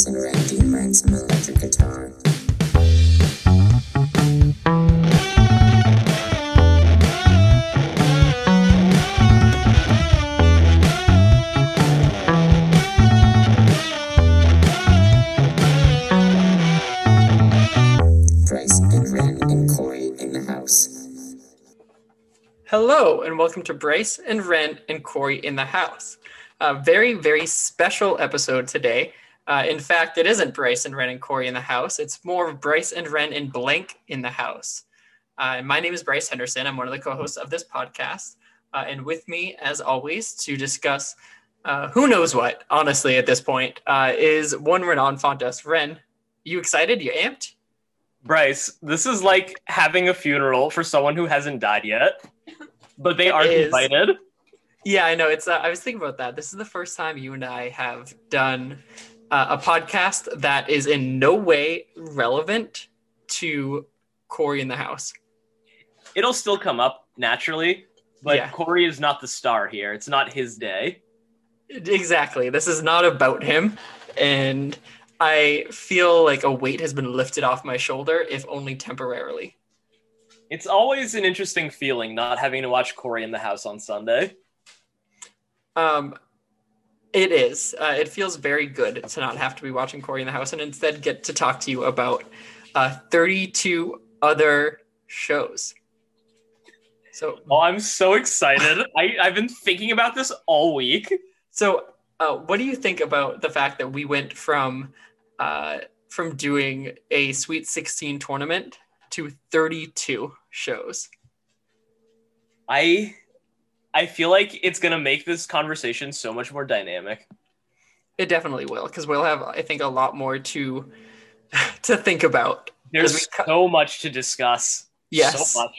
Bryce and Randy learn some electric guitar. In. Hello, and welcome to Bryce and Ren and Corey in the house. A very, very special episode today. Uh, in fact, it isn't Bryce and Ren and Corey in the house. It's more Bryce and Ren and blank in the house. Uh, my name is Bryce Henderson. I'm one of the co-hosts of this podcast, uh, and with me, as always, to discuss uh, who knows what. Honestly, at this point, uh, is one Renan Fontes. Ren, you excited? You amped? Bryce, this is like having a funeral for someone who hasn't died yet, but they aren't invited. Yeah, I know. It's. Uh, I was thinking about that. This is the first time you and I have done uh, a podcast that is in no way relevant to Corey in the house. It'll still come up naturally, but Yeah. Corey is not the star here. It's not his day. Exactly. This is not about him, and I feel like a weight has been lifted off my shoulder, if only temporarily. It's always an interesting feeling not having to watch Corey in the house on Sunday. Um, it is. Uh, it feels very good to not have to be watching Corey in the house and instead get to talk to you about uh, 32 other shows. So Oh, I'm so excited. I, I've been thinking about this all week. So, uh, what do you think about the fact that we went from uh, from doing a Sweet 16 tournament to 32 shows? I I feel like it's gonna make this conversation so much more dynamic. It definitely will, because we'll have, I think, a lot more to to think about. There's cut- so much to discuss. Yes. So much.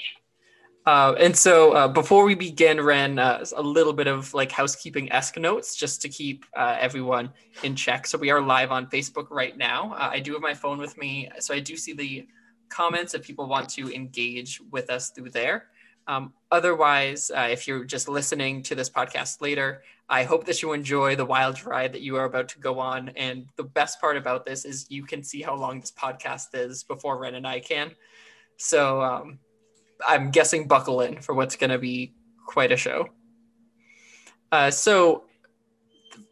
Uh, and so, uh, before we begin, Ren, uh, a little bit of like housekeeping esque notes just to keep uh, everyone in check. So, we are live on Facebook right now. Uh, I do have my phone with me, so I do see the comments if people want to engage with us through there. Um, otherwise, uh, if you're just listening to this podcast later, I hope that you enjoy the wild ride that you are about to go on. And the best part about this is you can see how long this podcast is before Ren and I can. So, um, I'm guessing buckle in for what's going to be quite a show. Uh, so,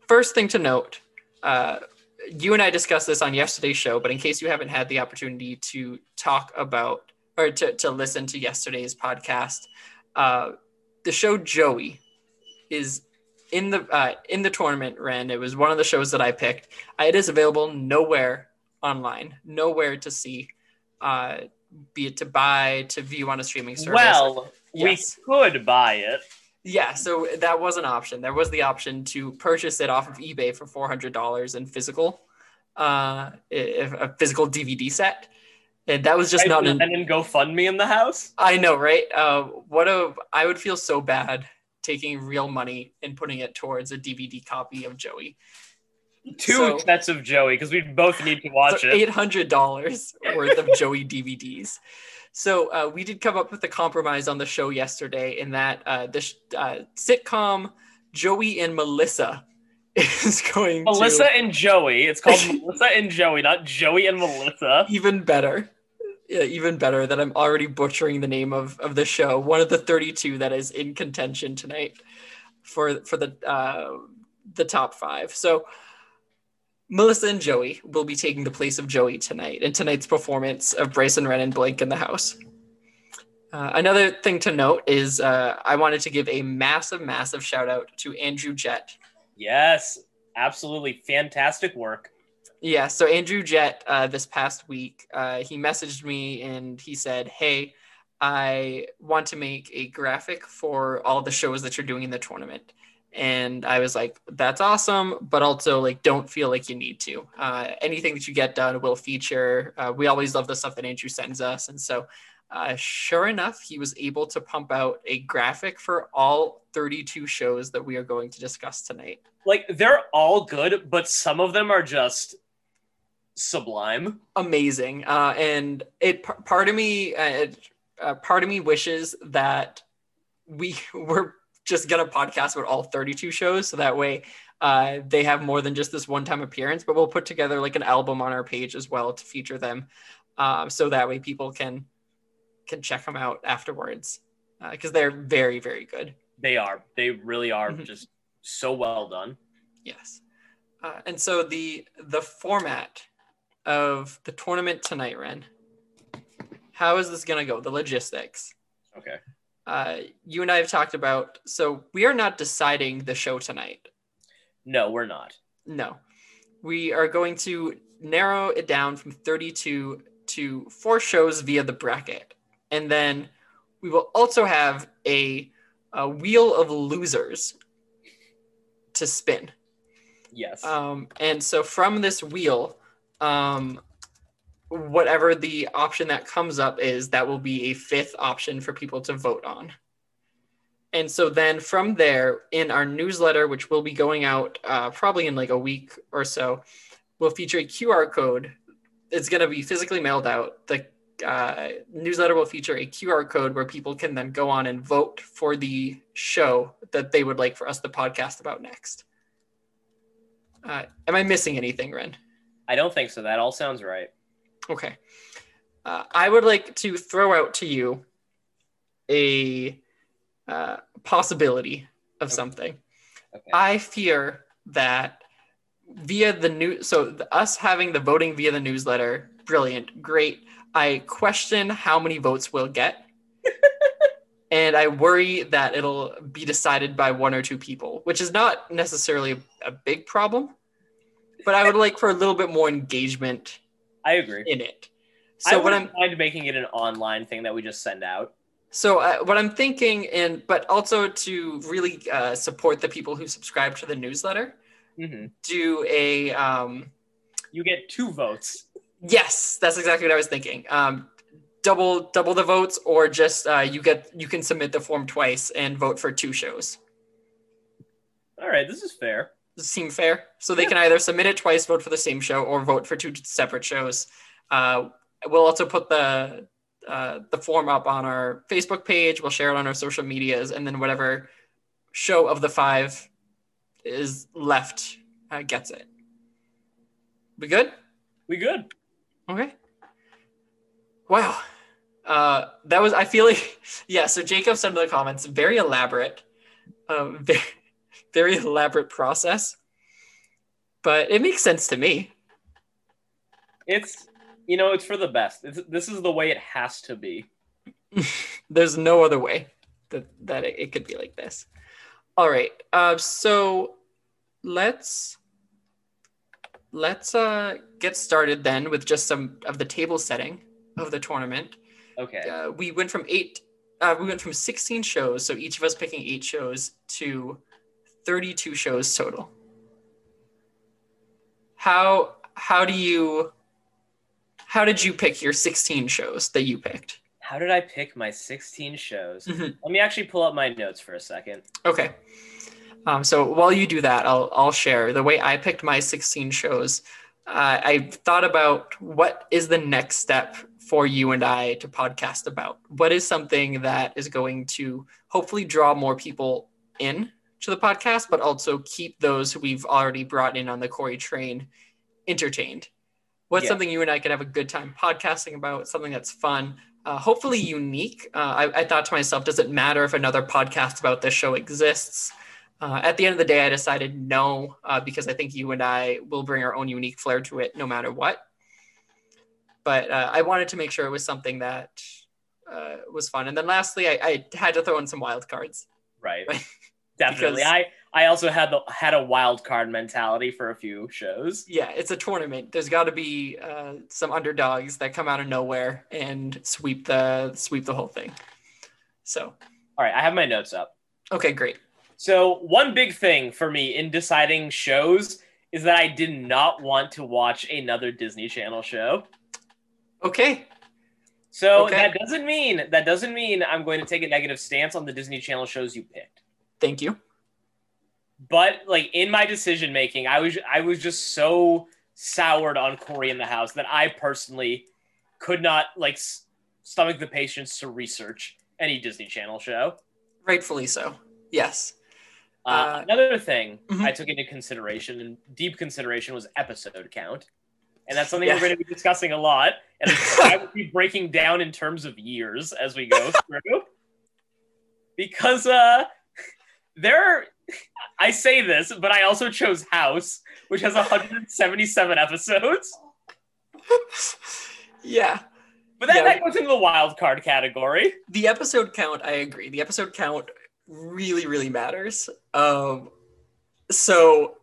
first thing to note, uh, you and I discussed this on yesterday's show, but in case you haven't had the opportunity to talk about or to, to listen to yesterday's podcast, uh, the show Joey is in the uh, in the tournament. Ren, it was one of the shows that I picked. Uh, It is available nowhere online, nowhere to see. Uh, be it to buy, to view on a streaming service. Well, Yes. we could buy it. yeah, so that was an option. There was the option to purchase it off of eBay for four hundred dollars in physical, uh, a physical DVD set, and that was just Right, not and an. then GoFundMe in the house. I know, right? Uh, what a! I would feel so bad taking real money and putting it towards a DVD copy of Joey. Two So- sets of Joey because we both need to watch so it. eight hundred dollars worth of Joey DVDs. So uh, we did come up with a compromise on the show yesterday in that uh, the sh- uh, sitcom Joey and Melissa is going Melissa to and Joey. It's called Melissa and Joey, not Joey and Melissa. even better. Even better that I'm already butchering the name of, of the show. One of the 32 that is in contention tonight for for the uh, the top five. So Melissa and Joey will be taking the place of Joey tonight in tonight's performance of Bryce and Ren and Blake in the house. Uh, another thing to note is uh, I wanted to give a massive, massive shout out to Andrew Jett. Yes, absolutely fantastic work. Yeah, so Andrew Jett uh, this past week, uh, he messaged me and he said, Hey, I want to make a graphic for all the shows that you're doing in the tournament. And I was like, That's awesome, but also like, don't feel like you need to. Uh, anything that you get done will feature. Uh, we always love the stuff that Andrew sends us. And so, uh, sure enough, he was able to pump out a graphic for all 32 shows that we are going to discuss tonight. Like they're all good, but some of them are just sublime. amazing uh, and it part of me uh, uh, part of me wishes that we were just gonna podcast with all 32 shows, so that way uh, they have more than just this one-time appearance. But we'll put together like an album on our page as well to feature them, um, so that way people can can check them out afterwards because they're very very good. They are. They really are Mhm. just so well done. Yes. Uh, and so the the format of the tournament tonight, Ren. How is this gonna go? The logistics. Okay. Uh, you and I have talked about. So we are not deciding the show tonight. No, we're not. No, we are going to narrow it down from 32 to four shows via the bracket, and then we will also have a, a wheel of losers to spin. Yes. Um, and so from this wheel, um, whatever the option that comes up is, that will be a fifth option for people to vote on. And so then from there, in our newsletter, which will be going out uh, probably in like a week or so, we'll feature a QR code. It's going to be physically mailed out. The uh, newsletter will feature a QR code where people can then go on and vote for the show that they would like for us to podcast about next. Uh, am I missing anything, Ren? I don't think so. That all sounds right. Okay. Uh, I would like to throw out to you a uh, possibility of Okay. something. Okay. I fear that via the new, so the, us having the voting via the newsletter, brilliant, great. I question how many votes we'll get. and I worry that it'll be decided by one or two people, which is not necessarily a big problem. But I would like for a little bit more engagement I agree. in it. I So what wouldn't I'm mind making it an online thing that we just send out. so uh, what I'm thinking, and but also to really uh, support the people who subscribe to the newsletter, hmm do a um, You get two votes. yes, that's exactly what I was thinking. Um, double double the votes, or just uh, you get you can submit the form twice and vote for two shows. All right, this is fair. Seem fair? So they can either submit it twice, vote for the same show, or vote for two separate shows. Uh, we'll also put the uh, the form up on our Facebook page. We'll share it on our social medias, and then whatever show of the five is left uh, gets it. We good? We good. Okay. Wow. Uh, that was. I feel like yeah. So Jacob said in the comments, very elaborate, um, very, very elaborate process, but it makes sense to me. It's you know it's for the best. It's, this is the way it has to be. There's no other way that that it, it could be like this. All right. Uh, so let's let's uh, get started then with just some of the table setting of the tournament. Okay. uh, we went from eight uh, we went from 16 shows so each of us picking eight shows to 32 shows total how how do you how did you pick your 16 shows that you picked How did I pick my 16 shows? Mhm. Let me actually pull up my notes for a second. okay um, so while you do that I'll, I'll share the way i picked my 16 shows uh, i thought about what is the next step for you and i to podcast about what is something that is going to hopefully draw more people in to the podcast but also keep those who we've already brought in on the corey train entertained what's Yeah. something you and i could have a good time podcasting about something that's fun uh, hopefully unique uh, I, I thought to myself does it matter if another podcast about this show exists uh, at the end of the day, I decided no, uh, because I think you and I will bring our own unique flair to it no matter what. But uh, I wanted to make sure it was something that uh, was fun. And then lastly, I, I had to throw in some wild cards. Right. Definitely. Because- I I also had the had a wild card mentality for a few shows. Yeah, it's a tournament. There's got to be uh, some underdogs that come out of nowhere and sweep the sweep the whole thing. So, All right, I have my notes up. okay, great. So, one big thing for me in deciding shows is that I did not want to watch another Disney Channel show. Okay, So Okay. that doesn't mean that doesn't mean I'm going to take a negative stance on the Disney Channel shows you picked. Thank you. But like in my decision making, I was I was just so soured on Corey in the House that I personally could not like stomach the patience to research any Disney Channel show. Rightfully so. Yes. Uh, Uh, another thing mhm. I took into consideration and deep consideration was episode count. And that's something Yeah. we're going to be discussing a lot. And I will be breaking down in terms of years as we go through. Because uh, there, I say this, but I also chose House, which has 177 episodes. yeah. But that, Yeah. that goes into the wild card category. The episode count, I agree. The episode count really, really matters. Um, so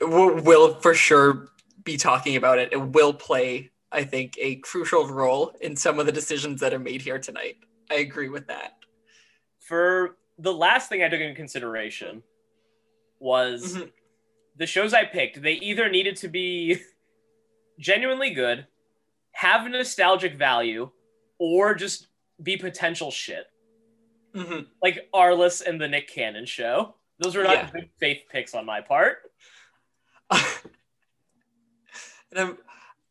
we'll, we'll for sure be talking about it. It will play, I think, a crucial role in some of the decisions that are made here tonight. I agree with that. For the last thing I took into consideration was Mhm. the shows I picked, they either needed to be genuinely good, have nostalgic value, or just be potential shit. Mhm. Like Arliss and the Nick Cannon show. Those were not Yeah. good faith picks on my part. and I'm,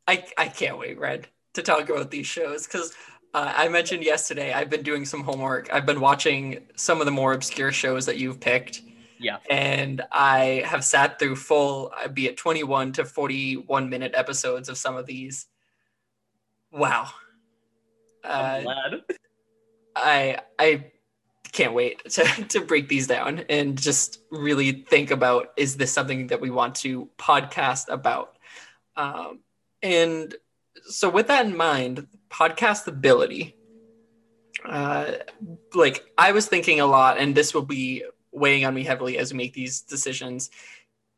I, I can't wait, Ren, to talk about these shows because uh, I mentioned yesterday I've been doing some homework. I've been watching some of the more obscure shows that you've picked. Yeah. And I have sat through full, be it 21 to 41 minute episodes of some of these. Wow. I'm Uh, glad. I I can't wait to, to break these down and just really think about is this something that we want to podcast about um, and so with that in mind podcast ability uh, like i was thinking a lot and this will be weighing on me heavily as we make these decisions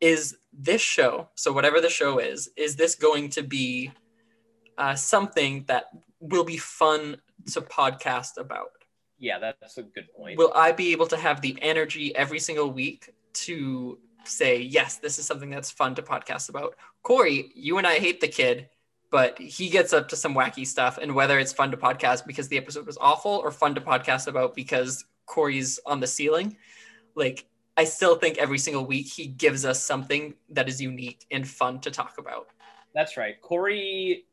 is this show so whatever the show is is this going to be uh, something that will be fun to podcast about Yeah, that's a good point. will I be able to have the energy every single week to say, yes, this is something that's fun to podcast about? Corey, you and I hate the kid, but he gets up to some wacky stuff. And whether it's fun to podcast because the episode was awful or fun to podcast about because Corey's on the ceiling, like, I still think every single week he gives us something that is unique and fun to talk about. That's right. Corey,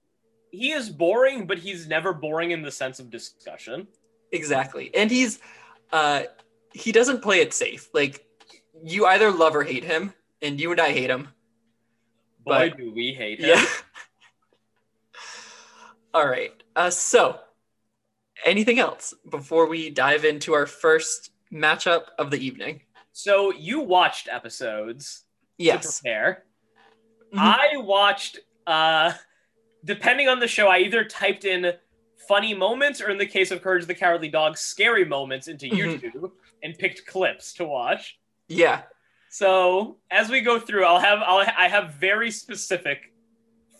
he is boring, but he's never boring in the sense of discussion. Exactly. And he's uh he doesn't play it safe. Like you either love or hate him, and you and I hate him. Boy, But- do we hate him. Yeah. All right. Uh so anything else before we dive into our first matchup of the evening? So you watched episodes to Yes. prepare. Mhm. I watched, uh, depending on the show, I either typed in funny moments or, in the case of Courage the Cowardly Dog, scary moments into Mhm. YouTube and picked clips to watch. Yeah. So as we go through, I'll have I'll, I have very specific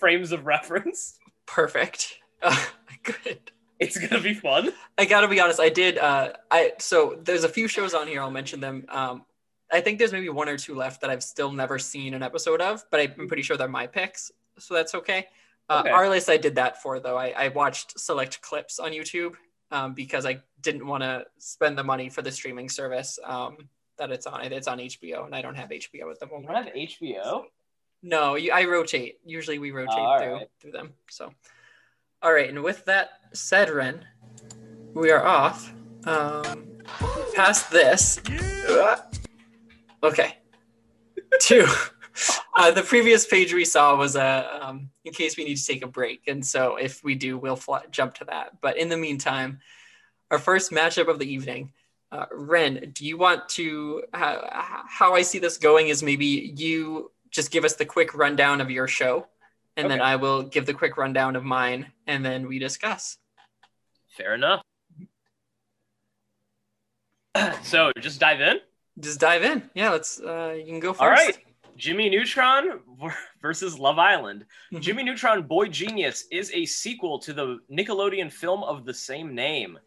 frames of reference. Perfect. Good. It's gonna be fun. I gotta be honest. I did. Uh, I so there's a few shows on here. I'll mention them. Um, I think there's maybe one or two left that I've still never seen an episode of, but I'm pretty sure they're my picks, so that's okay. Uh, Okay. Arliss, I did that for though. I, I watched select clips on YouTube um, because I didn't want to spend the money for the streaming service um, that it's on. It's on HBO, and I don't have HBO at the You moment. don't have HBO? No, you, I rotate. Usually we rotate all through right. through them. So, all right. And with that said, Ren, we are off. Um, past this. Okay. Two. Uh, the previous page we saw was uh, um, in case we need to take a break, and so if we do, we'll fly, jump to that. But in the meantime, our first matchup of the evening. Uh, Ren, do you want to? How, how I see this going is maybe you just give us the quick rundown of your show, and then I will give the quick rundown of mine, and then we discuss. Fair enough. so just dive in. Just dive in. Yeah, let's. Uh, you can go first. All right. Jimmy Neutron versus Love Island. Mhm. Jimmy Neutron Boy Genius is a sequel to the Nickelodeon film of the same name.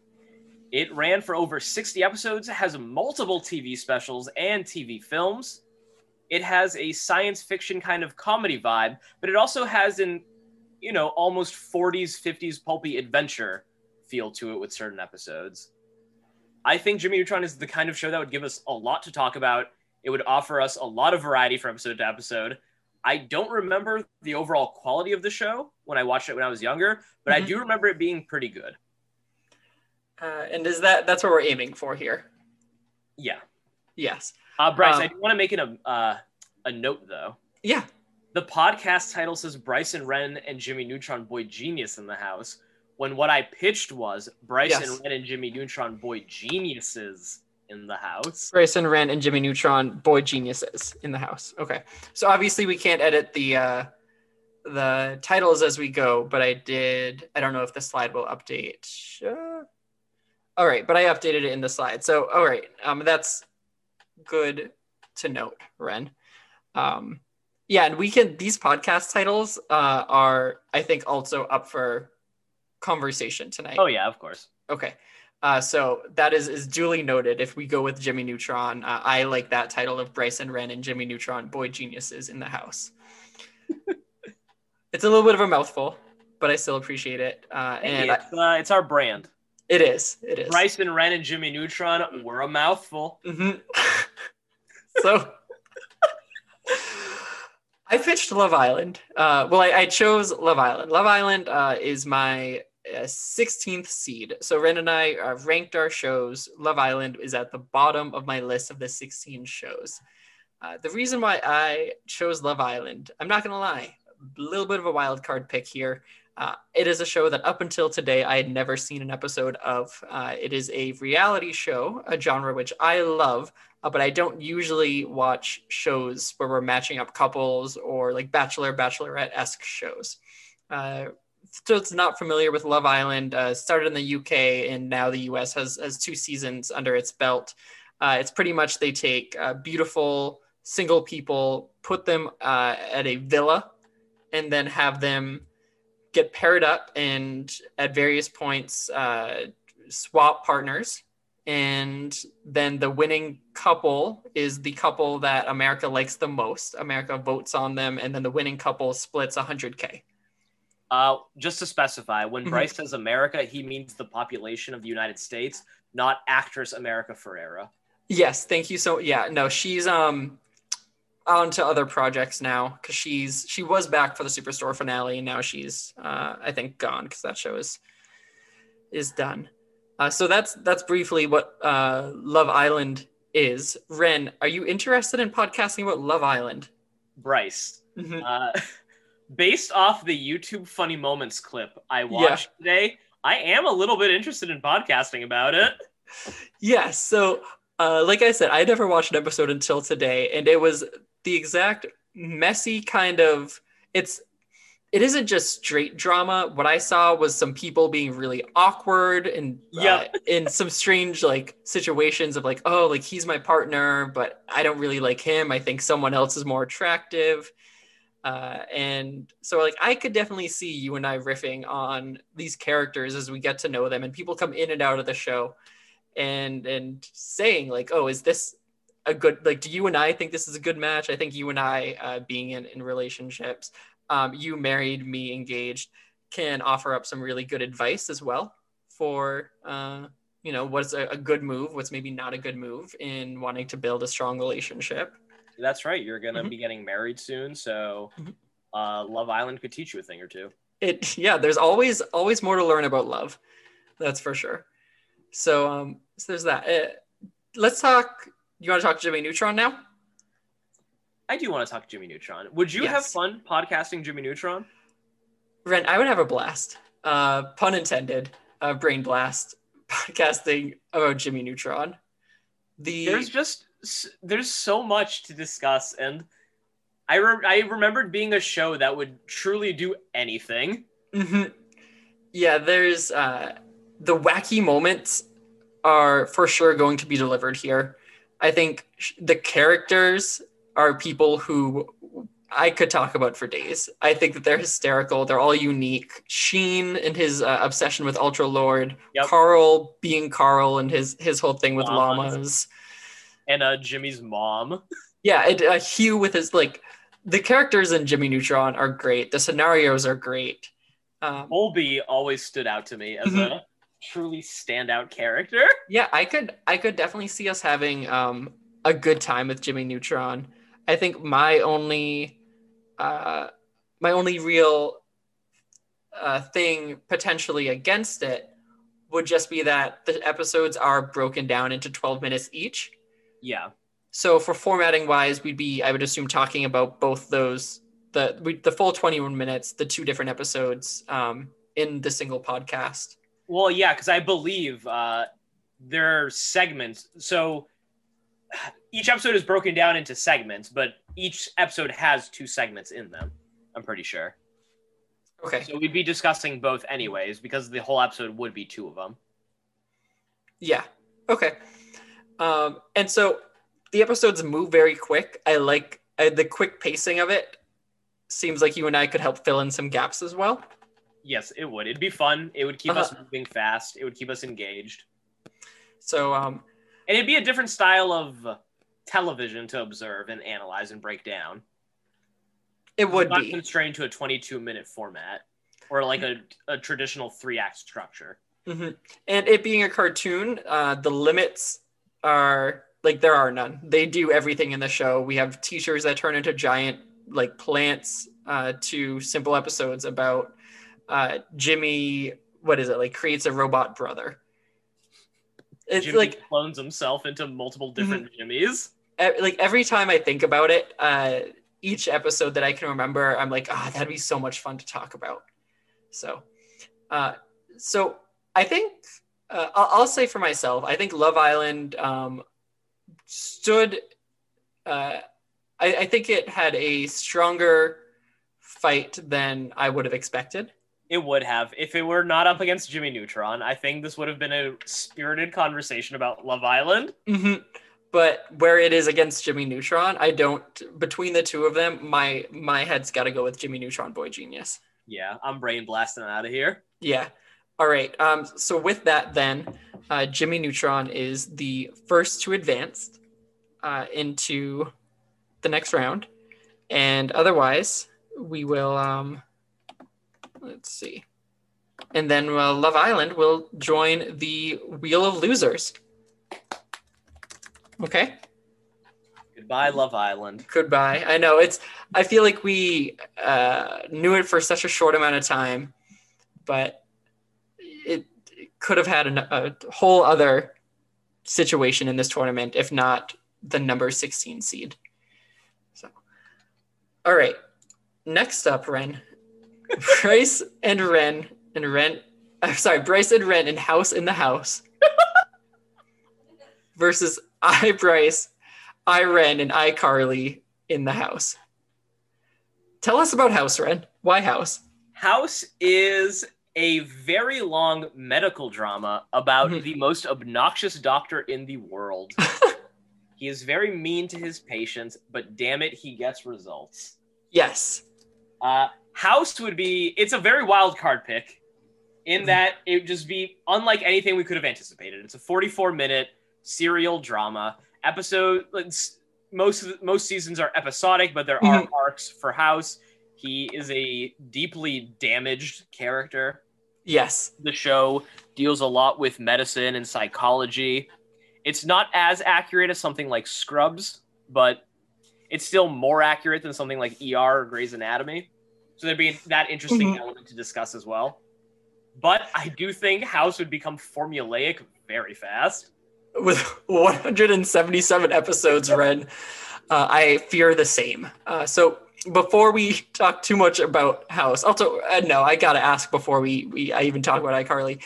It ran for over 60 episodes, has multiple TV specials and TV films. It has a science fiction kind of comedy vibe, but it also has an, you know, almost 40s, 50s pulpy adventure feel to it with certain episodes. I think Jimmy Neutron is the kind of show that would give us a lot to talk about. It would offer us a lot of variety from episode to episode. I don't remember the overall quality of the show when I watched it when I was younger, but I Mhm. do remember it being pretty good. Uh, and is that that's what we're aiming for here? Yeah. Yes. Uh, Bryce, Um, I do want to make it a uh, a note though. Yeah. The podcast title says Bryce and Ren and Jimmy Neutron Boy Genius in the house. When what I pitched was Bryson Yes. Wren and Jimmy Neutron Boy Geniuses in the house. Bryce and Ren and Jimmy Neutron, boy geniuses in the house. Okay. So obviously we can't edit the uh the titles as we go, but I did I don't know if the slide will update. Uh, all right, but I updated it in the slide. So all right. Um that's good to note, Ren. Um yeah, and we can these podcast titles uh are I think also up for conversation tonight. Oh yeah, of course. Okay. Uh, so that is is duly noted. If we go with Jimmy Neutron, uh, I like that title of Bryce and Ren and Jimmy Neutron, boy geniuses in the house. it's a little bit of a mouthful, but I still appreciate it. Uh, and it's, uh, it's our brand. it is, it is. Bryce and Ren and Jimmy Neutron were a mouthful. Mhm. so I pitched Love Island. Uh, well, I, I chose Love Island. Love Island uh, is my uh, 16th seed. So Ren and I uh, ranked our shows. Love Island is at the bottom of my list of the 16 shows. Uh, the reason why I chose Love Island, I'm not going to lie, a little bit of a wild card pick here. Uh, it is a show that up until today I had never seen an episode of. It is a reality show, a genre which I love, uh, but I don't usually watch shows where we're matching up couples or like Bachelor, Bachelorette esque shows. Uh, so it's not familiar with Love Island. Uh, started in the UK and now the US has has two seasons under its belt. Uh, it's pretty much they take uh, beautiful single people, put them uh, at a villa, and then have them get paired up and at various points uh, swap partners and then the winning couple is the couple that America likes the most. America votes on them, and then the winning couple splits 100k. Uh, just to specify, when Mhm. Bryce says America, he means the population of the United States, not actress America Ferrera. Yes, thank you so. Yeah, no, she's um on to other projects now because she's she was back for the Superstore finale, and now she's uh, I think gone because that show is is done. Uh, so that's that's briefly what uh, Love Island is. Ren, are you interested in podcasting about Love Island? Bryce, Mhm. uh, based off the YouTube Funny Moments clip I watched today, I am a little bit interested in podcasting about it. Yes. So, uh, like I said, I never watched an episode until today, and it was the exact messy kind of. It's. It isn't just straight drama. What I saw was some people being really awkward and uh, in some strange like situations of like, oh, like he's my partner, but I don't really like him. I think someone else is more attractive. Uh, and so like I could definitely see you and I riffing on these characters as we get to know them, and people come in and out of the show and and saying like oh is this a good like do you and i think this is a good match i think you and i uh, being in, in relationships um, you married me engaged can offer up some really good advice as well for uh, you know what's a, a good move what's maybe not a good move in wanting to build a strong relationship That's right. You're gonna Mhm. be getting married soon, so Mhm. uh, Love Island could teach you a thing or two. it yeah there's always always more to learn about love that's for sure so um so there's that uh, let's talk you want to talk to jimmy neutron now I do want to talk Jimmy Neutron. Would you have fun podcasting Jimmy Neutron? Ren, I would have a blast. Uh, pun intended. Uh, brain blast. Podcasting about Jimmy Neutron. The There's just there's so much to discuss, and I re- I remembered being a show that would truly do anything. Mhm. yeah, there's uh, the wacky moments are for sure going to be delivered here. I think the characters are people who I could talk about for days. I think that they're hysterical. They're all unique. Sheen and his uh, obsession with Ultra Lord. Yep. Carl being Carl and his his whole thing with Llamas. llamas. And uh, Jimmy's mom. Yeah, it, uh, Hugh with his like the characters in Jimmy Neutron are great. The scenarios are great. Um, Colby always stood out to me as Mhm. a truly standout character. yeah, I could I could definitely see us having um, a good time with Jimmy Neutron. I think my only uh, my only real uh, thing potentially against it would just be that the episodes are broken down into 12 minutes each. Yeah. so for formatting wise, we'd be I would assume talking about both those the we, the full 21 minutes, the two different episodes um, in the single podcast. Well, yeah, because I believe uh, there are segments. So each episode is broken down into segments, but each episode has two segments in them. I'm pretty sure. Okay. So we'd be discussing both anyways, because the whole episode would be two of them. Yeah. Okay. Um, and so the episodes move very quick. I like uh, the quick pacing of it. Seems like you and I could help fill in some gaps as well. Yes, it would. It'd be fun. It would keep us Uh-huh. moving fast. It would keep us engaged. So um, And it'd be a different style of television to observe and analyze and break down. it would not be. constrained to a 22 minute format or like a, a traditional three act structure. Mhm. And it being a cartoon, uh, the limits are like there are none. They do everything in the show. We have teachers that turn into giant like plants uh, to simple episodes about uh, Jimmy. What is it like? Creates a robot brother. It's Jimmy like clones himself into multiple different Jimmys. e- like every time I think about it, uh, each episode that I can remember, I'm like, ah, that'd be so much fun to talk about. So, uh, so I think uh, I'll, I'll say for myself, I think Love Island um, stood. Uh, I, I think it had a stronger fight than I would have expected. It would have. If it were not up against Jimmy Neutron, I think this would have been a spirited conversation about Love Island. hmm But where it is against Jimmy Neutron, I don't. Between the two of them, my my head's got to go with Jimmy Neutron, Boy Genius. Yeah, I'm brain blasting out of here. Yeah. All right. Um, so with that, then uh, Jimmy Neutron is the first to advance uh, into the next round, and otherwise we will. Um, let's see, and then uh, Love Island will join the Wheel of Losers. Okay. Goodbye, Love Island. Goodbye. I know it's. I feel like we uh, knew it for such a short amount of time, but it, it could have had an, a whole other situation in this tournament if not the number 16 seed. So, all right. Next up, Ren, Bryce and Ren and Ren. I'm sorry, Bryce and Ren in House in the House versus I Bryce, I Ren, and I Carly in the house. Tell us about House, Ren. Why House? House is a very long medical drama about Mhm. the most obnoxious doctor in the world. he is very mean to his patients, but damn it, he gets results. Yes. Uh, House would be, it's a very wild card pick in Mhm. that it would just be unlike anything we could have anticipated. It's a 44 minute serial drama episode. it's- Most the, most seasons are episodic, but there are arcs for House. He is a deeply damaged character. Yes. The show deals a lot with medicine and psychology. It's not as accurate as something like Scrubs, but it's still more accurate than something like ER or Grey's Anatomy. So there'd be that interesting Mhm. element to discuss as well. But I do think House would become formulaic very fast. With 177 episodes, Ren, uh, I fear the same. Uh, so before we talk too much about House, also uh, no, I gotta ask before we we I even talk about iCarly.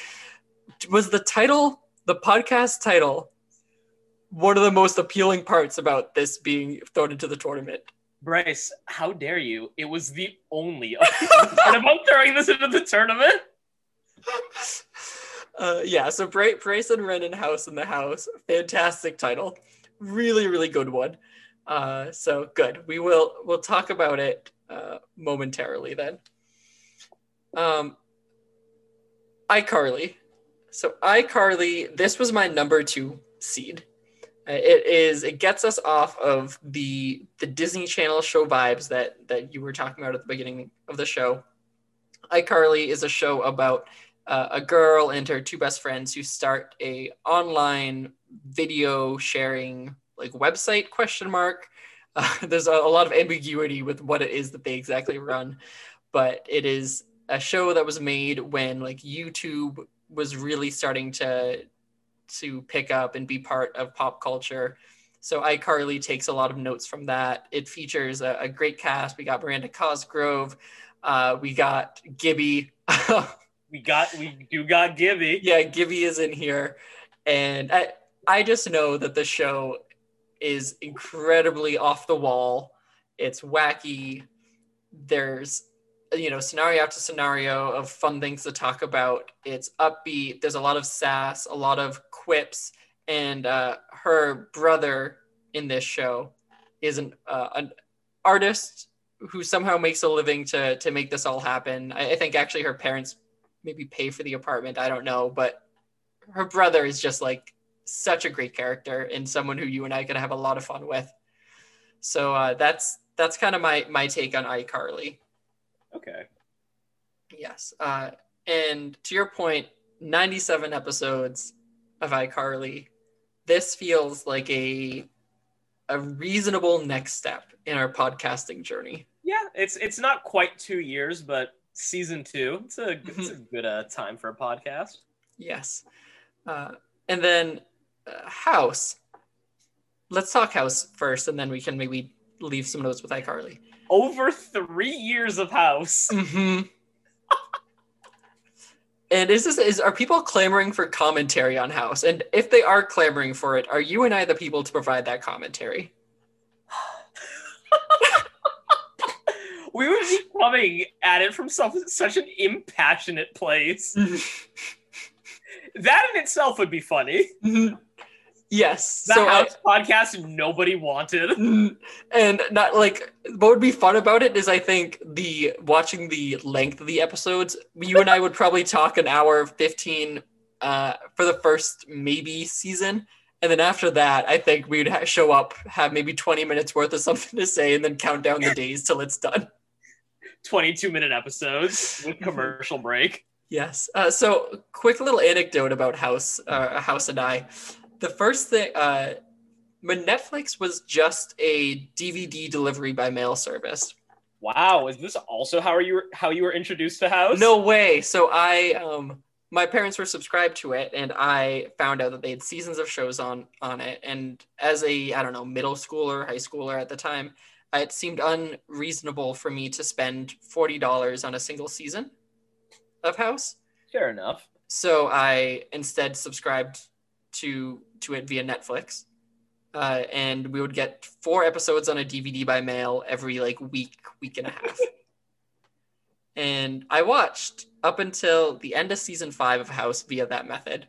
Was the title, the podcast title, one of the most appealing parts about this being thrown into the tournament? Bryce, how dare you? It was the only part about throwing this into the tournament. Uh, yeah, so Bryce and Ren and House in the House, fantastic title, really really good one. Uh, so good. We will we'll talk about it uh, momentarily then. Um, iCarly. So iCarly, this was my number two seed. It is it gets us off of the the Disney Channel show vibes that that you were talking about at the beginning of the show. iCarly is a show about uh, a girl and her two best friends who start a online video sharing like website question mark uh, there's a, a lot of ambiguity with what it is that they exactly run but it is a show that was made when like youtube was really starting to to pick up and be part of pop culture So iCarly takes a lot of notes from that. It features a, a great cast. We got Miranda Cosgrove. Uh, we got Gibby. We got we do got Gibby. yeah, Gibby is in here. And I, I just know that the show is incredibly off the wall. It's wacky. There's, you know, scenario after scenario of fun things to talk about. It's upbeat. There's a lot of sass, a lot of quips. And uh, her brother in this show is an, uh, an artist who somehow makes a living to, to make this all happen. I, I think actually her parents maybe pay for the apartment. I don't know. But her brother is just like such a great character and someone who you and I could have a lot of fun with. So uh, that's that's kind of my my take on iCarly. Okay. Yes. Uh, and to your point, 97 episodes of iCarly. This feels like a a reasonable next step in our podcasting journey. Yeah, it's it's not quite two years, but season two. It's a it's a good uh, time for a podcast. Yes. Uh, and then uh, House. Let's talk House first, and then we can maybe leave some notes with iCarly. Over three years of House. hmm and is this is are people clamoring for commentary on House? And if they are clamoring for it, are you and I the people to provide that commentary? we would be coming at it from some, such an impassionate place. That in itself would be funny. Yes. The so I- House podcast nobody wanted. And not like what would be fun about it is I think the watching the length of the episodes, you and I would probably talk an hour 15 uh, for the first maybe season. And then after that, I think we would ha- show up, have maybe 20 minutes worth of something to say, and then count down the days till it's done. 22 minute episodes with commercial break. Yes. Uh, so, quick little anecdote about House, uh, House and I. The first thing, uh, when Netflix was just a DVD delivery by mail service. Wow, is this also how you how you were introduced to House? No way. So I, um, my parents were subscribed to it, and I found out that they had seasons of shows on on it. And as a, I don't know, middle schooler, high schooler at the time, it seemed unreasonable for me to spend forty dollars on a single season of House. Fair enough. So I instead subscribed to to it via Netflix. Uh, and we would get four episodes on a DVD by mail every like week, week and a half. and I watched up until the end of season five of House via that method.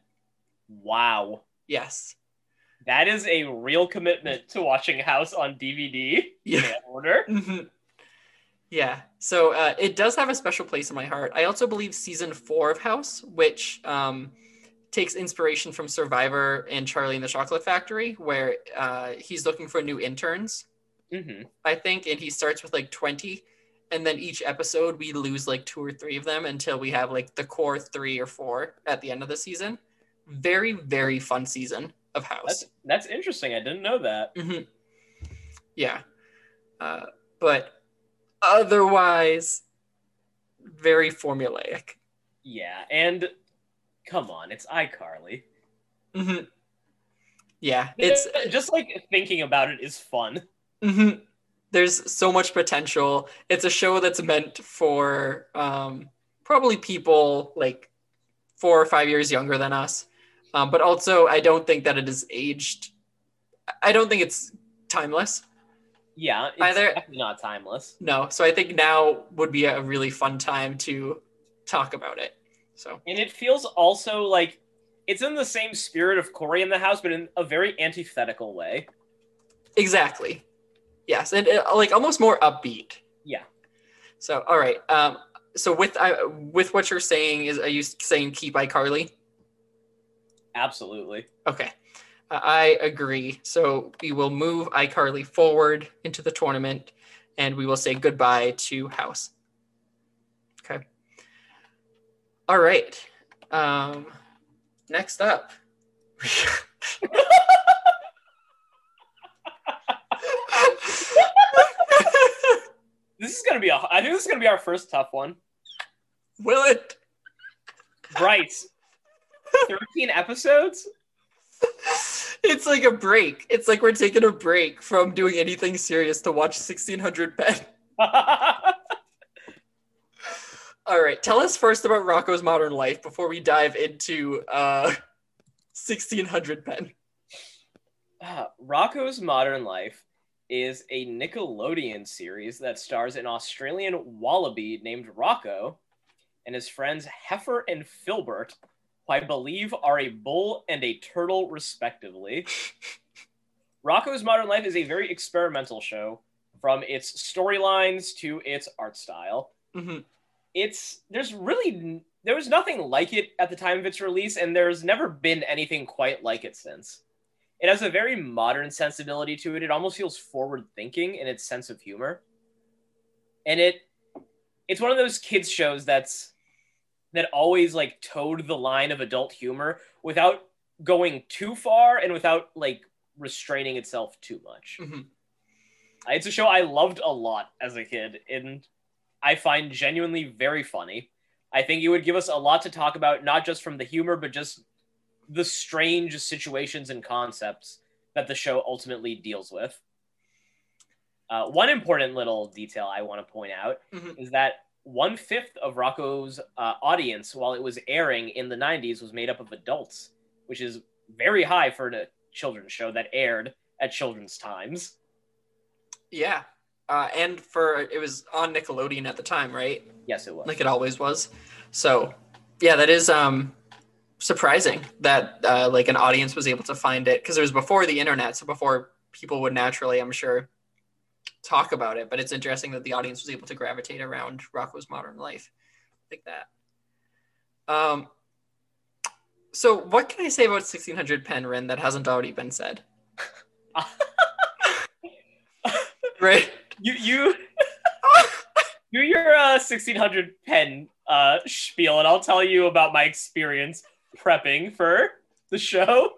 Wow. Yes. That is a real commitment to watching House on DVD Yeah. in order. Mhm. Yeah. So uh, it does have a special place in my heart. I also believe season four of House, which um, takes inspiration from Survivor and Charlie and the Chocolate Factory, where uh, he's looking for new interns, hmm I think, and he starts with like 20. And then each episode, we lose like two or three of them until we have like the core three or four at the end of the season. Very, very fun season of House. That's that's interesting. I didn't know that. hmm Yeah. Uh, but otherwise, very formulaic. Yeah, and come on, it's iCarly. hmm Yeah, it's just like thinking about it is fun. mhm. there's so much potential. It's a show that's meant for um, probably people like four or five years younger than us. Um, but also, I don't think that it is aged. I don't think it's timeless. Yeah, it's Either- definitely not timeless. No, so I think now would be a really fun time to talk about it. So And it feels also like it's in the same spirit of Corey in the House, but in a very antithetical way. exactly, yes, and uh, like almost more upbeat. Yeah. So all right, um, so with I with what you're saying is, are you saying keep iCarly? Absolutely. Okay, uh, I agree. So we will move iCarly forward into the tournament, and we will say goodbye to House. Okay. All right. Um, next up. This is gonna be a. I think this is gonna be our first tough one. will it? Right. Thirteen episodes. It's like a break. It's like we're taking a break from doing anything serious to watch 1600 Penn. All right, tell us first about Rocko's Modern Life before we dive into uh, 1600 Penn. Uh, Rocko's Modern Life is a Nickelodeon series that stars an Australian wallaby named Rocko and his friends Heifer and Filbert, who I believe are a bull and a turtle, respectively. Rocko's Modern Life is a very experimental show from its storylines to its art style. hmm It's there's really there was nothing like it at the time of its release, and there's never been anything quite like it since. It has a very modern sensibility to it. It almost feels forward thinking in its sense of humor. And it it's one of those kids shows that's that always like toed the line of adult humor without going too far and without like restraining itself too much. hmm It's a show I loved a lot as a kid, and I find genuinely very funny. I think it would give us a lot to talk about, not just from the humor, but just the strange situations and concepts that the show ultimately deals with. Uh, one important little detail I want to point out Mhm. is that one fifth of Rocko's uh, audience, while it was airing in the 90s, was made up of adults, which is very high for a children's show that aired at children's times. Yeah. Uh, and for it was on Nickelodeon at the time, right? Yes, it was. Like it always was. So, yeah, that is um surprising that uh, like an audience was able to find it because it was before the internet, so before people would naturally, I'm sure, talk about it. But it's interesting that the audience was able to gravitate around Rocko's Modern Life like that. Um. So, what can I say about 1600 Penryn that hasn't already been said? right. You you do your uh, 1600 Penn uh, spiel, and I'll tell you about my experience prepping for the show.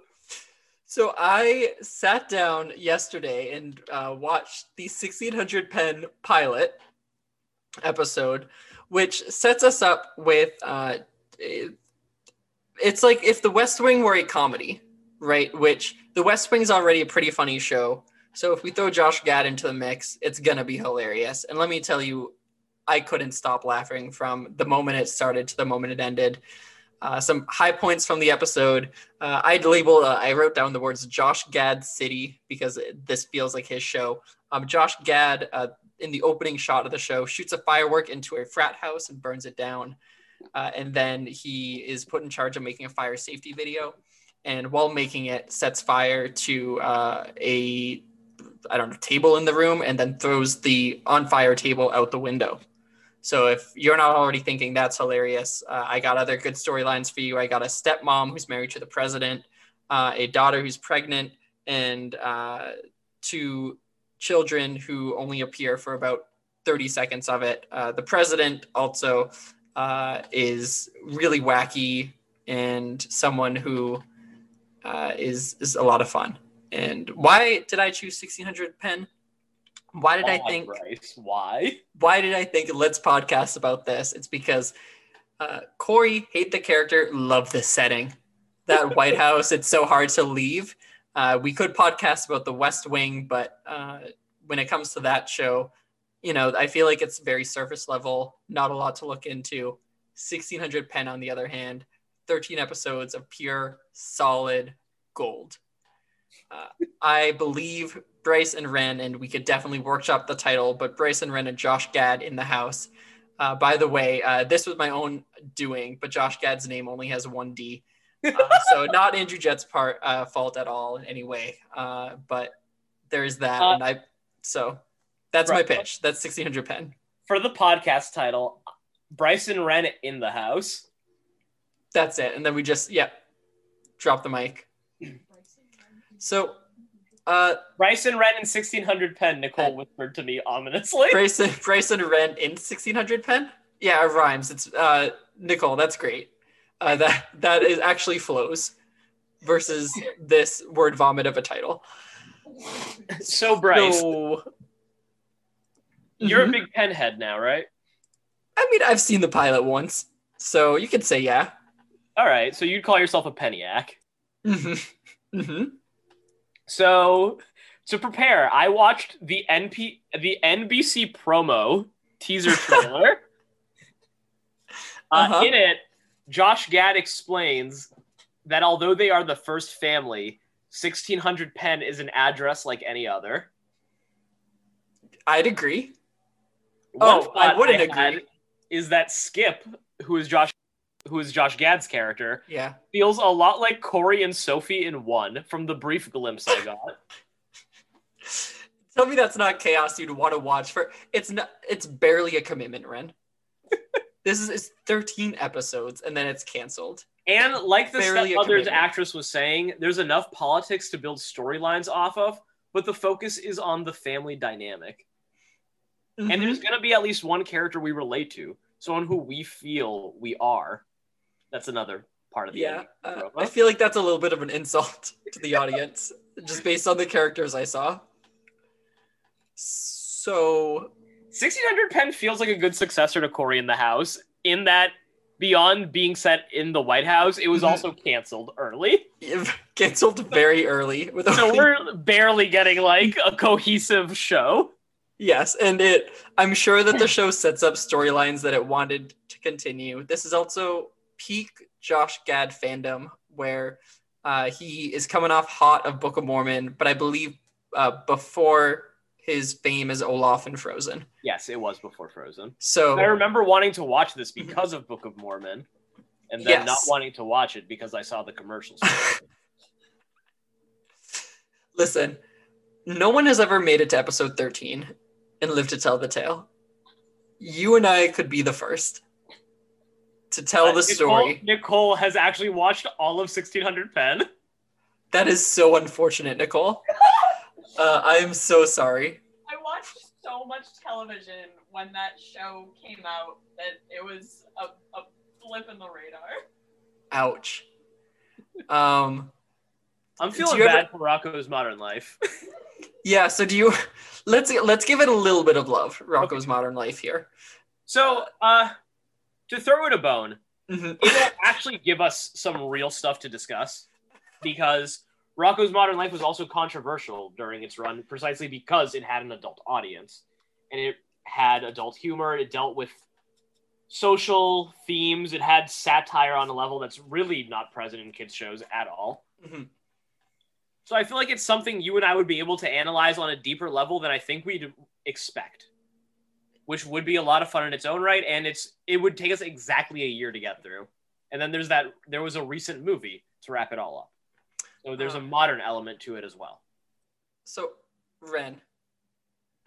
So I sat down yesterday and uh, watched the 1600 Penn pilot episode, which sets us up with uh, it's like if the West Wing were a comedy, right? Which the West Wing's already a pretty funny show. So if we throw Josh Gad into the mix, it's gonna be hilarious. And let me tell you, I couldn't stop laughing from the moment it started to the moment it ended. Uh, some high points from the episode. Uh, I'd label, uh, I wrote down the words Josh Gad City because this feels like his show. Um, Josh Gad, uh, in the opening shot of the show, shoots a firework into a frat house and burns it down. Uh, and then he is put in charge of making a fire safety video. And while making it, sets fire to uh, a, I don't know, table in the room and then throws the on fire table out the window. So if you're not already thinking that's hilarious, uh, I got other good storylines for you. I got a stepmom who's married to the president, uh, a daughter who's pregnant, and uh, two children who only appear for about 30 seconds of it. Uh, the president also uh, is really wacky and someone who uh, is is a lot of fun. And why did I choose 1600 Penn? Why did I think? Bryce? Why? why did I think let's podcast about this? It's because uh, Cory hate the character, love the setting. That White House, it's so hard to leave. Uh, we could podcast about the West Wing, but uh, when it comes to that show, you know, I feel like it's very surface level, not a lot to look into. 1600 Penn, on the other hand, 13 episodes of pure, solid gold. Uh, I believe Bryce and Ren, and we could definitely workshop the title, but Bryce and Ren and Josh Gad in the house. Uh, by the way, uh, this was my own doing, but Josh Gad's name only has one D. Uh, so not Andrew Jett's part uh, fault at all in any way. Uh, but there's that, and I so that's right. my pitch. That's 1600 Penn. For the podcast title, Bryce and Ren in the house. That's it, and then we just yeah, drop the mic. So, uh, Bryce and Ren in 1600 Penn, Nicole Pen. whispered to me ominously. Bryson Bryson Ren in 1600 Penn. Yeah, it rhymes. It's uh, Nicole. That's great. Uh, that that is actually flows versus this word vomit of a title. So, Bryce, So, you're a Mhm. big pen head now, right? I mean, I've seen the pilot once, so you could say yeah. All right, so you'd call yourself a penniac. hmm hmm So to prepare, I watched the NP the NBC promo teaser trailer. Uh-huh. uh, in it, Josh Gad explains that although they are the first family, 1600 Penn is an address like any other. I'd agree. One Oh, I wouldn't had agree. Is that Skip, who is Josh, who is Josh Gad's character, Yeah. feels a lot like Cory and Sophie in one from the brief glimpse I got. Tell me that's not chaos you'd want to watch for it's not it's barely a commitment, Ren. this is it's 13 episodes and then it's canceled. And like the Stepmothers actress was saying, there's enough politics to build storylines off of, but the focus is on the family dynamic. Mm-hmm. And there's going to be at least one character we relate to, someone who we feel we are. That's another part of the yeah, uh. I feel like that's a little bit of an insult to the audience just based on the characters I saw. So, 1600 Penn feels like a good successor to Cory in the House, in that beyond being set in the White House, it was Mhm. also canceled early. canceled very early with So only- we're barely getting like a cohesive show. Yes, and it I'm sure that the show sets up storylines that it wanted to continue. This is also peak Josh Gad fandom where uh, he is coming off hot of Book of Mormon, but I believe uh, before his fame as Olaf in Frozen. Yes, it was before Frozen. So I remember wanting to watch this because of Book of Mormon, and then Yes. not wanting to watch it because I saw the commercials. listen, no one has ever made it to episode 13 and lived to tell the tale. You and I could be the first to tell the Uh, Nicole- story. Nicole has actually watched all of 1600 Penn. That is so unfortunate, Nicole. Uh, I am so sorry. I watched so much television when that show came out that it was a, a blip in the radar. Ouch. Um, I'm feeling you ever- bad for Rocko's Modern Life. yeah. So do you? Let's let's give it a little bit of love. Rocko's Modern Life here. So, uh, to throw it a bone, Mhm. it'll actually give us some real stuff to discuss because Rocko's Modern Life was also controversial during its run precisely because it had an adult audience and it had adult humor. It dealt with social themes. It had satire on a level that's really not present in kids' shows at all. Mhm. So I feel like it's something you and I would be able to analyze on a deeper level than I think we'd expect, which would be a lot of fun in its own right, and it's it would take us exactly a year to get through. And then there's that there was a recent movie to wrap it all up, so there's a modern element to it as well. So, Ren.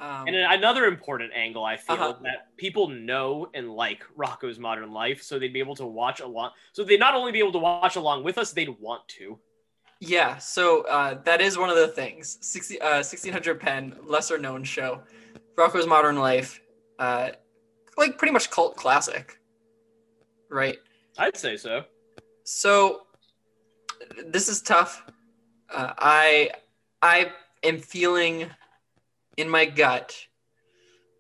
Um, And another important angle I feel Uh-huh. that people know and like Rocko's Modern Life, so they'd be able to watch along. So they'd not only be able to watch along with us, they'd want to. Yeah, so uh, that is one of the things. 60, uh, 1600 Penn, lesser known show. Rocko's Modern Life, uh, like pretty much cult classic, right? I'd say so. So this is tough. Uh, I I am feeling in my gut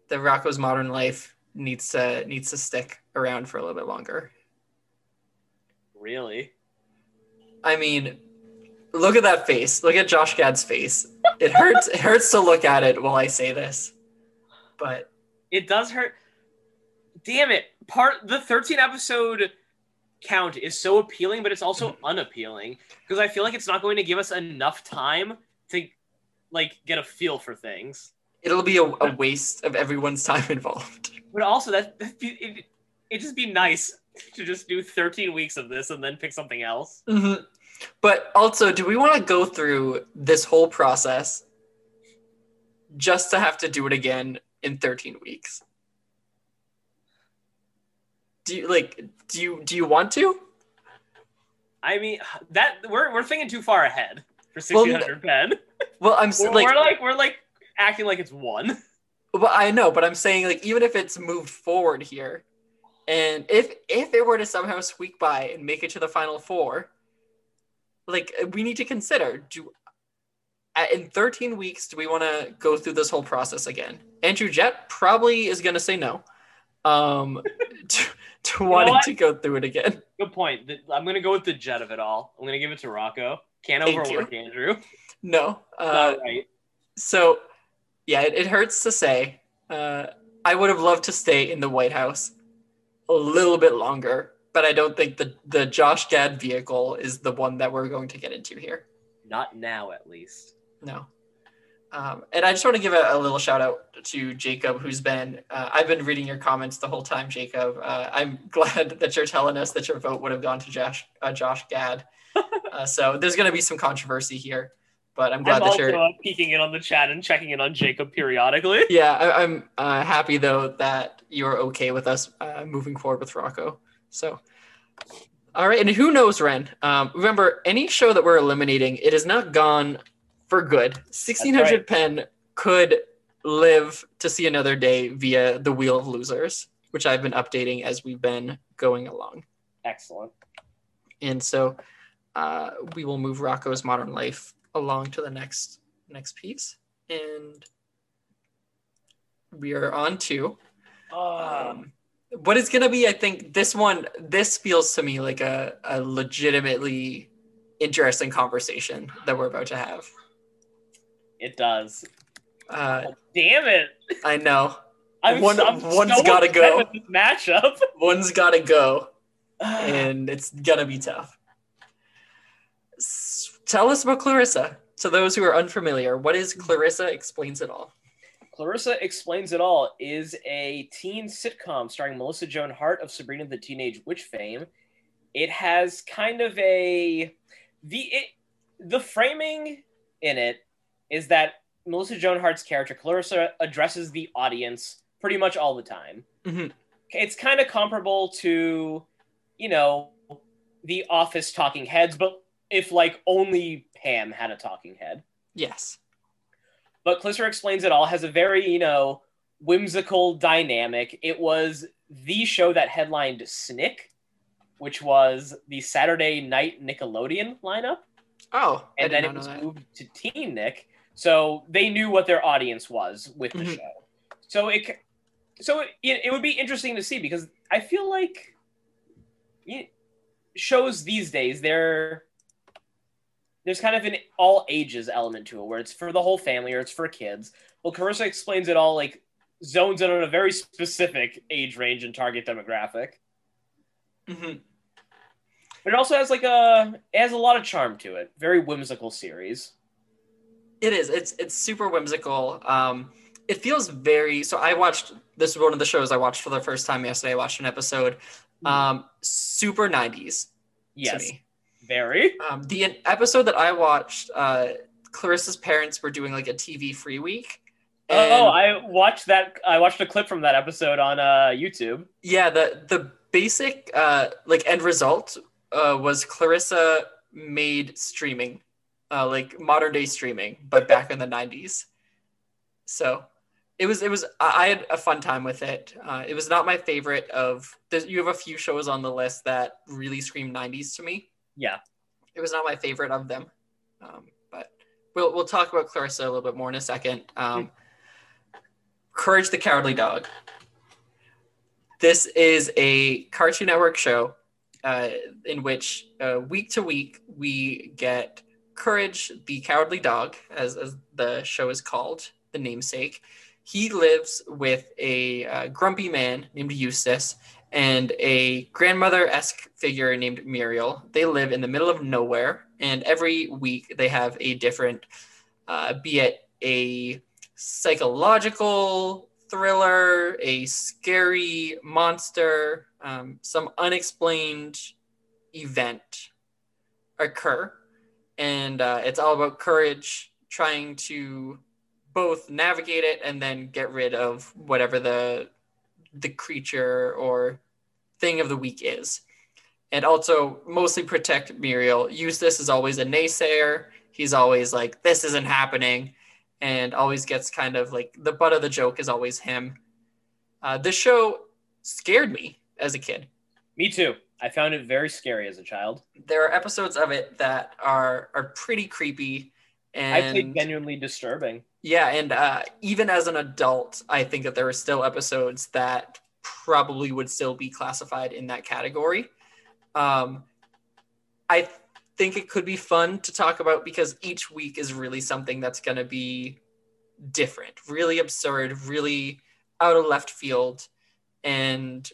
that Rocko's Modern Life needs to needs to stick around for a little bit longer. Really? I mean, look at that face. Look at Josh Gad's face. It hurts. it hurts to look at it while I say this, but It does hurt. Damn it. Part the 13 episode count is so appealing, but it's also unappealing because I feel like it's not going to give us enough time to like get a feel for things. it'll be a, a waste of everyone's time involved. But also that it it just be nice to just do 13 weeks of this and then pick something else. Mhm. But also, do we want to go through this whole process just to have to do it again in 13 weeks? Do you like do you do you want to? I mean that we're we're thinking too far ahead for Well, 1600 Penn. Well, I'm We're, like, we're like we're like acting like it's one. well, I know, but I'm saying like even if it's moved forward here, and if if it were to somehow squeak by and make it to the final four, like we need to consider do in 13 weeks do we want to go through this whole process again? Andrew Jett probably is going to say no, um, to, to wanting what? to go through it again. Good point. I'm gonna go with the jet of it all. I'm gonna give it to Rocko. Can't Thank overwork Andrew. No. Uh, right. So, yeah, it, it hurts to say. Uh, I would have loved to stay in the White House a little bit longer, but I don't think the the Josh Gad vehicle is the one that we're going to get into here. Not now, at least. No. Um, and I just want to give a, a little shout out to Jacob, who's been, uh, I've been reading your comments the whole time, Jacob. Uh, I'm glad that you're telling us that your vote would have gone to Josh, uh, Josh Gad. Uh, so there's going to be some controversy here, but I'm glad I'm that you're. uh, peeking in on the chat and checking in on Jacob periodically. Yeah, I, I'm uh, happy though that you're okay with us uh, moving forward with Rocko. So, all right, and who knows, Ren? Um, remember, any show that we're eliminating, it is not gone for good. 1600 right. Penn could live to see another day via the Wheel of Losers, which I've been updating as we've been going along. Excellent. And so, uh, we will move Rocko's Modern Life along to the next next piece, and we are on to um, what is going to be i think this one this feels to me like a, a legitimately interesting conversation that we're about to have it does. uh, Damn it! i know I'm, One- I'm one's so gotta go. with this matchup. one's got to go and it's gonna be tough S- tell us about clarissa to those who are unfamiliar what is clarissa explains it all Clarissa Explains It All is a teen sitcom starring Melissa Joan Hart of Sabrina the Teenage Witch fame. It has kind of a the it, the framing in it is that Melissa Joan Hart's character Clarissa addresses the audience pretty much all the time. Mhm. It's kind of comparable to, you know, the Office talking heads, but if like only Pam had a talking head yes but Clarissa Explains It All has a very, you know, whimsical dynamic. It was the show that headlined Snick, which was the Saturday night Nickelodeon lineup, oh and then it was that. moved to Teen Nick. So they knew what their audience was with the Mhm. show. So it, so it, it would be interesting to see because I feel like shows these days they're there's kind of an all ages element to it where it's for the whole family or it's for kids. Well, Clarissa explains it all like zones in on a very specific age range and target demographic. Mhm. But it also has like a it has a lot of charm to it. Very whimsical series. It is. It's it's super whimsical. Um, it feels very. So I watched. This is one of the shows I watched for the first time yesterday. I watched an episode. Um, super nineties Yes, very. Um, the episode that I watched, uh, Clarissa's parents were doing like a TV free week. oh, I watched that. I watched a clip from that episode on uh, YouTube. yeah. The the basic uh, like end result uh, was Clarissa made streaming, uh, like modern day streaming, but back in the nineties. So it was it was I had a fun time with it. Uh, it was not my favorite of. You have a few shows on the list that really scream '90s to me. Yeah, It was not my favorite of them, um, but we'll we'll talk about Clarissa a little bit more in a second. Um, Courage the Cowardly Dog. This is a Cartoon Network show uh, in which uh, week to week we get Courage the Cowardly Dog, as, as the show is called, the namesake. He lives with a uh, grumpy man named Eustace and a grandmother esque figure named Muriel. They live in the middle of nowhere, and every week they have a different, uh, be it a psychological thriller, a scary monster, um, some unexplained event occur. And uh, it's all about courage, trying to both navigate it and then get rid of whatever the the creature or thing of the week is. And also mostly protect Muriel. Eustace is always a naysayer. He's always like, this isn't happening. And always gets kind of like the butt of the joke is always him. Uh, this show scared me as a kid. me too. I found it very scary as a child. There are episodes of it that are are pretty creepy. And I think genuinely disturbing. Yeah, and uh, even as an adult, I think that there are still episodes that probably would still be classified in that category. Um, I think it could be fun to talk about because each week is really something that's going to be different, really absurd, really out of left field. And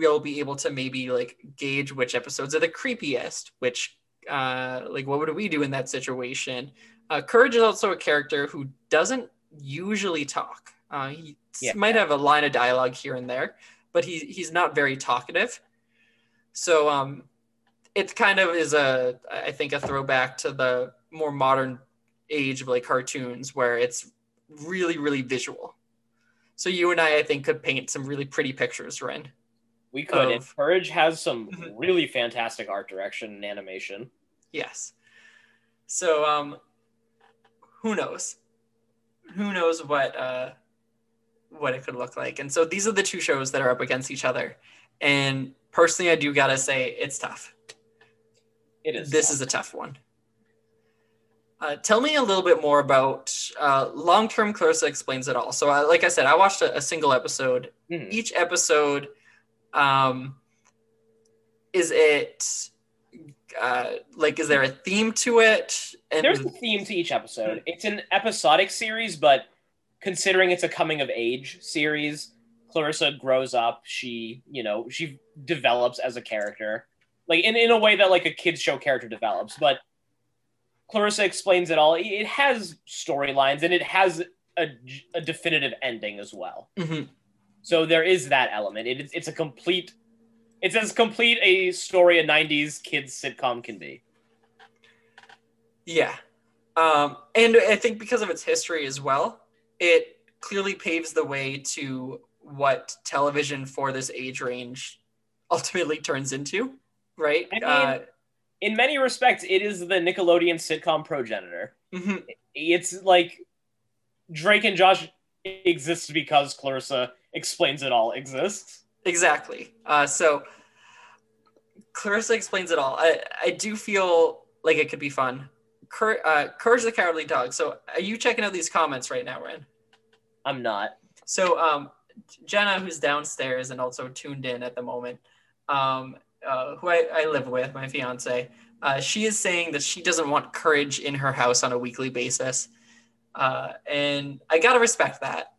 we'll be able to maybe like gauge which episodes are the creepiest, which, uh, like, what would we do in that situation? Uh, Courage is also a character who doesn't usually talk. Uh, he Yeah. might have a line of dialogue here and there, but he, he's not very talkative. So um, it kind of is a, I think, a throwback to the more modern age of like cartoons where it's really, really visual. So you and I, I think, could paint some really pretty pictures, Ren. We could. and Of- Courage has some Mhm. really fantastic art direction and animation. Yes. So um, who knows? Who knows what uh, what it could look like? And so these are the two shows that are up against each other. And personally, I do gotta say it's tough. It is. this is a tough one. Uh, tell me a little bit more about uh, long term Clarissa explains it all. So, uh, like I said, I watched a, a single episode. Mhm. Each episode, um, is it uh, like is there a theme to it? And There's a theme to each episode. It's an episodic series, but considering it's a coming of age series, Clarissa grows up. She, you know, she develops as a character, like in, in a way that like a kids show character develops. But Clarissa explains it all. It has storylines and it has a, a definitive ending as well. Mhm. So there is that element. It, it's- a complete. It's as complete a story a '90s kids sitcom can be. Yeah. Um, and I think because of its history as well, it clearly paves the way to what television for this age range ultimately turns into, right? I mean- uh, in many respects, it is the Nickelodeon sitcom progenitor. mhm. It's like Drake and Josh exist because Clarissa explains it all exists. Exactly. Uh, so Clarissa explains it all. I, I do feel like it could be fun. Cur- uh, Courage the Cowardly Dog. So are you checking out these comments right now, Ren? I'm not. So um, Jenna, who's downstairs and also tuned in at the moment, um, uh, who I, I live with, my fiance, uh, she is saying that she doesn't want courage in her house on a weekly basis. Uh, and I gotta respect that.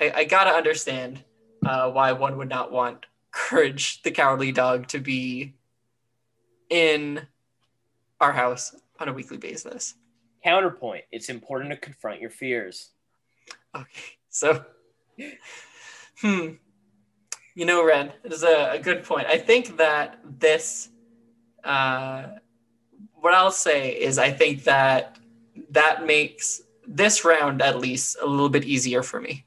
I, I gotta understand uh, why one would not want courage, the cowardly dog, to be in our house on a weekly basis. Counterpoint: It's important to confront your fears. Okay, so, hmm, you know, Ren, it is a, a good point. I think that this, uh, what I'll say is, I think that that makes this round at least a little bit easier for me.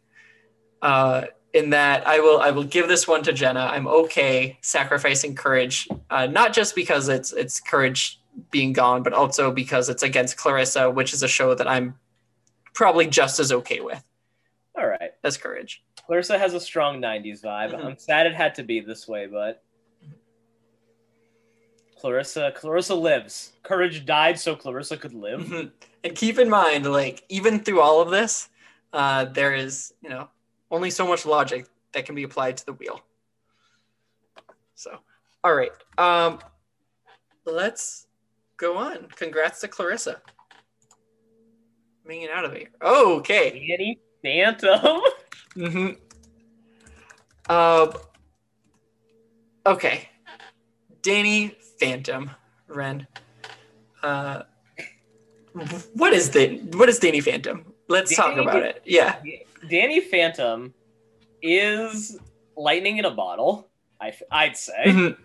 Uh, in that I will, I will give this one to Jenna. I'm okay sacrificing courage, uh, not just because it's it's courage being gone, but also because it's against Clarissa, which is a show that I'm probably just as okay with All right. as courage. Clarissa has a strong '90s vibe. Mhm. I'm sad it had to be this way, but Clarissa, Clarissa lives. Courage died so Clarissa could live. Mhm. And keep in mind, like even through all of this, uh, there is you know only so much logic that can be applied to the wheel. So, all right, um, let's go on. Congrats to Clarissa. It out of here. Oh, okay. Danny Phantom. Mm-hmm. Um. Okay. Danny Phantom, Ren. Uh, what is the what is Danny Phantom? Let's talk about it. Yeah. Danny Phantom is lightning in a bottle. I, I'd say Mhm.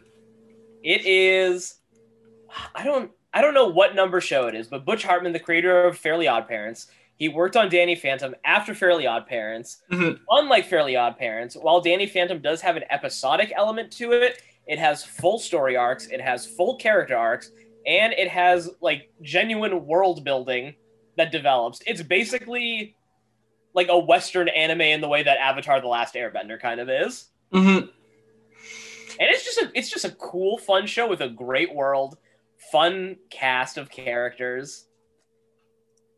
it is. I don't. I don't know what number show it is, but Butch Hartman, the creator of Fairly Odd Parents, he worked on Danny Phantom after Fairly Odd Parents. Mhm. Unlike Fairly Odd Parents, while Danny Phantom does have an episodic element to it, it has full story arcs, it has full character arcs, and it has like genuine world building that develops. It's basically like a Western anime in the way that Avatar: The Last Airbender kind of is. Mhm. And it's just a it's just a cool, fun show with a great world, fun cast of characters.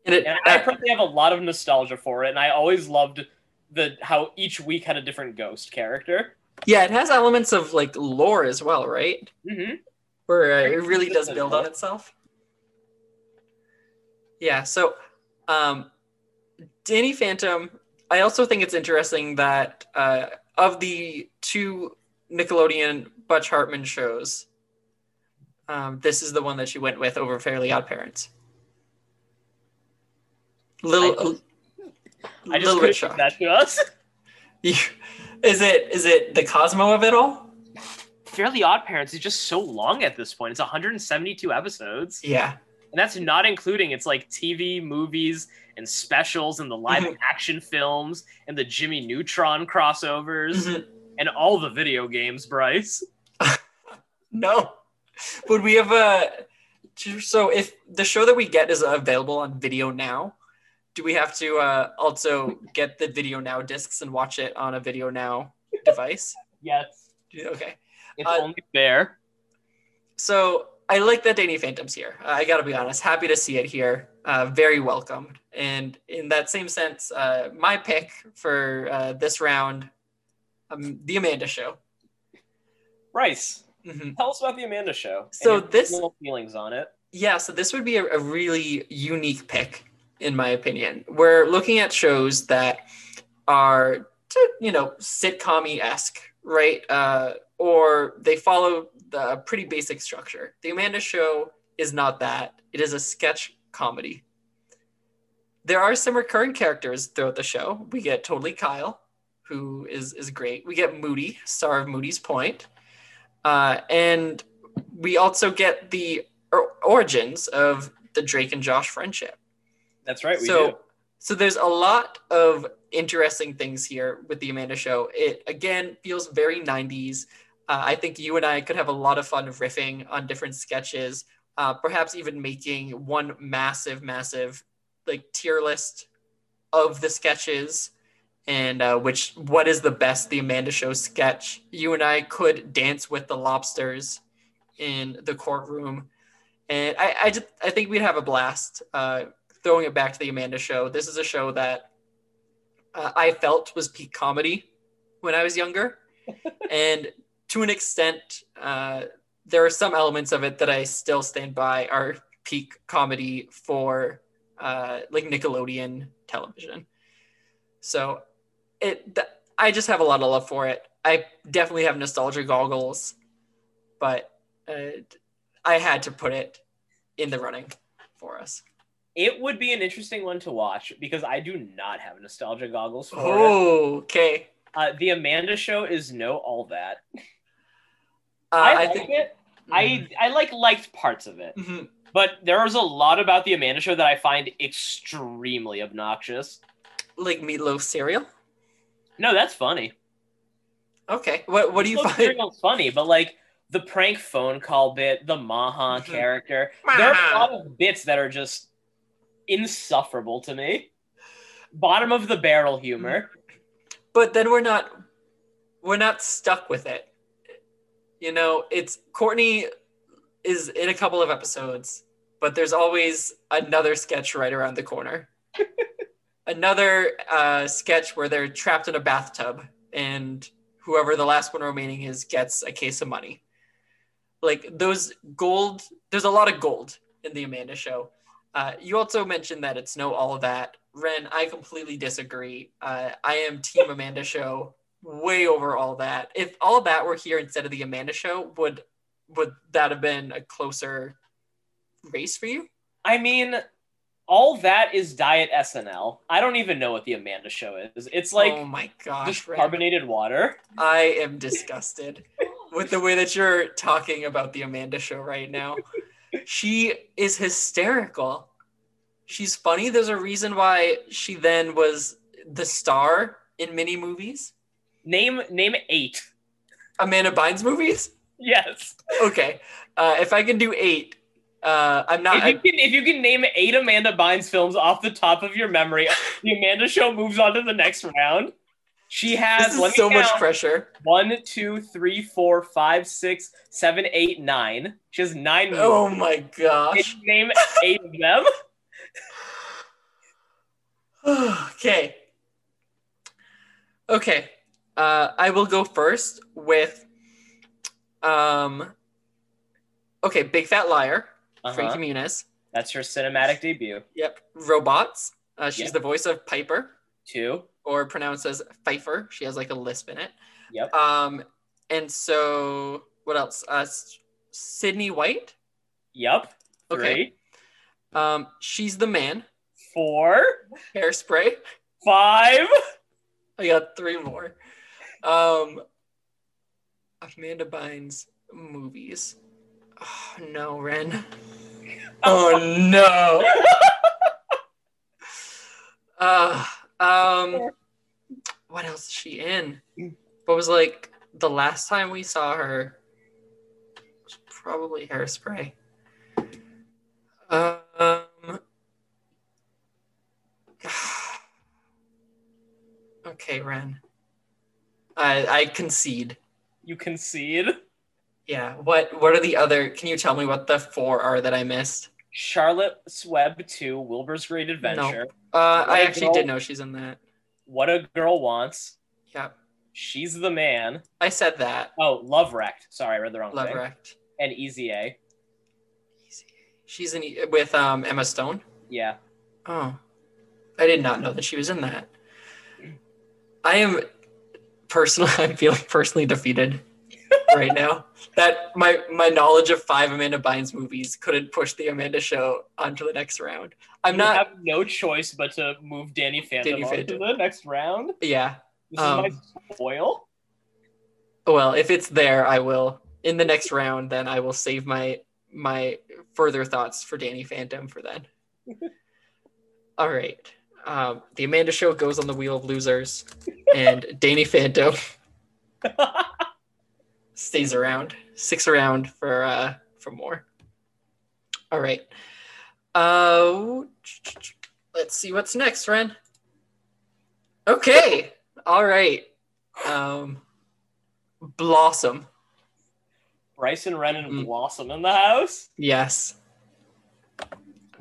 And it, And I uh, personally have a lot of nostalgia for it, and I always loved the how each week had a different ghost character. yeah, it has elements of like lore as well, right? hmm where uh, it really does build on itself. Yeah. So, um, Danny Phantom. I also think it's interesting that uh, of the two Nickelodeon Butch Hartman shows, um, this is the one that she went with over Fairly Odd Parents. Little, I just little couldn't bit shocked. that to us. Is it is it the Cosmo of it all? Fairly Odd Parents is just so long at this point. It's 172 episodes, Yeah. And that's not including its like TV, movies, and specials, and the live Mhm. action films, and the Jimmy Neutron crossovers, Mhm. and all the video games. Bryce, No. Would we have a so if the show that we get is available on video now, do we have to uh, also get the video now discs and watch it on a video now device? yes, Okay. it's Uh, only fair. So I like that Danny Phantom's here. I got to be honest, happy to see it here. Uh, very welcomed. And in that same sense, uh, my pick for uh, this round, um, the Amanda Show. Bryce, Mhm. tell us about the Amanda Show. So this- feelings on it. Yeah, so this would be a, a really unique pick, in my opinion. We're looking at shows that are, you know, sitcom esque, right? Uh, or they follow the pretty basic structure. The Amanda Show is not that, it is a sketch comedy. There are some recurring characters throughout the show. We get Totally Kyle, who is, is great. We get Moody, star of Moody's Point. Uh, and we also get the origins of the Drake and Josh friendship. That's right, we so, do. so there's a lot of interesting things here with the Amanda Show. It again feels very 90s. Uh, I think you and I could have a lot of fun riffing on different sketches, uh, perhaps even making one massive, massive like tier list of the sketches and uh, which what is the best the Amanda Show sketch. You and I could dance with the lobsters in the courtroom, and I I, just, I think we'd have a blast uh, throwing it back to the Amanda Show. This is a show that uh, I felt was peak comedy when I was younger, and to an extent, uh, there are some elements of it that I still stand by are peak comedy for uh, like Nickelodeon television. So it, th- I just have a lot of love for it. I definitely have nostalgia goggles, but uh, I had to put it in the running for us. It would be an interesting one to watch because I do not have nostalgia goggles for it. Oh, okay. Uh, the Amanda Show is no all that. Uh, I, I, like think it. I I like liked parts of it, Mhm. but there is a lot about the Amanda Show that I find extremely obnoxious. like meatloaf cereal. No, that's funny. Okay, what what do you Meatloaf find? Cereal's funny, but like the prank phone call bit, the Maha Mhm. character, there are a lot of bits that are just insufferable to me. Bottom of the barrel humor. But then we're not we're not stuck with it. You know, it's Courtney is in a couple of episodes, but there's always another sketch right around the corner. another uh, sketch where they're trapped in a bathtub and whoever the last one remaining is gets a case of money. Like those gold, there's a lot of gold in the Amanda show. Uh, you also mentioned that it's no all of that. Ren, I completely disagree. Uh, I am Team Amanda show way over all that. If all that were here instead of the Amanda show, would would that have been a closer race for you? I mean, all that is Diet SNL. I don't even know what the Amanda Show is. It's like oh my gosh, carbonated water. I am disgusted with the way that you're talking about the Amanda show right now. She is hysterical. She's funny. There's a reason why she then was the star in many movies. Name name eight. Amanda Bynes movies? Yes. Okay. Uh, if I can do eight, uh, I'm not. If you can if you can name eight Amanda Bynes films off the top of your memory, the Amanda Show moves on to the next round. She has this is me so much pressure. one, two, three, four, five, six, seven, eight, nine. She has nine movies. Oh my gosh. name eight of them? okay. Okay. Uh, I will go first with um Okay, Big Fat Liar, Frankie Uh-huh. Muniz. That's her cinematic debut. Yep. Robots. Uh, she's Yep. the voice of Piper, Two. or pronounced as Pfeiffer. She has like a lisp in it. Yep. Um, and so what else? Uh, Sydney White. Yep. Okay. Um, she's the man. Four. Hairspray. Five. I got three more. Um, Amanda Bynes movies. Oh, no, Ren. Oh no. Uh, um, what else is she in? What was like the last time we saw her? Was probably Hairspray. Um. Okay, Ren. I I concede. You concede. Yeah. What What are the other? Can you tell me what the four are that I missed? Charlotte's Web 2, Wilbur's Great Adventure. Uh, I actually girl. did know she's in that. What a Girl Wants. Yeah, She's the Man. I said that. Oh, Love Wrecked. Sorry, I read the wrong Love thing. wrecked. And Easy A. She's in with um Emma Stone. Yeah. Oh, I did not know that she was in that. I am personally, I'm feeling personally defeated right now. That my my knowledge of five Amanda Bynes movies couldn't push the Amanda Show onto the next round. I'm you not. have no choice but to move Danny Phantom Danny on to the next round. yeah. This is my Um, spoil. Well, if it's there, I will. In the next round, then I will save my my further thoughts for Danny Phantom for then. All right. Um, the Amanda Show goes on the wheel of losers, and Danny Phantom stays around, sticks around for uh, for more. All right. Uh, let's see what's next, Ren. Okay. All right. Um, Blossom. Bryce and Ren and Mm. Blossom in the house. Yes.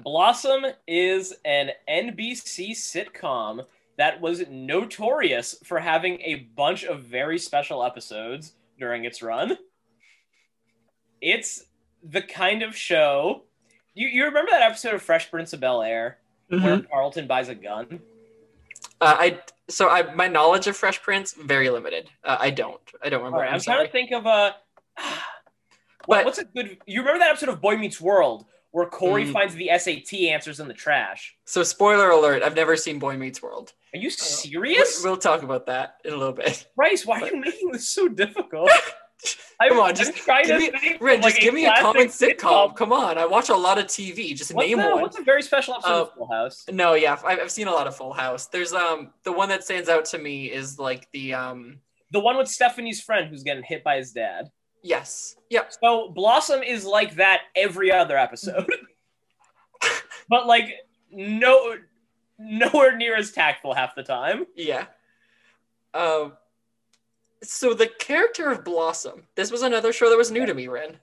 Blossom is an NBC sitcom that was notorious for having a bunch of very special episodes during its run. It's the kind of show. You, you remember that episode of Fresh Prince of Bel Air where Carlton buys a gun? Uh, I so I my knowledge of Fresh Prince very limited. Uh, I don't. I don't remember. Right, I'm, I'm, trying to think of a. What, But- what's a good? You remember that episode of Boy Meets World where Corey Mm. finds the SAT answers in the trash? So spoiler alert: I've never seen Boy Meets World. Are you We- serious? We'll talk about that in a little bit. Bryce, why are you making this so difficult? Come on, just give to me- think Ren, of, like, just give me a common sitcom. Come on, I watch a lot of TV. Just What's, name the- one. what's a very special episode Uh, of Full House? No, yeah, I've, I've seen a lot of Full House. There's um the one that stands out to me is like the um The one with Stephanie's friend who's getting hit by his dad. Yes, yep, So Blossom is like that every other episode, but like no, nowhere near as tactful half the time. yeah. Um, so the character of Blossom. This was another show that was new to me, Ren.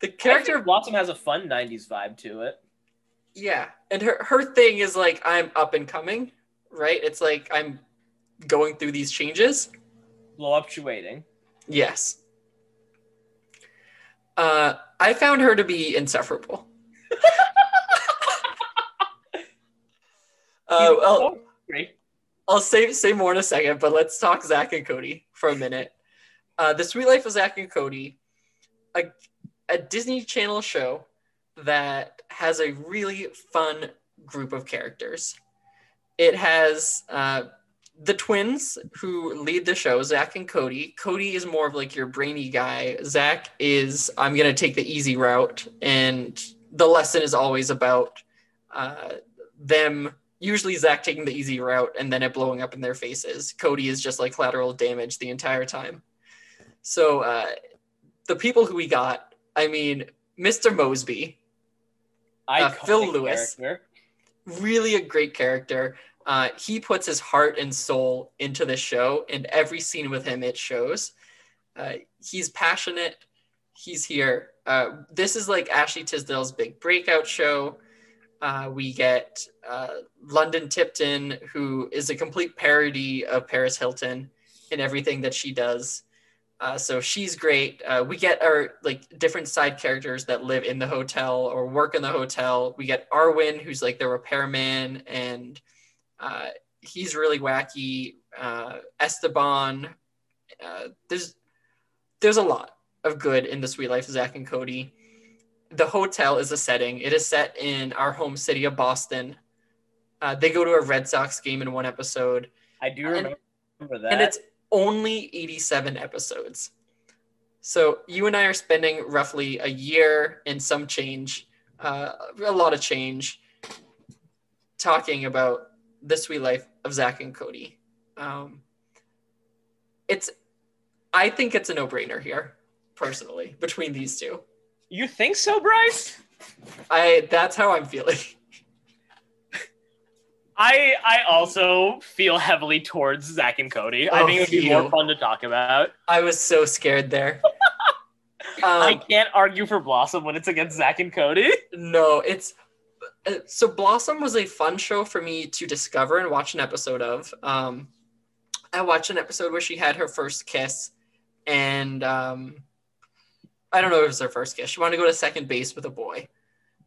The Character of Blossom has a fun '90s vibe to it. Yeah, and her her thing is like I'm up and coming, right? It's like I'm going through these changes. Blow up waiting. Yes. Uh, I found her to be insufferable. uh, I'll, I'll say say more in a second, but let's talk Zack and Cody for a minute. Uh, the Suite Life of Zack and Cody, a, a Disney Channel show that has a really fun group of characters. It has uh, the twins who lead the show, Zack and Cody. Cody is more of like your brainy guy. Zack is I'm gonna take the easy route, and the lesson is always about uh, them. Usually Zack taking the easy route and then it blowing up in their faces. Cody is just like collateral damage the entire time. So uh, the people who we got, I mean, Mr. Moseby, Uh, Phil Lewis. character. really a great character. Uh, he puts his heart and soul into the show, and every scene with him it shows. Uh, he's passionate. He's here. Uh, this is like Ashley Tisdale's big breakout show. Uh, we get uh, London Tipton, who is a complete parody of Paris Hilton in everything that she does. Uh, so she's great. We get our like different side characters that live in the hotel or work in the hotel. We get Arwin, who's like the repairman, and uh, he's really wacky. Uh, Esteban. Uh, there's there's a lot of good in the Suite Life of Zack and Cody. The hotel is a setting. It is set in our home city of Boston. Uh, they go to a Red Sox game in one episode, I do And- remember that. and it's only 87 episodes. So you and I are spending roughly a year and some change, uh, a lot of change, talking about the Suite life of Zack and Cody. Um, it's, I think it's a no-brainer here, personally, between these two. you think so, Bryce? I that's how I'm feeling. I I also feel heavily towards Zack and Cody. I Oh, think it would be more fun to talk about. I was so scared there. I Um, can't argue for Blossom when it's against Zack and Cody. no, it's so Blossom was a fun show for me to discover and watch an episode of. Um, I watched an episode where she had her first kiss, and um, I don't know if it was her first kiss. She wanted to go to second base with a boy,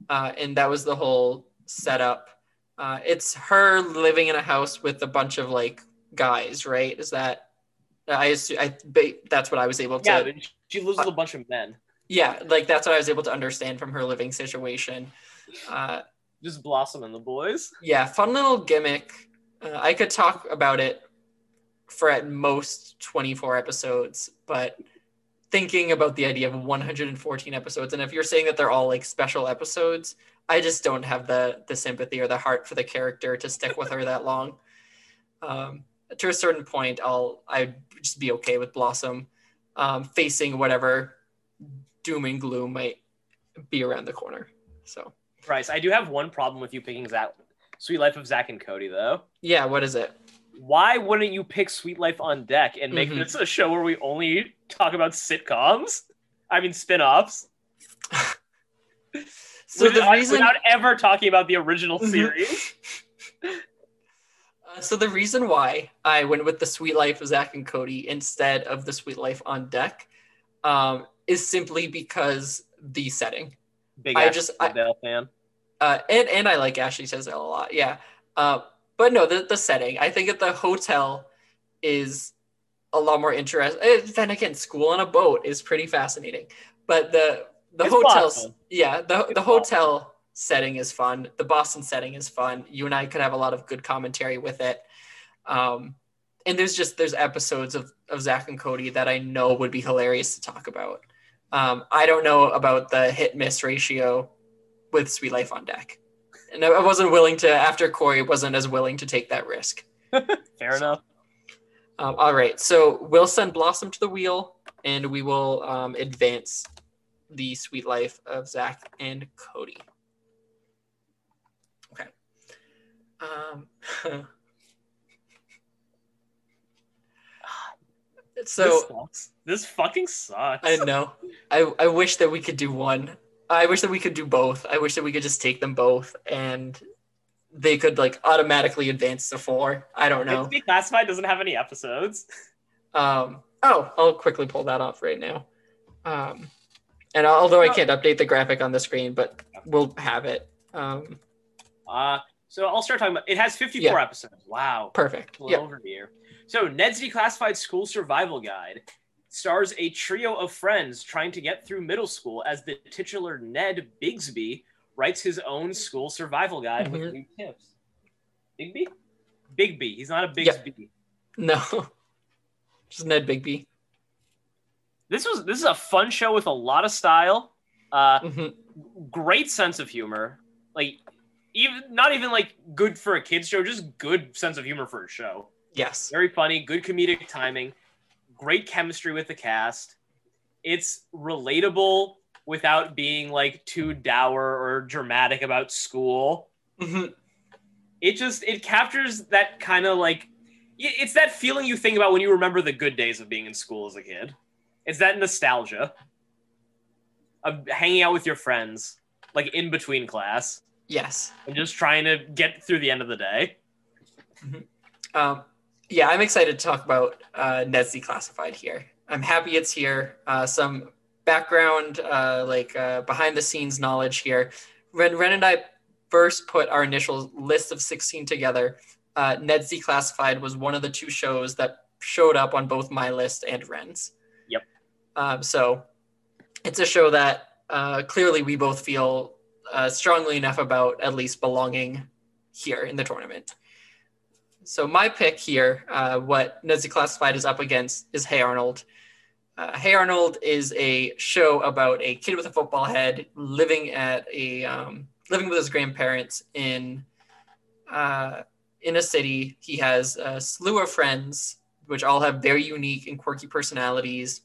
uh, and that was the whole setup. Uh, it's her living in a house with a bunch of like guys, right? Is that I assume I that's what I was able to Yeah, she lives with a bunch of men. yeah like that's what i was able to understand from her living situation uh, Just Blossom and the boys. yeah fun little gimmick. Uh, i could talk about it for at most 24 episodes but thinking about the idea of 114 episodes and if you're saying that they're all like special episodes i just don't have the the sympathy or the heart for the character to stick with her that long. Um, to a certain point i'll i'd just be okay with blossom um, facing whatever doom and gloom might be around the corner so Bryce, I do have one problem with you picking Zack, Suite Life of Zack and Cody, though. yeah what is it Why wouldn't you pick Suite Life on Deck and make Mhm. this a show where we only talk about sitcoms? I mean, spin-offs. so the without, reason without ever talking about the original Mhm. series. Uh, so the reason why I went with the Suite Life of Zack and Cody instead of the Suite Life on Deck um, is simply because the setting. Big I Ashley just- I- Tisdale fan. Uh, and and I like Ashley Tisdale a lot. Yeah. Uh, but no, the the setting. I think that the hotel is a lot more interesting. Then again, school on a boat is pretty fascinating. But the the It's hotels, Boston. yeah, the It's the hotel setting is fun. The Boston setting is fun. You and I could have a lot of good commentary with it. Um, and there's just there's episodes of of Zack and Cody that I know would be hilarious to talk about. Um, I don't know about the hit miss ratio with Suite Life on Deck, and I wasn't willing to after Cory wasn't as willing to take that risk. Fair enough. Um, all right, so we'll send Blossom to the wheel, and we will um, advance the Suite Life of Zack and Cody. Okay. so this, sucks. this fucking sucks. I know. I I wish that we could do one. I wish that we could do both. I wish that we could just take them both and they could like automatically advance to four. I don't know. It's Declassified doesn't have any episodes. Um, oh, I'll quickly pull that off right now. Um, and although I can't update the graphic on the screen, but we'll have it. Um, Uh, so I'll start talking about. It has 54 Yeah. episodes. Wow. perfect. Yeah. over here. So Ned's Declassified School Survival Guide stars a trio of friends trying to get through middle school as the titular Ned Bigsby writes his own school survival guide Mhm. with new tips. Bigby? Bigby. He's not a. Bigsby. No, just Ned Bigby. This was this is a fun show with a lot of style. Uh, Mhm. great sense of humor. Like even not even like good for a kids show, just good sense of humor for a show. Yes. Very funny, good comedic timing, great chemistry with the cast. It's relatable without being like too dour or dramatic about school. Mhm. It just it captures that kind of like it's that feeling you think about when you remember the good days of being in school as a kid. It's that nostalgia of hanging out with your friends like in between class Yes. and just trying to get through the end of the day. Um, yeah, I'm excited to talk about uh, Ned's Declassified here. I'm happy it's here. Uh, some background, uh, like uh, behind the scenes knowledge here. When Ren and I first put our initial list of 16 together, uh, Ned's Declassified was one of the two shows that showed up on both my list and Ren's. Yep. Um, so it's a show that uh, clearly we both feel uh, strongly enough about at least belonging here in the tournament. So my pick here, uh, what Ned's Classified is up against, is Hey Arnold. Uh, hey Arnold is a show about a kid with a football head living at a um, living with his grandparents in uh, in a city. He has a slew of friends, which all have very unique and quirky personalities.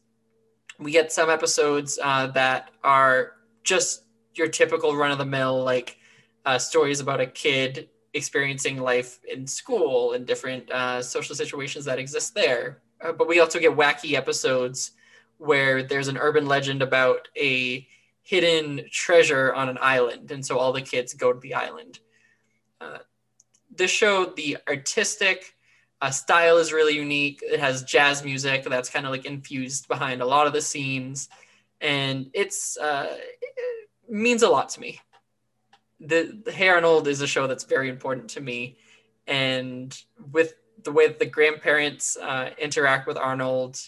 We get some episodes uh, that are just your typical run of the mill, like uh, stories about a kid experiencing life in school and different uh, social situations that exist there. Uh, but we also get wacky episodes where there's an urban legend about a hidden treasure on an island, and so all the kids go to the island. Uh, this show, the artistic uh, style is really unique. It has jazz music that's kind of like infused behind a lot of the scenes, and it's uh, it means a lot to me. The, the Hey Arnold is a show that's very important to me, and with the way that the grandparents uh, interact with Arnold,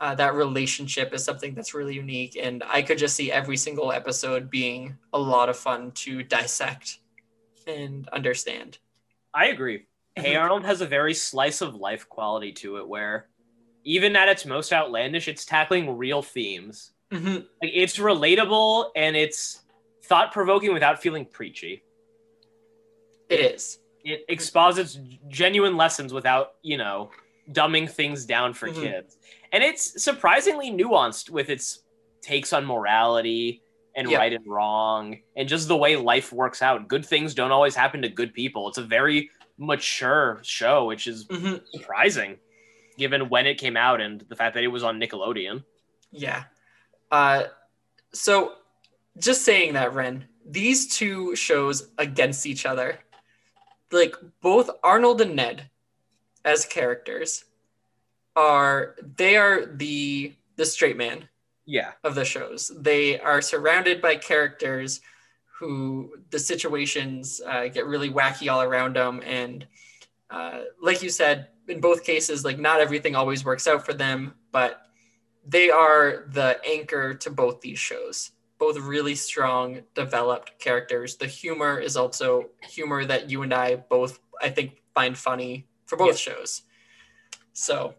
uh, that relationship is something that's really unique, and I could just see every single episode being a lot of fun to dissect and understand. I agree. Hey Mhm. Arnold has a very slice of life quality to it where even at its most outlandish, it's tackling real themes. Mhm. Like it's relatable and it's thought provoking without feeling preachy. It is. It exposits genuine lessons without, you know, dumbing things down for Mhm. kids. And it's surprisingly nuanced with its takes on morality and Yeah. right and wrong and just the way life works out. Good things don't always happen to good people. It's a very mature show, which is Mhm. surprising given when it came out and the fact that it was on Nickelodeon. Yeah. Uh, so, just saying that, Ren, these two shows against each other, like both Arnold and Ned as characters, are they are the the straight man Yeah. of the shows. They are surrounded by characters who the situations uh, get really wacky all around them, and uh, like you said, in both cases, like not everything always works out for them, but they are the anchor to both these shows. Both really strong, developed characters. The humor is also humor that you and I both, I think, find funny for both shows. So,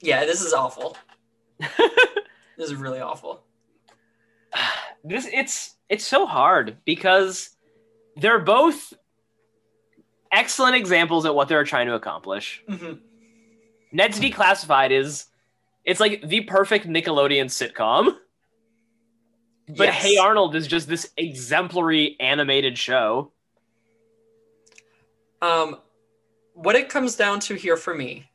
yeah, this is awful. this is really awful. this it's it's so hard because they're both excellent examples at what they're trying to accomplish. Mhm. Ned's Declassified is it's like the perfect Nickelodeon sitcom. But Yes. Hey Arnold is just this exemplary animated show. Um, what it comes down to here for me,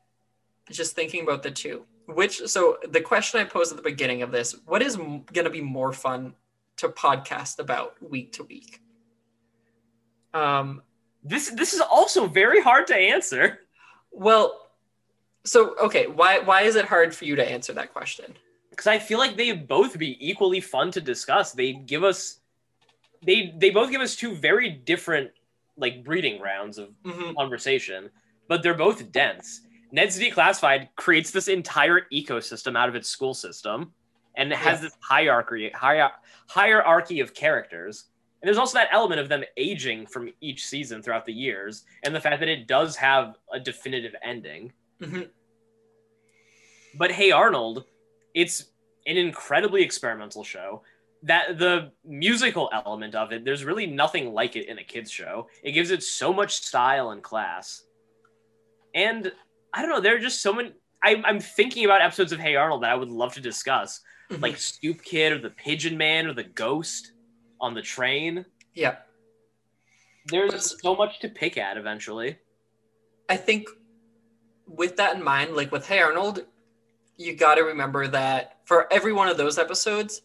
just thinking about the two, which so the question I posed at the beginning of this, what is going to be more fun to podcast about week to week? Um, This this is also very hard to answer. well, so okay, why why is it hard for you to answer that question? Because I feel like they both be equally fun to discuss. They give us they they both give us two very different like breeding grounds of Mhm. conversation, but they're both dense. Ned's Declassified creates this entire ecosystem out of its school system, and it has Yeah. this hierarchy hier- hierarchy of characters. And there's also that element of them aging from each season throughout the years, and the fact that it does have a definitive ending. Mhm. But Hey Arnold, it's an incredibly experimental show. That the musical element of it, there's really nothing like it in a kids show. It gives it so much style and class. And I don't know, there are just so many. I, I'm thinking about episodes of Hey Arnold that I would love to discuss, Mhm. like Stoop Kid or the Pigeon Man or the Ghost on the train. yeah, There's so much to pick at eventually. I think with that in mind, like with Hey Arnold, you got to remember that for every one of those episodes,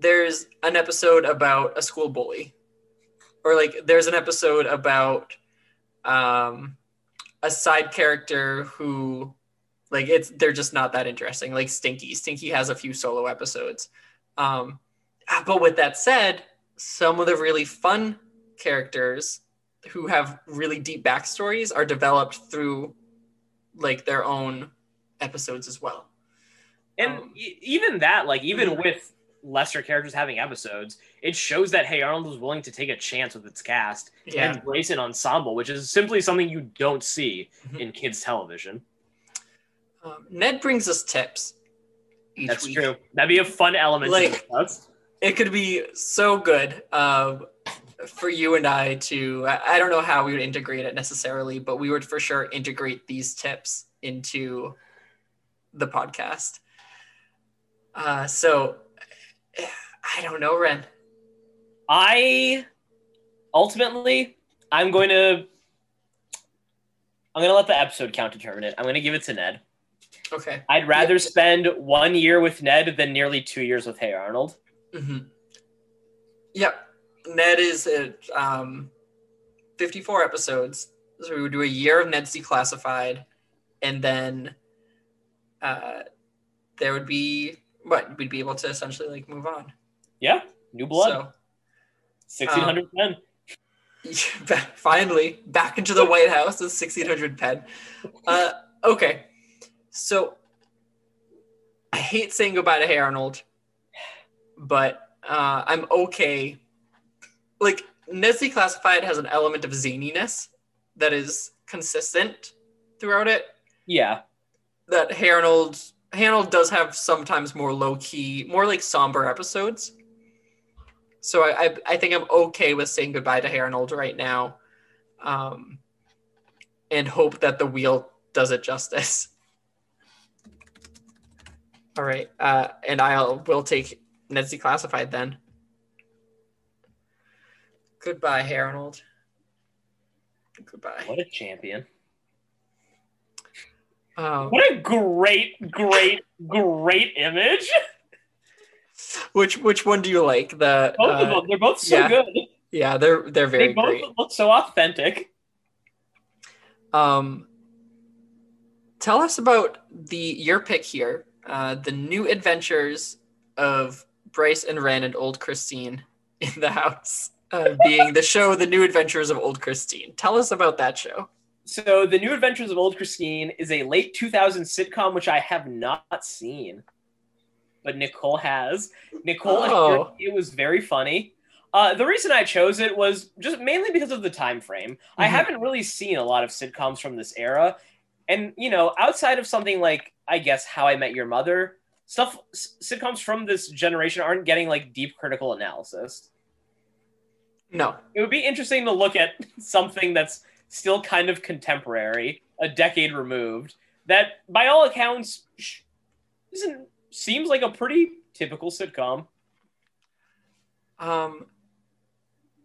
there's an episode about a school bully, or like there's an episode about um, a side character who Like it's they're just not that interesting. Like Stinky, Stinky has a few solo episodes. Um, ah, but with that said, some of the really fun characters who have really deep backstories are developed through like their own episodes as well. And Um, e- even that, like even Mhm. with lesser characters having episodes, it shows that Hey Arnold was willing to take a chance with its cast Yeah. and embrace an ensemble, which is simply something you don't see Mhm. in kids television. Um, Ned brings us tips. That's week. true. That'd be a fun element Like- it could be so good um, for you and I to. I don't know how we would integrate it necessarily, but we would for sure integrate these tips into the podcast. Uh, so I don't know, Ren. I ultimately, I'm going to, I'm going to let the episode count determine it. I'm going to give it to Ned. Okay. I'd rather spend one year with Ned than nearly two years with Hey Arnold. hmm Yep. Ned is at um, 54 episodes. So we would do a year of Ned's Declassified, and then uh, there would be what we'd be able to essentially like move on. Yeah, new blood, So 1600 Penn. back, finally back into the White House with 1600 Penn. Uh, okay, so I hate saying goodbye to Hey Arnold, but uh, I'm okay. Like Ned's Declassified has an element of zaniness that is consistent throughout it. Yeah, That Hey Arnold, Arnold does have sometimes more low key, more like somber episodes. So I, I, I think I'm okay with saying goodbye to Hey Arnold right now, um, and hope that the wheel does it justice. All right, uh, and I'll will take Ned's Classified then. Goodbye, Hey Arnold. Goodbye. what a champion. Um, What a great, great, great image. which which one do you like? The Both uh, of them, they're both so yeah, good. yeah, they're they're very They both great. look so authentic. Um, tell us about the your pick here, uh, the new adventures of Bryce and Ren and Old Christine in the house, uh, being the show The New Adventures of Old Christine. Tell us about that show. So, The New Adventures of Old Christine is a late 2000 sitcom which I have not seen, but Nicole has. Nicole, Oh. it was very funny. Uh, the reason I chose it was just mainly because of the time frame. I Mhm. haven't really seen a lot of sitcoms from this era, and you know, outside of something like I guess How I Met Your Mother, stuff s- sitcoms from this generation aren't getting like deep critical analysis. No, It would be interesting to look at something that's still kind of contemporary, a decade removed, that by all accounts isn't seems like a pretty typical sitcom. Um,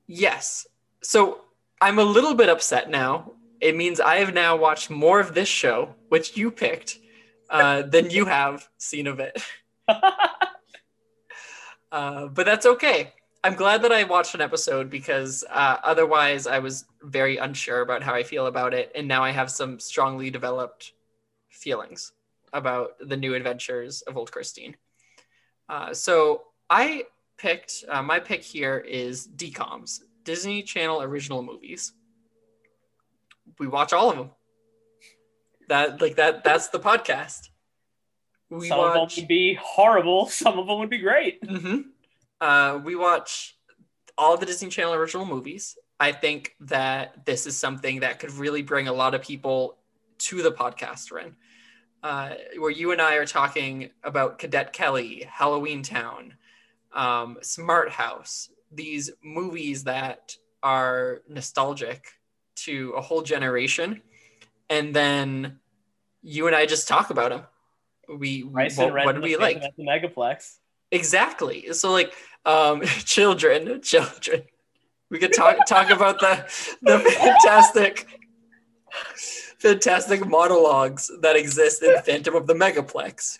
yes. So I'm a little bit upset now. It means I have now watched more of this show, which you picked, uh, than you have seen of it. Uh, but that's okay. I'm glad that I watched an episode because uh, otherwise I was very unsure about how I feel about it, and now I have some strongly developed feelings about the new adventures of Old Christine. Uh, so I picked uh, my pick here is DComs, Disney Channel original movies. We watch all of them. That like that that's the podcast. We some of them would be horrible, some of them would be great. hmm Uh, we watch all the Disney Channel original movies. I think that this is something that could really bring a lot of people to the podcast, Ren. Uh, where you and I are talking about Cadet Kelly, Halloween Town, um, Smart House, these movies that are nostalgic to a whole generation. And then you and I just talk about them. We, Bryce what, what do we like? at the Megaplex. Exactly. So like um children, children. We could talk talk about the the fantastic fantastic monologues that exist in Phantom of the Megaplex.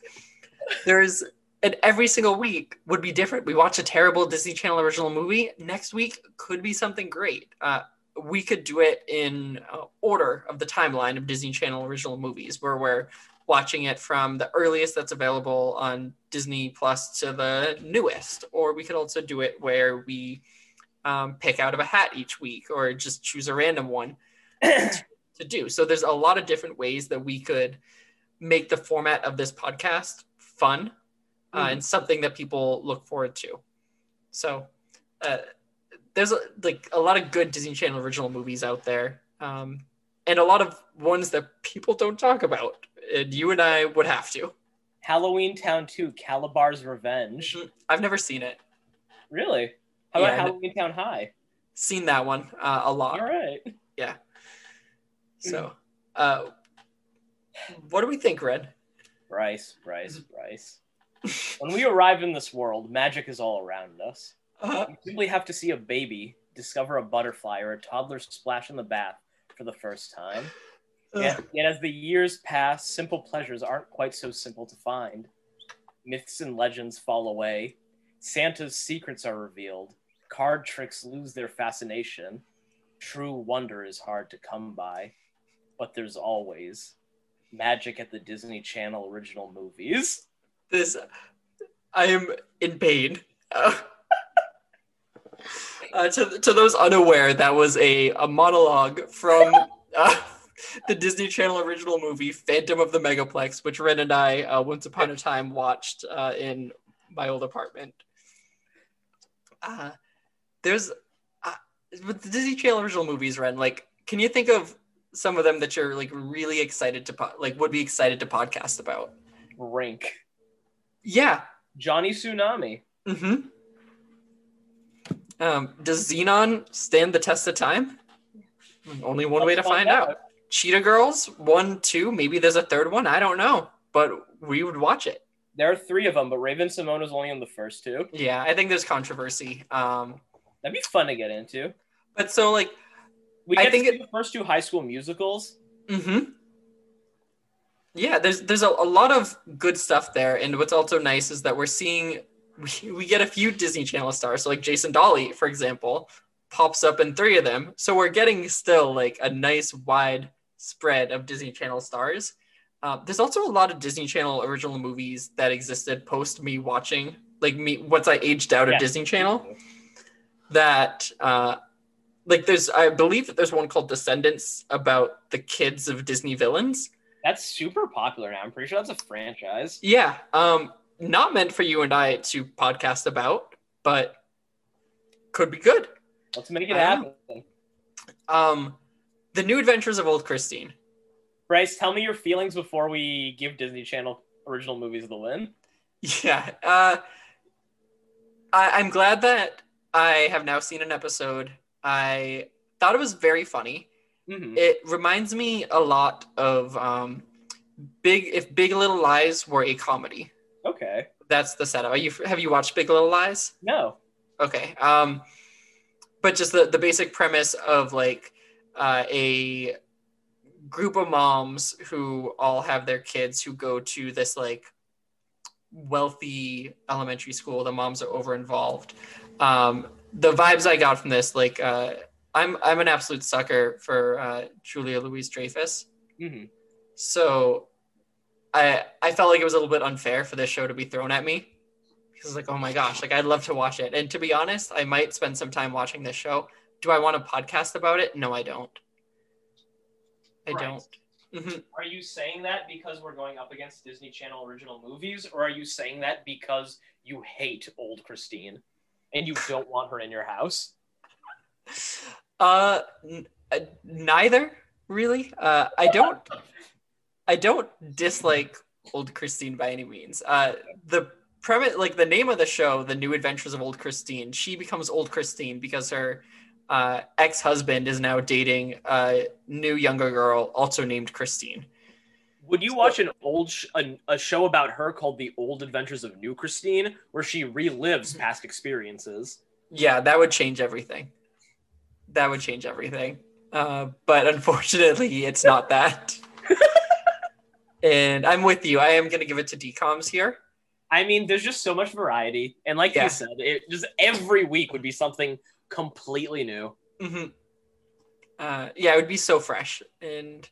There's and every single week would be different. We watch a terrible Disney Channel original movie. Next week could be something great. Uh, we could do it in uh, order of the timeline of Disney Channel original movies, where we're watching it from the earliest that's available on Disney Plus to the newest, or we could also do it where we um, pick out of a hat each week, or just choose a random one to do. So there's a lot of different ways that we could make the format of this podcast fun uh, Mhm. and something that people look forward to. So uh, there's a, like a lot of good Disney Channel original movies out there, um, and a lot of ones that people don't talk about. And you and I would have to. Halloween Town 2, Kalabar's Revenge. I've never seen it. Really? How about I Halloween Town High? Seen that one uh, a lot. All right. Yeah. So, uh, what do we think, Red? Bryce, Bryce, Bryce. When we arrive in this world, magic is all around us. Uh, You simply have to see a baby discover a butterfly or a toddler splash in the bath for the first time. Yet, yet as the years pass, simple pleasures aren't quite so simple to find. Myths and legends fall away. Santa's secrets are revealed. Card tricks lose their fascination. True wonder is hard to come by. But there's always magic at the Disney Channel original movies. this, I am in pain. Uh, to, to those unaware, that was a, a monologue from uh, the Disney Channel original movie Phantom of the Megaplex, which Ren and I uh, once upon a time watched uh, in my old apartment. Uh, there's uh, with the Disney Channel original movies, Ren. Like, can you think of some of them that you're like really excited to po- like would be excited to podcast about? Brink. Yeah. Johnny Tsunami. Mm-hmm. Um, does Zenon stand the test of time? Only one way to Let's find out. Cheetah Girls, one, two, maybe there's a third one. I don't know, but we would watch it. There are three of them, but Raven-Symoné was only in the first two. Yeah, I think there's controversy. Um, That'd be fun to get into. but so like, We I think see the first two high school musicals. mm-hmm. Yeah, there's there's a, a lot of good stuff there, and what's also nice is that we're seeing we, we get a few Disney Channel stars. So like Jason Dolley, for example, pops up in three of them. So we're getting still like a nice wide spread of Disney Channel stars. Uh, there's also a lot of Disney Channel original movies that existed post me watching, like me once I aged out of Yeah. Disney Channel. That uh, like there's I believe that there's one called Descendants about the kids of Disney villains. That's super popular now. I'm pretty sure that's a franchise. Yeah, um, not meant for you and I to podcast about, but could be good. Let's make it happen. Um, the New Adventures of Old Christine. Bryce, tell me your feelings before we give Disney Channel original movies the win. Yeah, uh, I, I'm glad that I have now seen an episode. I thought it was very funny. hmm It reminds me a lot of um, Big. If Big Little Lies were a comedy, Okay. that's the setup. Are you have you watched Big Little Lies? No. Okay. Um, but just the, the basic premise of like uh, a group of moms who all have their kids who go to this like wealthy elementary school. The moms are over involved. Um, the vibes I got from this, like, uh, I'm I'm an absolute sucker for uh, Julia Louis-Dreyfus. hmm So I I felt like it was a little bit unfair for this show to be thrown at me. Because like, oh my gosh, like I'd love to watch it. And to be honest, I might spend some time watching this show. Do I want a podcast about it? No, I don't. I Right. don't. Mhm. Are you saying that because we're going up against Disney Channel original movies, or are you saying that because you hate old Christine and you don't want her in your house? Uh, n- uh, neither really. Uh, I don't. I don't dislike old Christine by any means. Uh, the premise, like the name of the show, "The New Adventures of Old Christine," she becomes old Christine because her uh, ex-husband is now dating a new younger girl, also named Christine. Would you watch an old sh- a, a show about her called The Old Adventures of New Christine, where she relives past experiences? Yeah, that would change everything. That would change everything. Uh, but unfortunately, it's not that. and I'm with you. I am going to give it to DComs here. I mean, there's just so much variety, and like Yeah. you said, it just every week would be something completely new. hmm Uh, yeah, it would be so fresh. And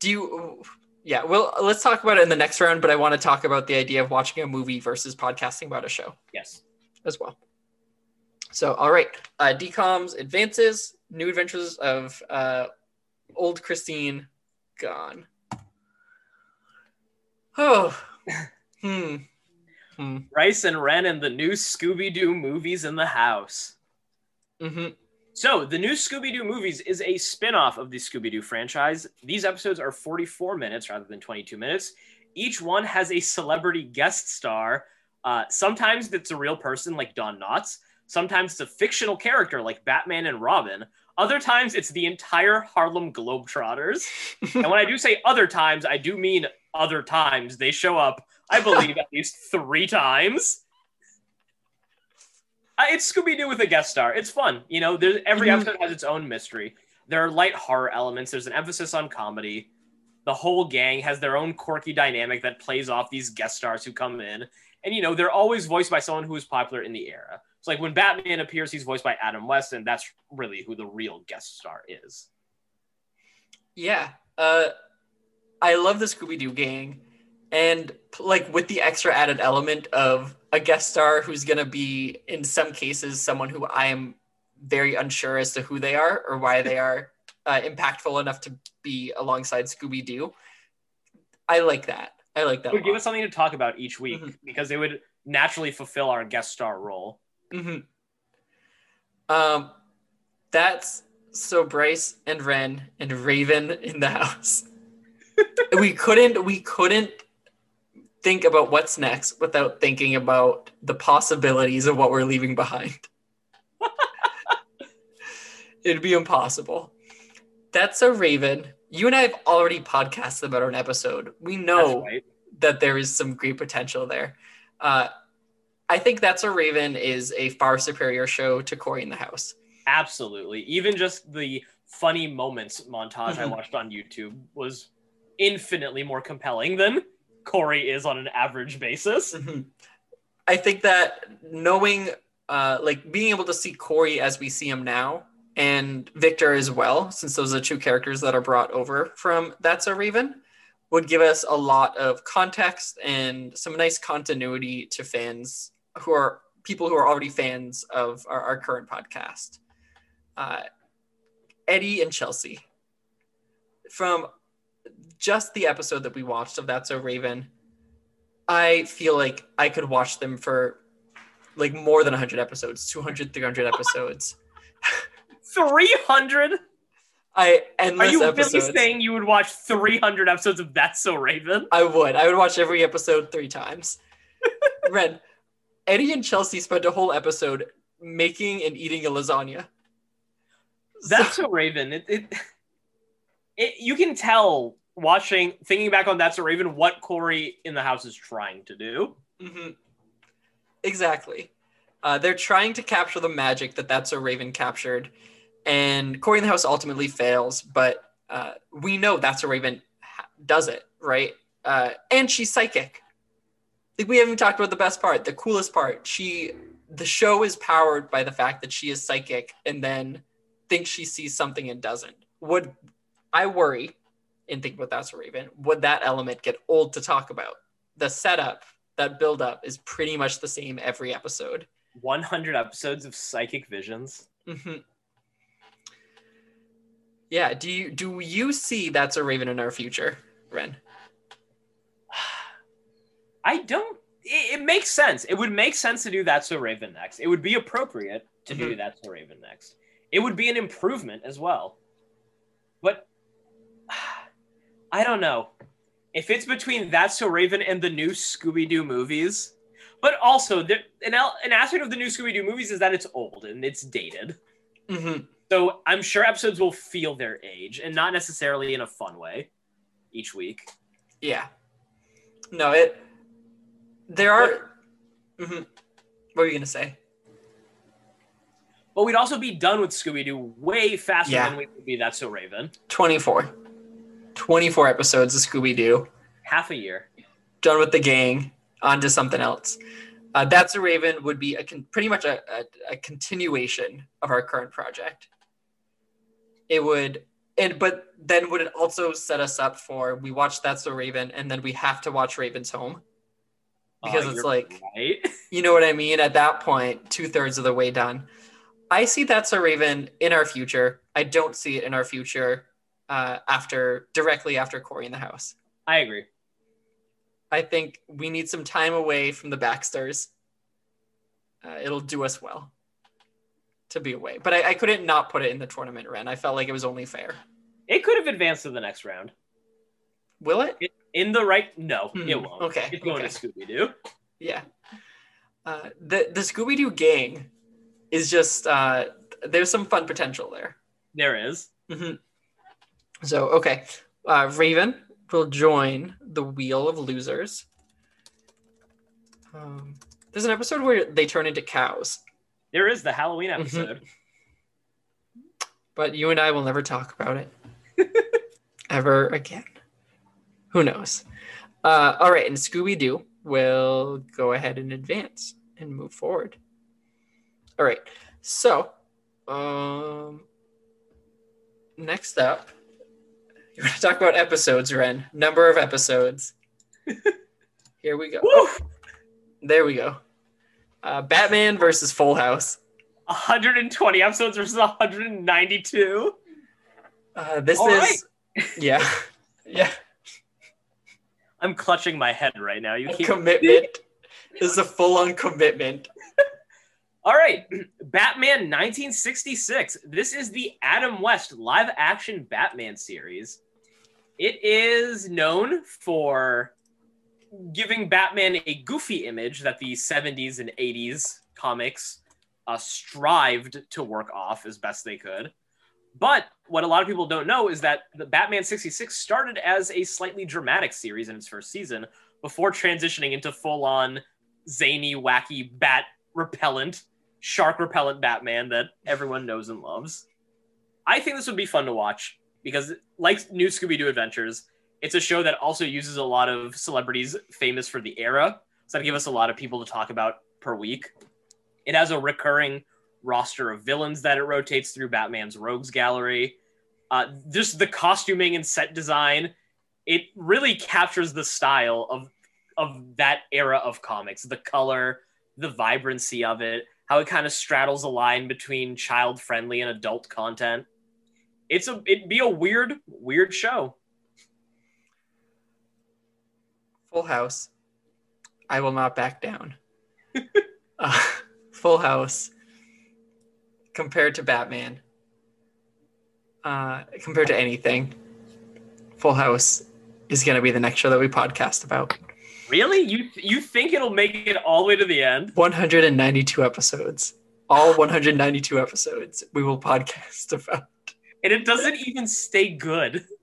do you Yeah, well, let's talk about it in the next round, but I want to talk about the idea of watching a movie versus podcasting about a show Yes. as well. So, all right, uh, DCOM's advances, new adventures of uh, old Christine gone. Oh, hmm. Hmm. Bryce and Ren and the new Scooby Doo movies in the house. Hmm So, the new Scooby Doo movies is a spin off of the Scooby Doo franchise. These episodes are 44 minutes rather than 22 minutes. Each one has a celebrity guest star. Uh, sometimes it's a real person like Don Knotts. Sometimes it's a fictional character like Batman and Robin. Other times it's the entire Harlem Globetrotters. and when I do say other times, I do mean other times. They show up, I believe, at least three times. It's Scooby Doo with a guest star. It's fun. You know, there's, every Mhm. episode has its own mystery. There are light horror elements. There's an emphasis on comedy. The whole gang has their own quirky dynamic that plays off these guest stars who come in. And, you know, they're always voiced by someone who is popular in the era. It's like when Batman appears, he's voiced by Adam West, and that's really who the real guest star is. Yeah. Uh, I love the Scooby Doo gang. And like with the extra added element of a guest star who's going to be, in some cases, someone who I am very unsure as to who they are or why they are uh, impactful enough to be alongside Scooby Doo. I like that. I like that. It would give us something to talk about each week Mhm. because it would naturally fulfill our guest star role. hmm Um, that's so Bryce and Ren and Raven in the house. we couldn't. We couldn't think about what's next without thinking about the possibilities of what we're leaving behind. It'd be impossible. That's So Raven. You and I have already podcasted about an episode. We know right. that there is some great potential there. Uh, I think That's So Raven is a far superior show to Cory in the House. Absolutely. Even just the funny moments montage I watched on YouTube was infinitely more compelling than Cory is on an average basis. Mhm. I think that knowing, uh, like being able to see Cory as we see him now, and Victor as well, since those are two characters that are brought over from That's So Raven, would give us a lot of context and some nice continuity to fans who are people who are already fans of our, our current podcast. Uh, Eddie and Chelsea. From just the episode that we watched of That's So Raven, I feel like I could watch them for like more than 100 episodes, 200, 300 episodes. 300? I Are you episodes. really saying you would watch 300 episodes of That's So Raven? I would. I would watch every episode three times. Ren, Eddie and Chelsea spent a whole episode making and eating a lasagna. So- That's So Raven. It, it, it, you can tell watching, thinking back on That's So Raven, what Cory in the house is trying to do. Mhm. Exactly. Uh, they're trying to capture the magic that That's So Raven captured, and Cory in the House ultimately fails. But uh, we know That's So Raven ha- does it right, uh, and she's psychic. Like we haven't talked about the best part, the coolest part. She, the show is powered by the fact that she is psychic, and then thinks she sees something and doesn't. Would I worry and think about That's So Raven? Would that element get old to talk about? The setup that build up is pretty much the same every episode. 100 episodes of psychic visions. hmm Yeah. Do you do you see That's So Raven in our future, Ren? I don't. It, it makes sense. It would make sense to do that so Raven next. It would be appropriate to do Mhm. that so Raven next. It would be an improvement as well. But I don't know if it's between that so Raven and the new Scooby Doo movies. But also, there, an, an aspect of the new Scooby Doo movies is that it's old and it's dated. hmm So I'm sure episodes will feel their age and not necessarily in a fun way each week. Yeah. No, it. There are. Mhm. What were you gonna say? But we'd also be done with Scooby Doo way faster Yeah. than we would be That's So Raven. 24. 24 episodes of Scooby Doo. Half a year. Done with the gang. On to something else. Uh, That's So Raven would be a con- pretty much a, a, a continuation of our current project. It would and but then would it also set us up for we watch That's So Raven and then we have to watch Raven's Home? Because Uh, it's like right. you know what I mean? At that point, two thirds of the way done. I see That's So Raven in our future. I don't see it in our future uh, after directly after Cory in the house. I agree. I think we need some time away from the Baxters. Uh, it'll do us well to be away. But I, I couldn't not put it in the tournament, Ren. I felt like it was only fair. It could have advanced to the next round. Will it? In the right, no, Hmm, it won't. okay, it's going okay. to Scooby Doo. Yeah. Uh, the the Scooby Doo gang is just uh, there's some fun potential there. There is. hmm So okay, uh, Raven will join the Wheel of Losers. Um, there's an episode where they turn into cows, There is the Halloween Mm-hmm. episode. but you and I will never talk about it ever again. Who knows? Uh, all right, and Scooby Doo will go ahead and advance and move forward. All right, so um, next up, you're going to talk about episodes, Ren. Number of episodes. Here we go. Woo! There we go. Uh, Batman versus Full House. 120 episodes versus 192. Uh, this All is, yeah, yeah. I'm clutching my head right now. You A keep commitment. This is a full-on commitment. All right, Batman 1966. This is the Adam West live action Batman series. It is known for giving Batman a goofy image that the 70s and 80s comics uh, strived to work off as best they could. But what a lot of people don't know is that the Batman 66 started as a slightly dramatic series in its first season before transitioning into full on zany, wacky, bat repellent, shark repellent Batman that everyone knows and loves. I think this would be fun to watch because, like New Scooby Doo Adventures, it's a show that also uses a lot of celebrities famous for the era. So that give us a lot of people to talk about per week. It has a recurring roster of villains that it rotates through Batman's Rogues Gallery. Uh, just the costuming and set design, it really captures the style of of that era of comics. The color, the vibrancy of it, how it kind of straddles a line between child friendly and adult content. It's a it'd be a weird weird show. Full House. I will not back down. uh, Full House compared to Batman. Uh, compared to anything, Full House is going to be the next show that we podcast about. Really? You you think it'll make it all the way to the end? 192 episodes. All 192 episodes we will podcast about. And it doesn't even stay good.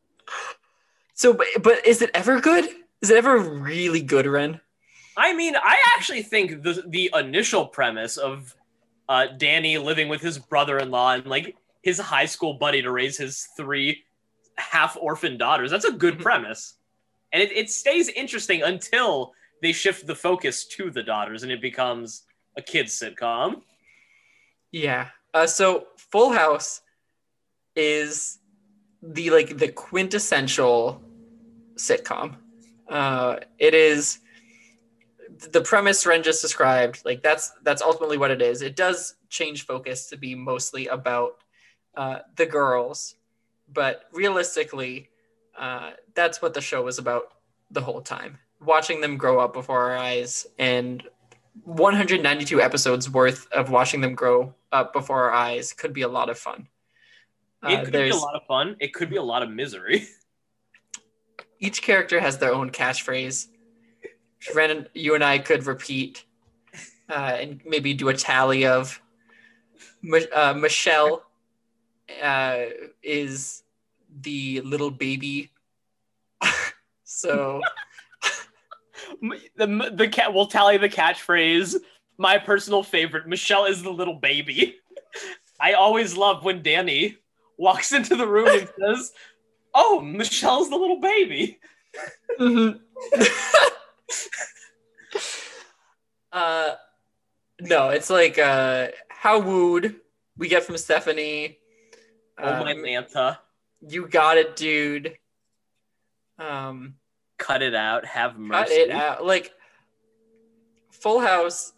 So, but, but is it ever good? Is it ever really good, Ren? I mean, I actually think the the initial premise of uh, Danny living with his brother-in-law and like his high school buddy to raise his three half orphan daughters. That's a good Mhm. premise, and it, it stays interesting until they shift the focus to the daughters and it becomes a kids sitcom. Yeah. Uh, so Full House is the like the quintessential sitcom. Uh, it is the premise Ren just described. Like that's that's ultimately what it is. It does change focus to be mostly about uh, the girls, but realistically, uh, that's what the show was about the whole time. Watching them grow up before our eyes and 192 episodes worth of watching them grow up before our eyes could be a lot of fun. It Uh, could be a lot of fun. It could be a lot of misery. each character has their own catchphrase. Ren, you and I could repeat uh, and maybe do a tally of. Uh, Michelle uh, is the little baby. so the the cat will tally the catchphrase. My personal favorite: Michelle is the little baby. I always love when Danny walks into the room and says, "Oh, Michelle's the little baby." Mhm. uh, no, it's like uh, how wooed we get from Stephanie. oh my Um, Manta. You got it, dude. Um, Cut it out. Have mercy. cut it out. Like Full House.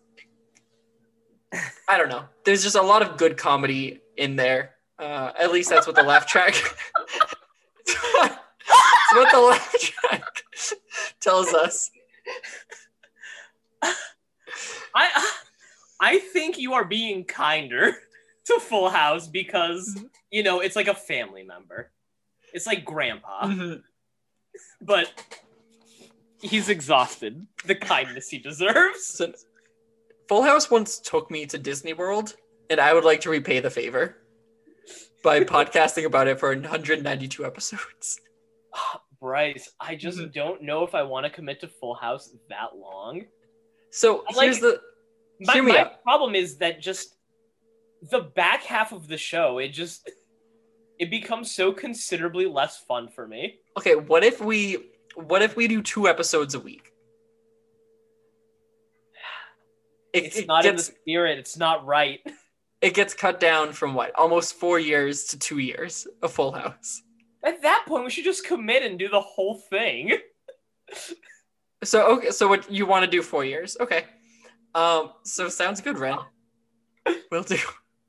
I don't know. There's just a lot of good comedy in there. Uh, at least that's what the laugh track. it's what the laugh track tells us. I I think you are being kinder to Full House because you know it's like a family member. It's like grandpa, Mm-hmm. but he's exhausted. The kindness he deserves. So, Full House once took me to Disney World, and I would like to repay the favor by podcasting about it for 192 episodes. Bryce, I just Mhm. don't know if I want to commit to Full House that long. So like- here's the My, my out. problem is that just the back half of the show, it just it becomes so considerably less fun for me. okay. What if we what if we do two episodes a week? It, It's it not in the spirit. It's not right. it gets cut down from what almost four years to two years. A Full House. At that point, we should just commit and do the whole thing. So okay. So what you want to do four years? Okay. Um. So sounds good, Ren. We'll do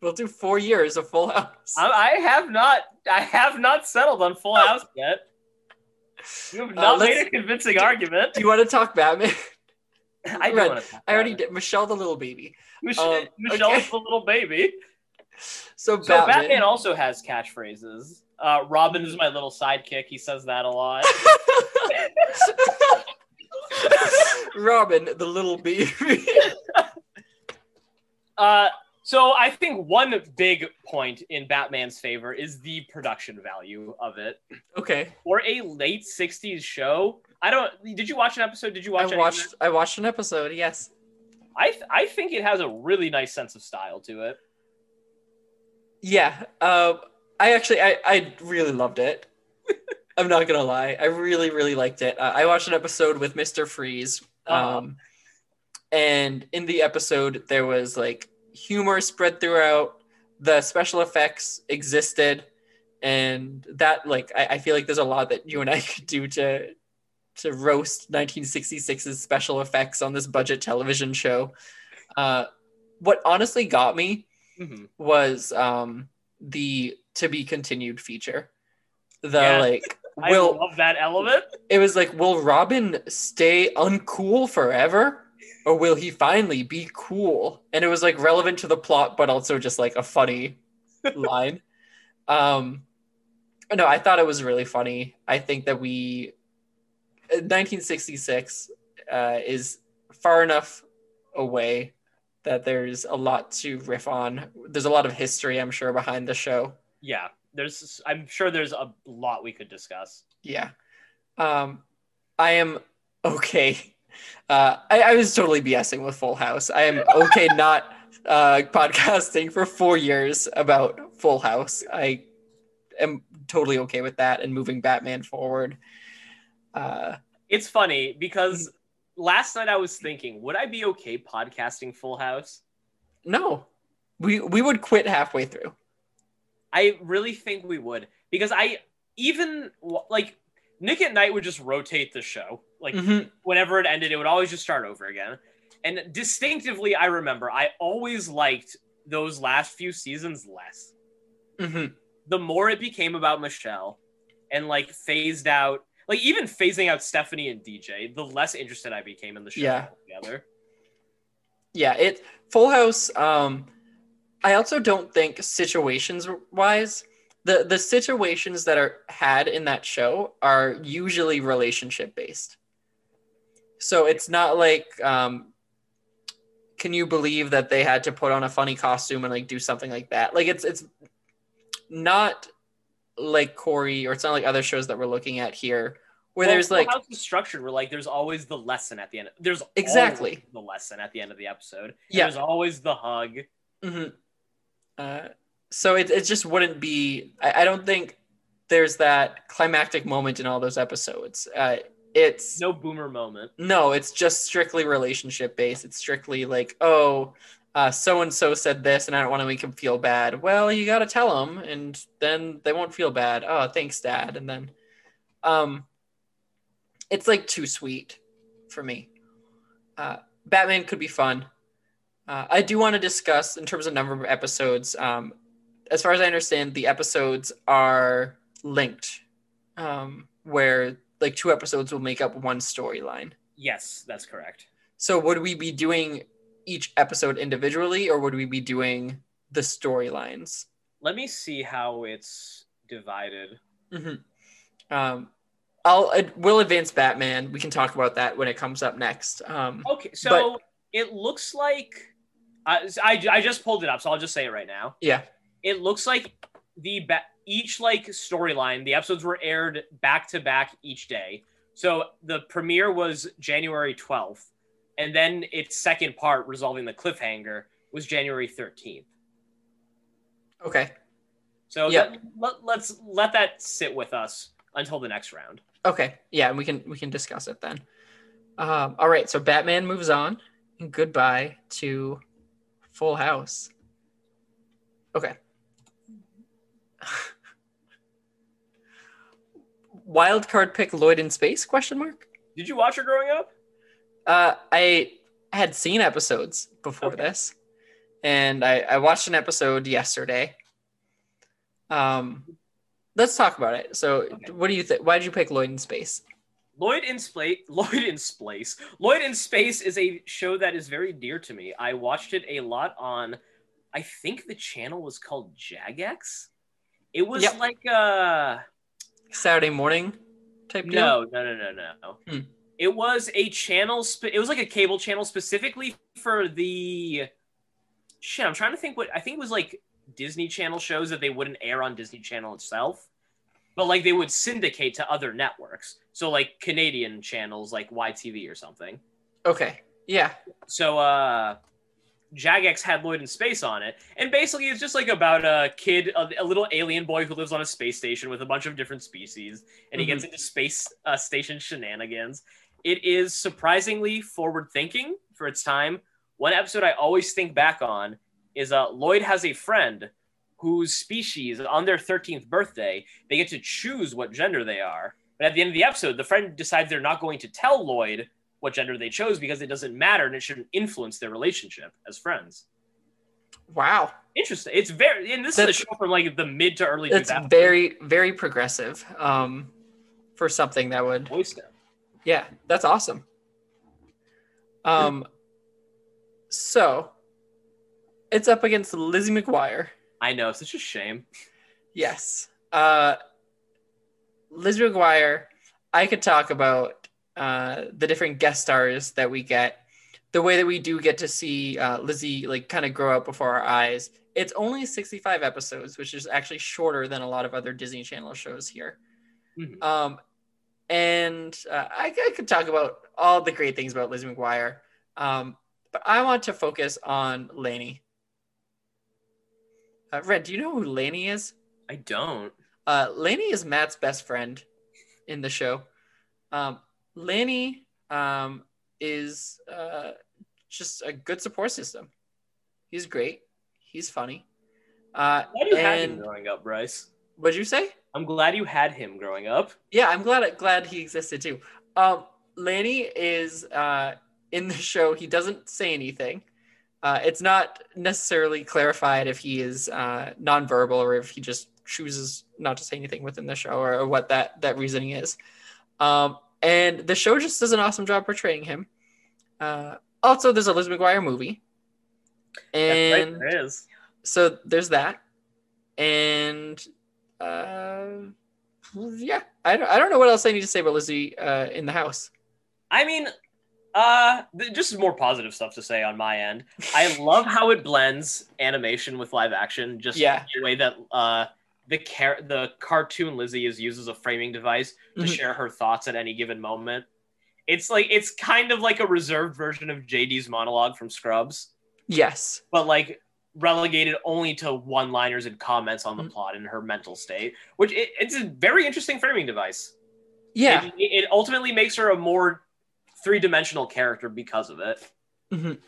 we'll do four years of Full House. I, I have not. I have not settled on Full House yet. You have Uh, not made a convincing argument. Do you want to talk Batman? I do Ren, want to. I already did. Michelle the little baby. Michelle, um, Michelle's okay. the little baby. So So Batman, Batman. also has catchphrases. Uh, Robin is my little sidekick. He says that a lot. Robin the little baby. Uh, so I think one big point in Batman's favor is the production value of it. okay. For a late '60s show, I don't. Did you watch an episode? Did you watch? I watched? I watched an episode. Yes. I th- I think it has a really nice sense of style to it. Yeah. Um. I actually I I really loved it. I'm not gonna lie. I really really liked it. Uh, I watched an episode with Mister Freeze. Uh-huh. Um. And in the episode, there was like humor spread throughout. The special effects existed, and that like I, I feel like there's a lot that you and I could do to to roast 1966's special effects on this budget television show. Uh, what honestly got me Mhm. was um the to be continued feature. The Yeah. like I will love that element. it was like will Robin stay uncool forever or will he finally be cool? And it was like relevant to the plot but also just like a funny line. Um no, I thought it was really funny. I think that we 1966 uh, is far enough away that there's a lot to riff on. There's a lot of history, I'm sure, behind the show. Yeah, there's. I'm sure there's a lot we could discuss. Yeah. Um, I am okay. Uh, I, I was totally BSing with Full House. I am okay not uh, podcasting for four years about Full House. I am totally okay with that and moving Batman forward. Uh, It's funny because last night I was thinking, would I be okay podcasting Full House? no, we we would quit halfway through. I really think we would because I even like Nick at Night would just rotate the show. Like Mhm. whenever it ended, it would always just start over again. And distinctively, I remember I always liked those last few seasons less. Mhm. The more it became about Michelle and like phased out, like even phasing out Stephanie and DJ, the less interested I became in the show Yeah. altogether. Yeah, it Full House. Um, I also don't think situations wise, the the situations that are had in that show are usually relationship based. So it's not like, um, can you believe that they had to put on a funny costume and like do something like that? Like it's it's not like Cory, or it's not like other shows that we're looking at here, where Well, there's like House is structured where like there's always the lesson at the end. There's Exactly. the lesson at the end of the episode. Yeah. There's always the hug. hmm Uh, so it, it just wouldn't be. I, I don't think there's that climactic moment in all those episodes. Uh, it's no. Boomer moment. No, it's just strictly relationship based. It's strictly like, oh, uh, so and so said this, and I don't want to make him feel bad. Well, you got to tell him, and then they won't feel bad. Oh, thanks, Dad. And then, um, it's like too sweet for me. Uh, Batman could be fun. Uh, I do want to discuss in terms of number of episodes. Um, as far as I understand, the episodes are linked, um, where like two episodes will make up one storyline. Yes, that's correct. So would we be doing each episode individually, or would we be doing the storylines? Let me see how it's divided. Mm-hmm. Um, I'll uh, we'll advance Batman. We can talk about that when it comes up next. Um, Okay, so it looks like I, I I just pulled it up, so I'll just say it right now. yeah. It looks like the ba- each like storyline, the episodes were aired back to back each day. So the premiere was January 12th, and then its second part, resolving the cliffhanger, was January 13th. Okay. So Yeah. that- let, let's let that sit with us until the next round. Okay. Yeah, and we can we can discuss it then. Um, all right. So Batman moves on. And Goodbye to Full House. Okay. Wild card pick Lloyd in space? Question mark. Did you watch it growing up? Uh, I had seen episodes before Okay. this, and I, I watched an episode yesterday. Um, let's talk about it. So, Okay. what do you think? Why did you pick Lloyd in space? Lloyd in Space. Lloyd in Space. Lloyd in Space is a show that is very dear to me. I watched it a lot on. I think the channel was called Jetix. It was Yep. like uh Saturday morning type deal. no no no no no. Hmm. It was a channel. Spe- it was like a cable channel specifically for the. Shit, I'm trying to think what I think it was like Disney Channel shows that they wouldn't air on Disney Channel itself, but like they would syndicate to other networks. So like Canadian channels like YTV or something. Okay. Yeah. So uh Jetix had Lloyd in Space on it, and basically it's just like about a kid, a, a little alien boy who lives on a space station with a bunch of different species, and he gets into space uh, station shenanigans. It is surprisingly forward thinking for its time. One episode I always think back on is uh, Lloyd has a friend whose species on their 13th birthday they get to choose what gender they are. But at the end of the episode, the friend decides they're not going to tell Lloyd what gender they chose because it doesn't matter and it shouldn't influence their relationship as friends. Wow. Interesting. It's very and this That's- is a show from like the mid to early It's very very progressive. Um, for something that would Yeah, that's awesome. Um, so it's up against Lizzie McGuire. I know, such a shame. Yes. Uh, Lizzie McGuire. I could talk about uh, the different guest stars that we get, the way that we do get to see uh, Lizzie like kind of grow up before our eyes. It's only 65 episodes, which is actually shorter than a lot of other Disney Channel shows here. Mhm. Um, and uh, I, I could talk about all the great things about Lizzie McGuire, um, but I want to focus on Lanny. Uh, Ren, do you know who Lanny is? I don't. Uh, Lanny is Matt's best friend in the show. Um, Lanny um, is uh, just a good support system. He's great. He's funny. Uh, Glad you had him growing up, Bryce. what'd you say? I'm glad you had him growing up. Yeah, I'm glad glad he existed too. Um, Lanny is uh, in the show. He doesn't say anything. Uh, it's not necessarily clarified if he is uh, nonverbal or if he just chooses not to say anything within the show or, or what that that reasoning is. Um, and the show just does an awesome job portraying him. Uh, also, there's a Liz McGuire movie, and right, there is. so there's that and uh yeah I don't, I don't know what else i need to say about lizzie uh in the house I mean, uh, just more positive stuff to say on my end. I love how it blends animation with live action. Just Yeah. the way that uh, the car- the cartoon Lizzie is used as a framing device to Mhm. share her thoughts at any given moment. It's like it's kind of like a reserved version of JD's monologue from Scrubs, yes but like relegated only to one-liners and comments on the Mhm. plot and her mental state. Which it, it's a very interesting framing device. yeah It, it ultimately makes her a more three-dimensional character because of it. Mhm.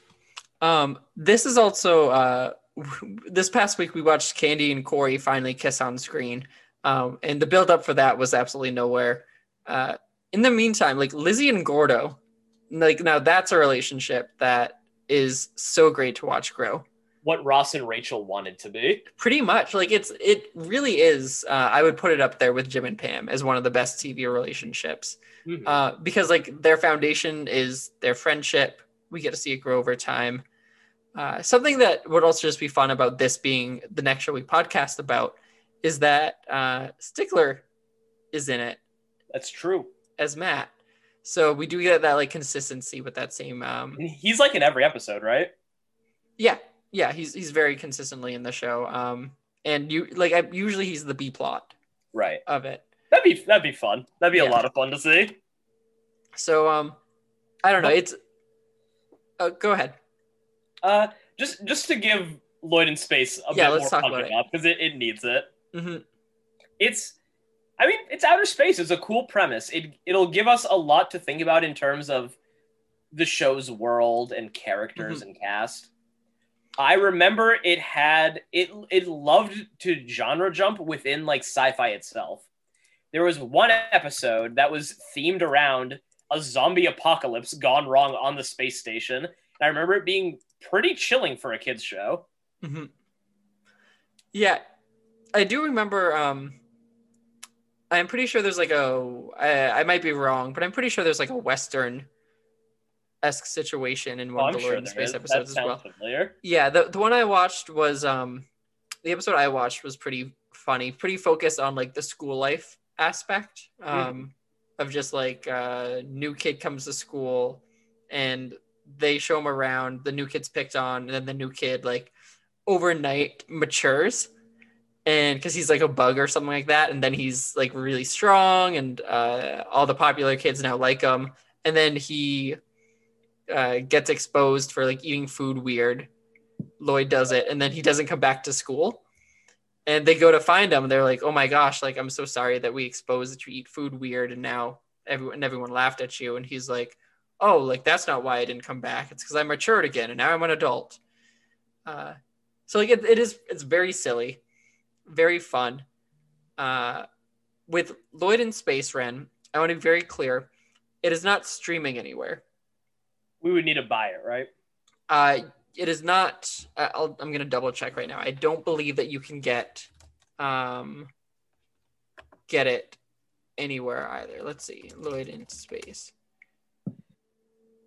Um, this is also uh, this past week we watched Candy and Cory finally kiss on screen, um, and the build up for that was absolutely nowhere. Uh, in the meantime, like Lizzie and Gordo, like now that's a relationship that is so great to watch grow. What Ross and Rachel wanted to be. Pretty much, like it's it really is. Uh, I would put it up there with Jim and Pam as one of the best TV relationships Mhm. uh, because like their foundation is their friendship. We get to see it grow over time. Uh, something that would also just be fun about this being the next show we podcast about is that uh, Stickler is in it That's true. as Matt. So we do get that like consistency with that same. Um, he's like in every episode, right? yeah, yeah, he's he's very consistently in the show. Um, and you like I, usually he's the B plot Right. of it. That'd be that'd be fun. That'd be Yeah. a lot of fun to see. So um, I don't know. It's uh, go ahead. Uh, just just to give Lloyd in Space a Yeah, bit more talk it it. up because it, it needs it. hmm It's, I mean, it's outer space. It's a cool premise. It it'll give us a lot to think about in terms of the show's world and characters Mm-hmm. and cast. I remember it had it it loved to genre jump within like sci-fi itself. There was one episode that was themed around a zombie apocalypse gone wrong on the space station. And I remember it being pretty chilling for a kids show. hmm Yeah, I do remember. Um, I'm pretty sure there's like a. I, I might be wrong, but I'm pretty sure there's like a Western esque situation in Oh, one I'm of the sure Lord in there Space is. That episodes as well. familiar. Yeah, the the one I watched was um, the episode I watched was pretty funny, pretty focused on like the school life aspect. Um, of just like uh, new kid comes to school, and they show him around. The new kid's picked on, and then the new kid like overnight matures and because he's like a bug or something like that and then he's like really strong and uh, all the popular kids now like him and then he uh, gets exposed for like eating food weird lloyd does it and then he doesn't come back to school and they go to find him they're like oh my gosh like i'm so sorry that we exposed that you eat food weird and now everyone everyone laughed at you and he's like oh like that's not why i didn't come back. It's because i matured again and now i'm an adult. Uh, so like it, it is it's very silly very fun. Uh, with lloyd in space ren i want to be very clear. It is not streaming anywhere. We would need to buy it, right? uh, it is not I- I'll, i'm going to double check right now. I don't believe that you can get um, get it anywhere either. Let's see lloyd in space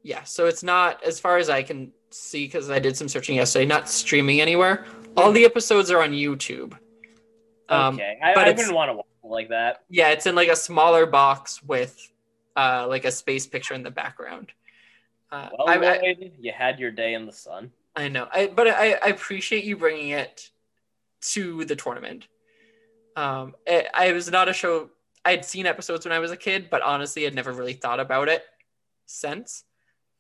yeah so it's not as far as i can see because i did some searching yesterday not streaming anywhere all the episodes are on youtube um, okay, I, but I wouldn't want to watch like that. Yeah, it's in like a smaller box with uh like a space picture in the background. Uh, Well, I, I, you had your day in the sun. I know, I, but I, I appreciate you bringing it to the tournament. Um, it, I was not a show. I had seen episodes when I was a kid, but honestly, I'd never really thought about it since.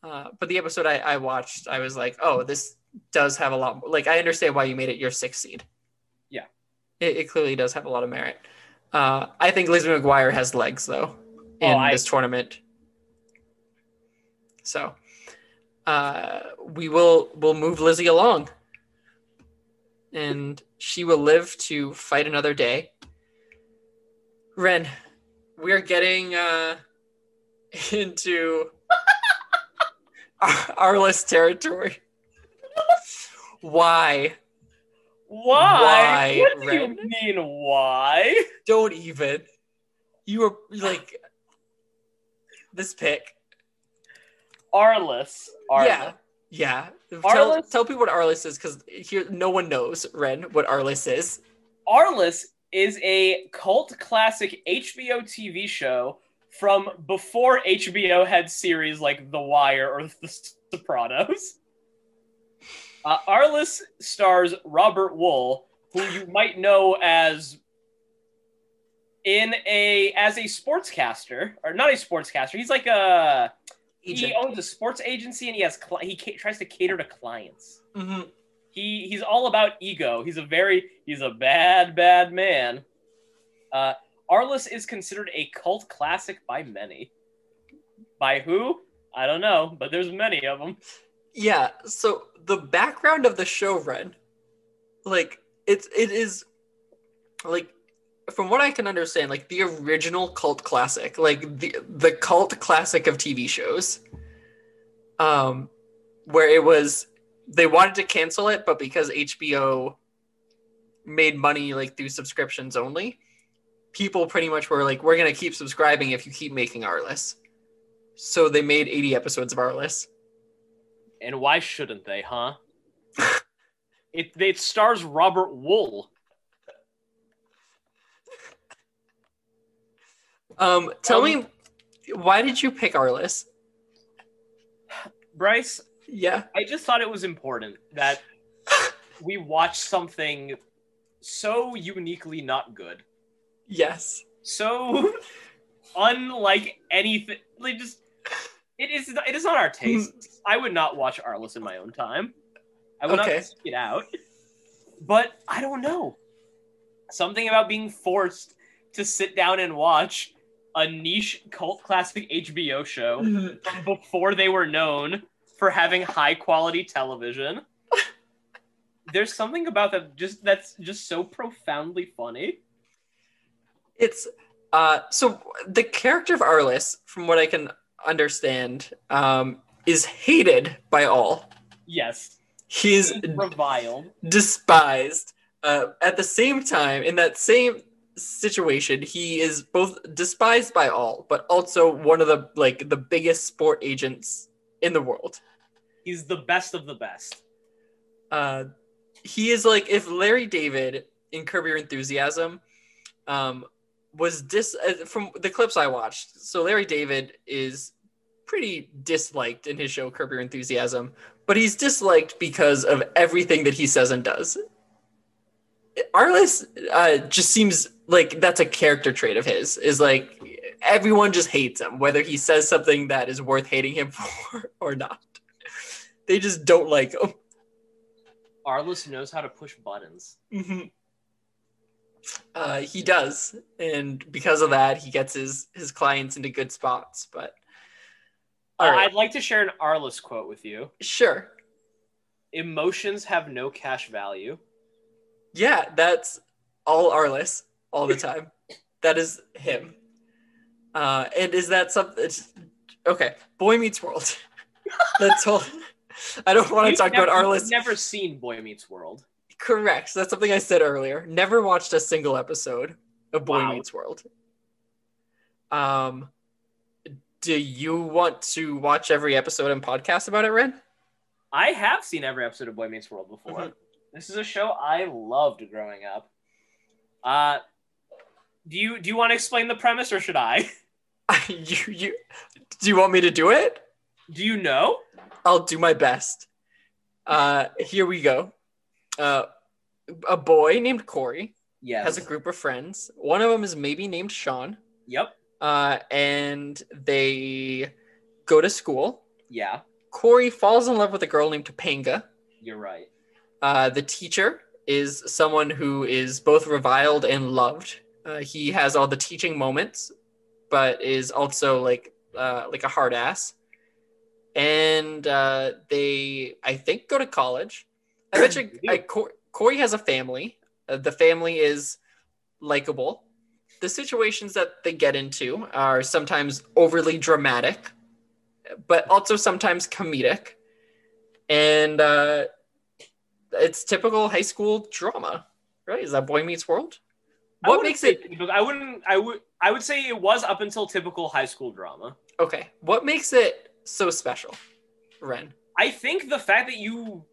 Uh, but the episode I, I watched, I was like, oh, this does have a lot. More, like, I understand why you made it your sixth seed. Yeah. it, it clearly does have a lot of merit. Uh, I think Lizzie McGuire has legs though in Oh, I- this tournament. So, uh, we will will move Lizzie along, and she will live to fight another day. Ren, we are getting uh, into list territory. Why? Why? Why, what do Ren? you mean why? Don't even. You were like this pick. Arliss. Arliss. Yeah. Yeah. Tell, tell people what Arliss is because here no one knows, Ren, what Arliss is. Arliss is a cult classic HBO TV show from before HBO had series like The Wire or The Sopranos. Uh, Arliss stars Robert Wuhl, who you might know as in a as a sportscaster or not a sportscaster. He's like a he owns a sports agency and he has cli- he ca- tries to cater to clients. Mhm. he he's all about ego. He's a very he's a bad bad man. Uh, Arliss is considered a cult classic by many. By who? I don't know, but there's many of them. Yeah, so the background of the show, Ren, like it's it is like from what I can understand, like the original cult classic, like the the cult classic of TV shows. Um where it was they wanted to cancel it, but because HBO made money like through subscriptions only, people pretty much were like, We're gonna keep subscribing if you keep making Arliss. So they made 80 episodes of Arliss. And why shouldn't they, huh? it it stars Robert Wuhl. Um, tell Um, me, why did you pick Arliss? Bryce, Yeah. I just thought it was important that we watch something so uniquely not good. Yes. So unlike anything like just it is it is not our taste. Hmm. I would not watch Arliss in my own time. I would Okay. not seek it out. But I don't know. Something about being forced to sit down and watch a niche cult classic HBO show from before they were known for having high quality television. There's something about that just that's just so profoundly funny. It's uh so the character of Arliss, from what I can understand, um, is hated by all. Yes, He's reviled. despised. Uh, at the same time, in that same situation, he is both despised by all, but also one of the like the biggest sport agents in the world. He's the best of the best. uh, he is like if Larry David in Curb Your Enthusiasm um, was dis uh, from the clips I watched. So Larry David is pretty disliked in his show Curb Your Enthusiasm, but he's disliked because of everything that he says and does. Arliss uh, just seems like that's a character trait of his. Is like everyone just hates him, whether he says something that is worth hating him for or not. They just don't like him. Arliss knows how to push buttons. hmm Uh, he does, and because of that, he gets his his clients into good spots. But Uh, right, I'd like to share an Arliss quote with you. sure, Emotions have no cash value. yeah, that's all Arliss all the time. that is him. Uh, and is that something? Okay, Boy Meets World. that's all. I don't want to talk never, about Arliss. Never seen Boy Meets World. Correct. That's something I said earlier. Never watched a single episode of Boy Wow. Meets World. Um, do you want to watch every episode and podcast about it, Ren? I have seen every episode of Boy Meets World before. Mhm. This is a show I loved growing up. Uh, do you do you want to explain the premise or should I? you, you, do you want me to do it? Do you know? I'll do my best. Uh, here we go. Uh, a boy named Cory Yes. has a group of friends. One of them is maybe named Sean. Yep. Uh, and they go to school. Yeah. Cory falls in love with a girl named Topanga. You're right. Uh, the teacher is someone who is both reviled and loved. Uh, he has all the teaching moments, but is also like uh, like a hard ass. And uh, they, I think, go to college. I bet you, I, Cory has a family. Uh, the family is likable. The situations that they get into are sometimes overly dramatic, but also sometimes comedic. And uh, it's typical high school drama, right? Is that Boy Meets World? What makes it I wouldn't. I would. I would say it was up until typical high school drama. okay? What makes it so special, Ren? I think the fact that you,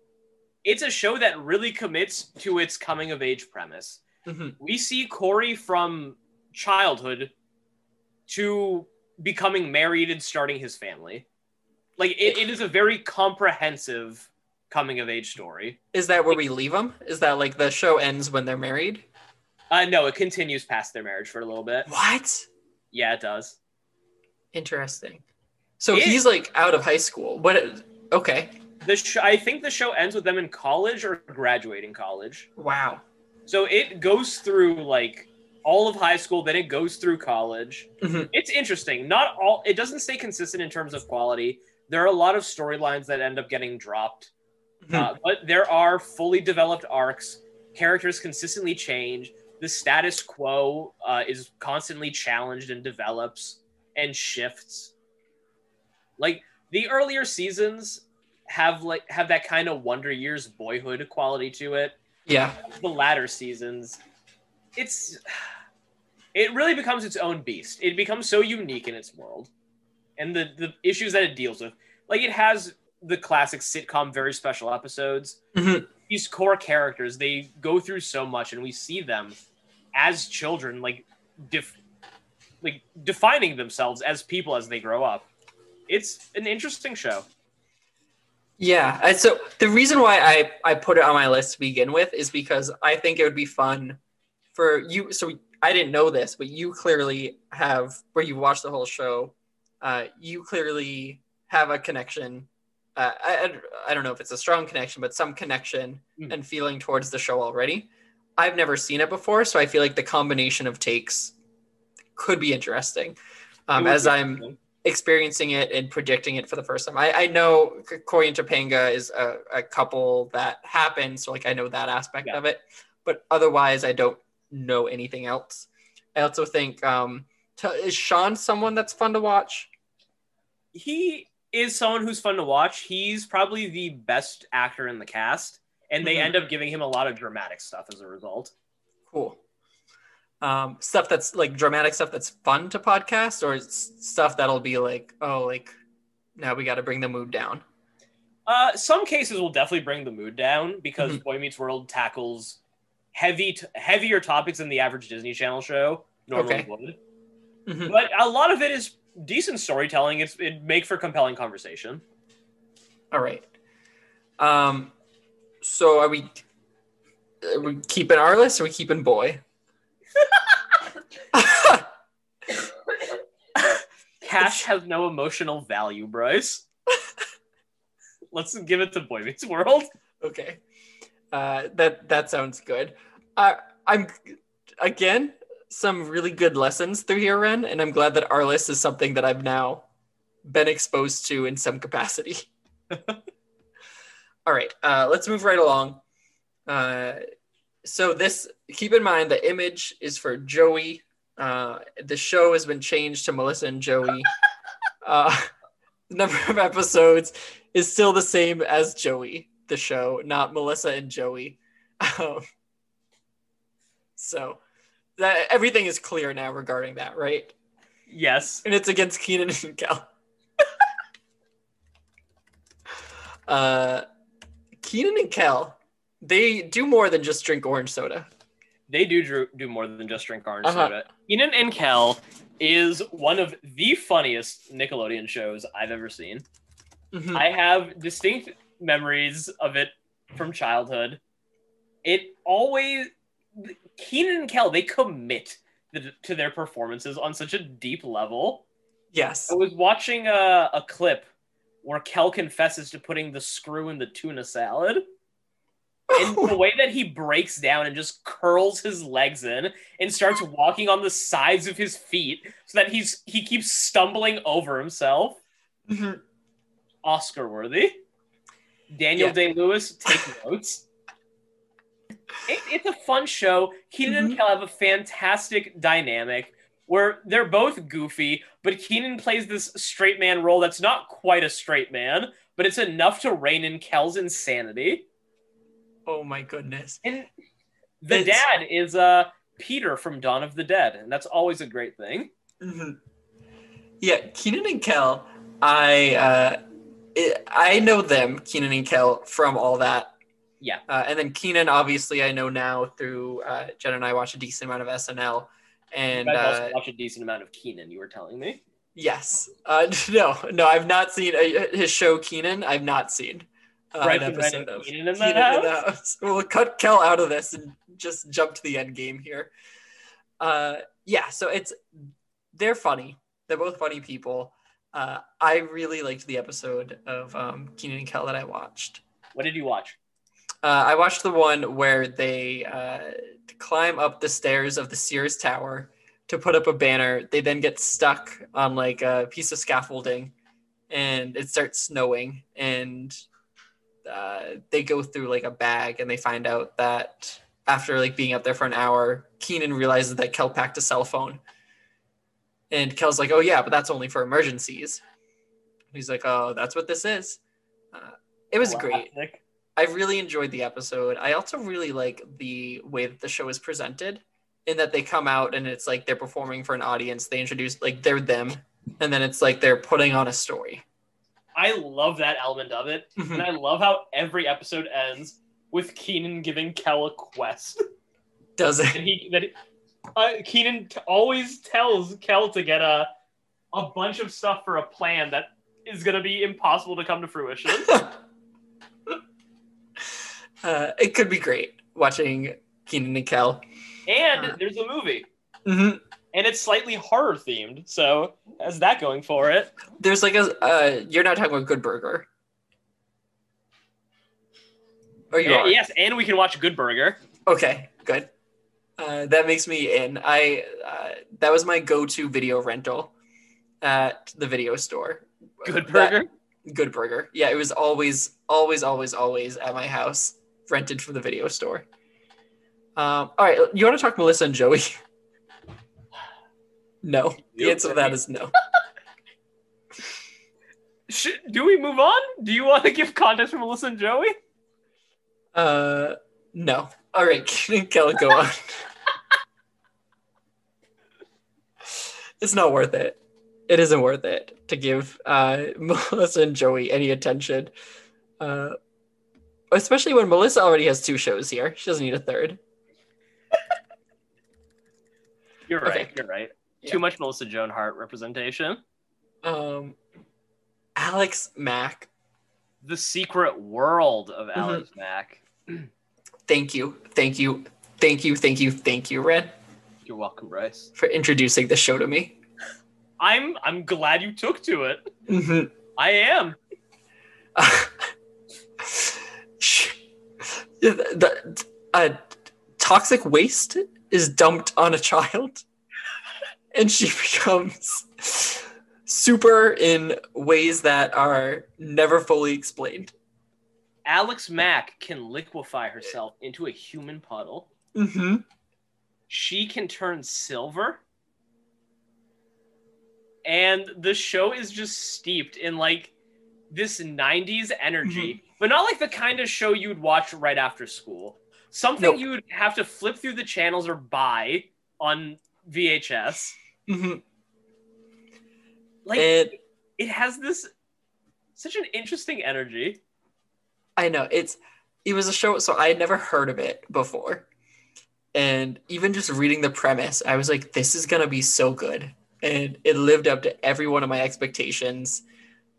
it's a show that really commits to its coming of age premise. Mhm. We see Cory from childhood to becoming married and starting his family. Like it, it is a very comprehensive coming of age story. Is that where we leave them? Is that like the show ends when they're married? Uh, no, it continues past their marriage for a little bit. What? Yeah, it does. Interesting. So It- he's like out of high school. What? Okay. The sh- I think the show ends with them in college or graduating college. Wow. So it goes through like all of high school, then it goes through college. Mhm. It's interesting. Not all. It doesn't stay consistent in terms of quality. There are a lot of storylines that end up getting dropped, Mhm. uh, but there are fully developed arcs. Characters consistently change. The status quo uh, is constantly challenged and develops and shifts. Like the earlier seasons have like have that kind of Wonder Years boyhood quality to it. yeah. The latter seasons, it's it really becomes its own beast. It becomes so unique in its world, and the the issues that it deals with. Like it has the classic sitcom, very special episodes. Mhm. These core characters, they go through so much, and we see them as children, like def- like defining themselves as people as they grow up. It's an interesting show. Yeah, so the reason why I I put it on my list to begin with is because I think it would be fun for you. So I didn't know this, but you clearly have where you watched the whole show. Uh, you clearly have a connection. Uh, I I- don't know if it's a strong connection, but some connection Mhm. and feeling towards the show already. I've never seen it before, so I feel like the combination of takes could be interesting. Um, as I'm. Experiencing it and predicting it for the first time. I, I know Cory and Topanga is a, a couple that happened, so like I know that aspect Yeah. of it, but otherwise I don't know anything else. I also think um, t- is Sean someone that's fun to watch? he is someone who's fun to watch. He's probably the best actor in the cast, and they Mhm. end up giving him a lot of dramatic stuff as a result. Cool. Um, stuff that's like dramatic stuff that's fun to podcast, or stuff that'll be like, oh, like now we got to bring the mood down. Uh, some cases will definitely bring the mood down because Mhm. Boy Meets World tackles heavy, t- heavier topics than the average Disney Channel show normally Okay. would. Mhm. But a lot of it is decent storytelling. It's it make for compelling conversation. All right. Um, so are we? Are we keeping Arliss? Or are we keeping boy? Cash has no emotional value, Bryce. Let's give it to Boy Meets World. okay. Uh, that that sounds good. Uh, I'm again some really good lessons through here, Ren, and I'm glad that Arliss is something that I've now been exposed to in some capacity. All right, uh, let's move right along. Uh, so this, keep in mind, the image is for Joey. Uh, the show has been changed to Melissa and Joey. Uh, the number of episodes is still the same as Joey, the show, not Melissa and Joey. Um, so that everything is clear now regarding that, right? Yes. And it's against Kenan and Kel. uh, Kenan and Kel, they do more than just drink orange soda. They do do more than just drink orange Uh-huh. soda. Kenan and Kel is one of the funniest Nickelodeon shows I've ever seen. Mhm. I have distinct memories of it from childhood. It always Kenan and Kel they commit th- to their performances on such a deep level. yes. I was watching a, a clip where Kel confesses to putting the screw in the tuna salad. And the way that he breaks down and just curls his legs in and starts walking on the sides of his feet so that he's he keeps stumbling over himself. Mhm. Oscar worthy. Daniel Yeah. Day Lewis, take notes. It, it's a fun show. Kenan Mhm. and Kel have a fantastic dynamic where they're both goofy, but Kenan plays this straight man role that's not quite a straight man, but it's enough to rein in Kel's insanity. Oh my goodness. And the It's- dad is uh Peter from Dawn of the Dead, and that's always a great thing. Mhm. Yeah, Kenan and Kel, I uh, it, I know them, Kenan and Kel, from all that. Yeah. Uh, and then Kenan, obviously, I know now through uh, Jen and I watch a decent amount of SNL. And I've uh, also watched a decent amount of Kenan. You were telling me. yes, uh, no, no, I've not seen uh, his show Kenan. I've not seen uh, Right, an episode of Kenan in that Kenan in house? House. We'll cut Kel out of this and just jump to the end game here. Uh, yeah, so it's they're funny. They're both funny people. Uh, I really liked the episode of um, Kenan and Kel that I watched. What did you watch? Uh, I watched the one where they uh, climb up the stairs of the Sears Tower to put up a banner. They then get stuck on like a piece of scaffolding, and it starts snowing, and uh, they go through like a bag, and they find out that after like being up there for an hour, Kenan realizes that Kel packed a cell phone, and Kel's like, "Oh yeah, but that's only for emergencies." He's like, "Oh, that's what this is." Uh, it was great. I really enjoyed the episode. I also really like the way that the show is presented, in that they come out and it's like they're performing for an audience. They introduce like they're them, and then it's like they're putting on a story. I love that element of it, and I love how every episode ends with Kenan giving Kel a quest. Does and it? he that uh, Kenan t- always tells Kel to get a a bunch of stuff for a plan that is going to be impossible to come to fruition. uh, it could be great watching Kenan and Kel. and there's a movie, hmm and it's slightly horror themed, so has that going for it. There's like a. Uh, you're not talking about Good Burger. Or you Yeah, are? yes, and we can watch Good Burger. Okay, good. Uh, that makes me in. I uh, that was my go-to video rental at the video store. Good That- Burger. Good Burger. Yeah, it was always, always, always, always at my house, rented from the video store. Um, all right, you want to talk Melissa and Joey? No. The answer to that is no. Sh- do we move on? Do you want to give context for Melissa and Joey? Uh, no. All right, Kelly, go on. it's not worth it. It isn't worth it to give uh, Melissa and Joey any attention. Uh, especially when Melissa already has two shows here. She doesn't need a third. You're right. Okay. You're right. Yeah. Too much Melissa Joan Hart representation. Um, Alex Mack, The Secret World of Mm-hmm. Alex Mack. thank you, thank you, thank you, thank you, thank you, Ren, You're welcome, Bryce. for introducing the show to me. I'm I'm glad you took to it. hmm I am. Yeah, the, the uh, toxic waste is dumped on a child, and she becomes super in ways that are never fully explained. Alex Mack can liquefy herself into a human puddle. hmm She can turn silver. And the show is just steeped in like this 90s energy, but not like the kind of show you'd watch right after school. Something Nope. you'd have to flip through the channels or buy on VHS. hmm Like and it has this such an interesting energy. I know it's it was a show, so I had never heard of it before, and even just reading the premise, I was like, "This is gonna be so good," and it lived up to every one of my expectations.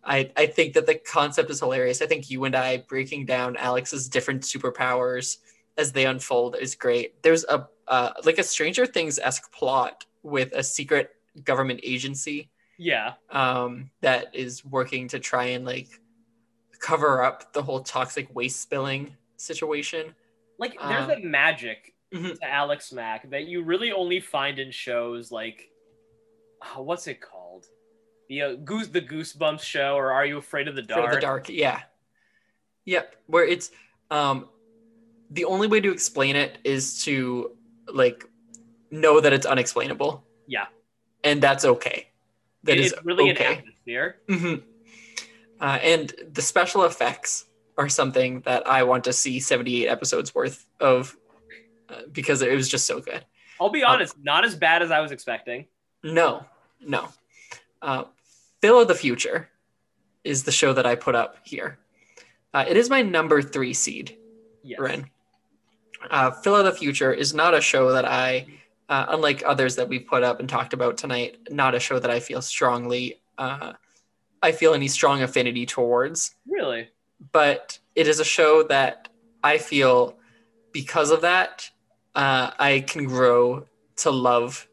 I I think that the concept is hilarious. I think you and I breaking down Alex's different superpowers as they unfold is great. There's a uh, like a Stranger Things esque plot with a secret government agency Yeah. um, that is working to try and like cover up the whole toxic waste spilling situation. Like there's Um, a magic Mhm. to Alex Mack that you really only find in shows like oh, what's it called? The uh, Goose the Goosebumps show or Are You Afraid of the Dark? the dark, yeah, yep. Where it's um, the only way to explain it is to like know that it's unexplainable. Yeah. and that's okay. That It is really okay. an atmosphere. hmm Uh, and the special effects are something that I want to see 78 episodes worth of uh, because it was just so good. I'll be Um, honest, not as bad as I was expecting. No, no. Uh, Phil of the Future is the show that I put up here. Uh, it is my number three seed, Yes. Ren. Uh, Phil of the Future is not a show that I, uh, unlike others that we've put up and talked about tonight, not a show that I feel strongly, uh, I feel any strong affinity towards. Really? But it is a show that I feel because of that, uh, I can grow to love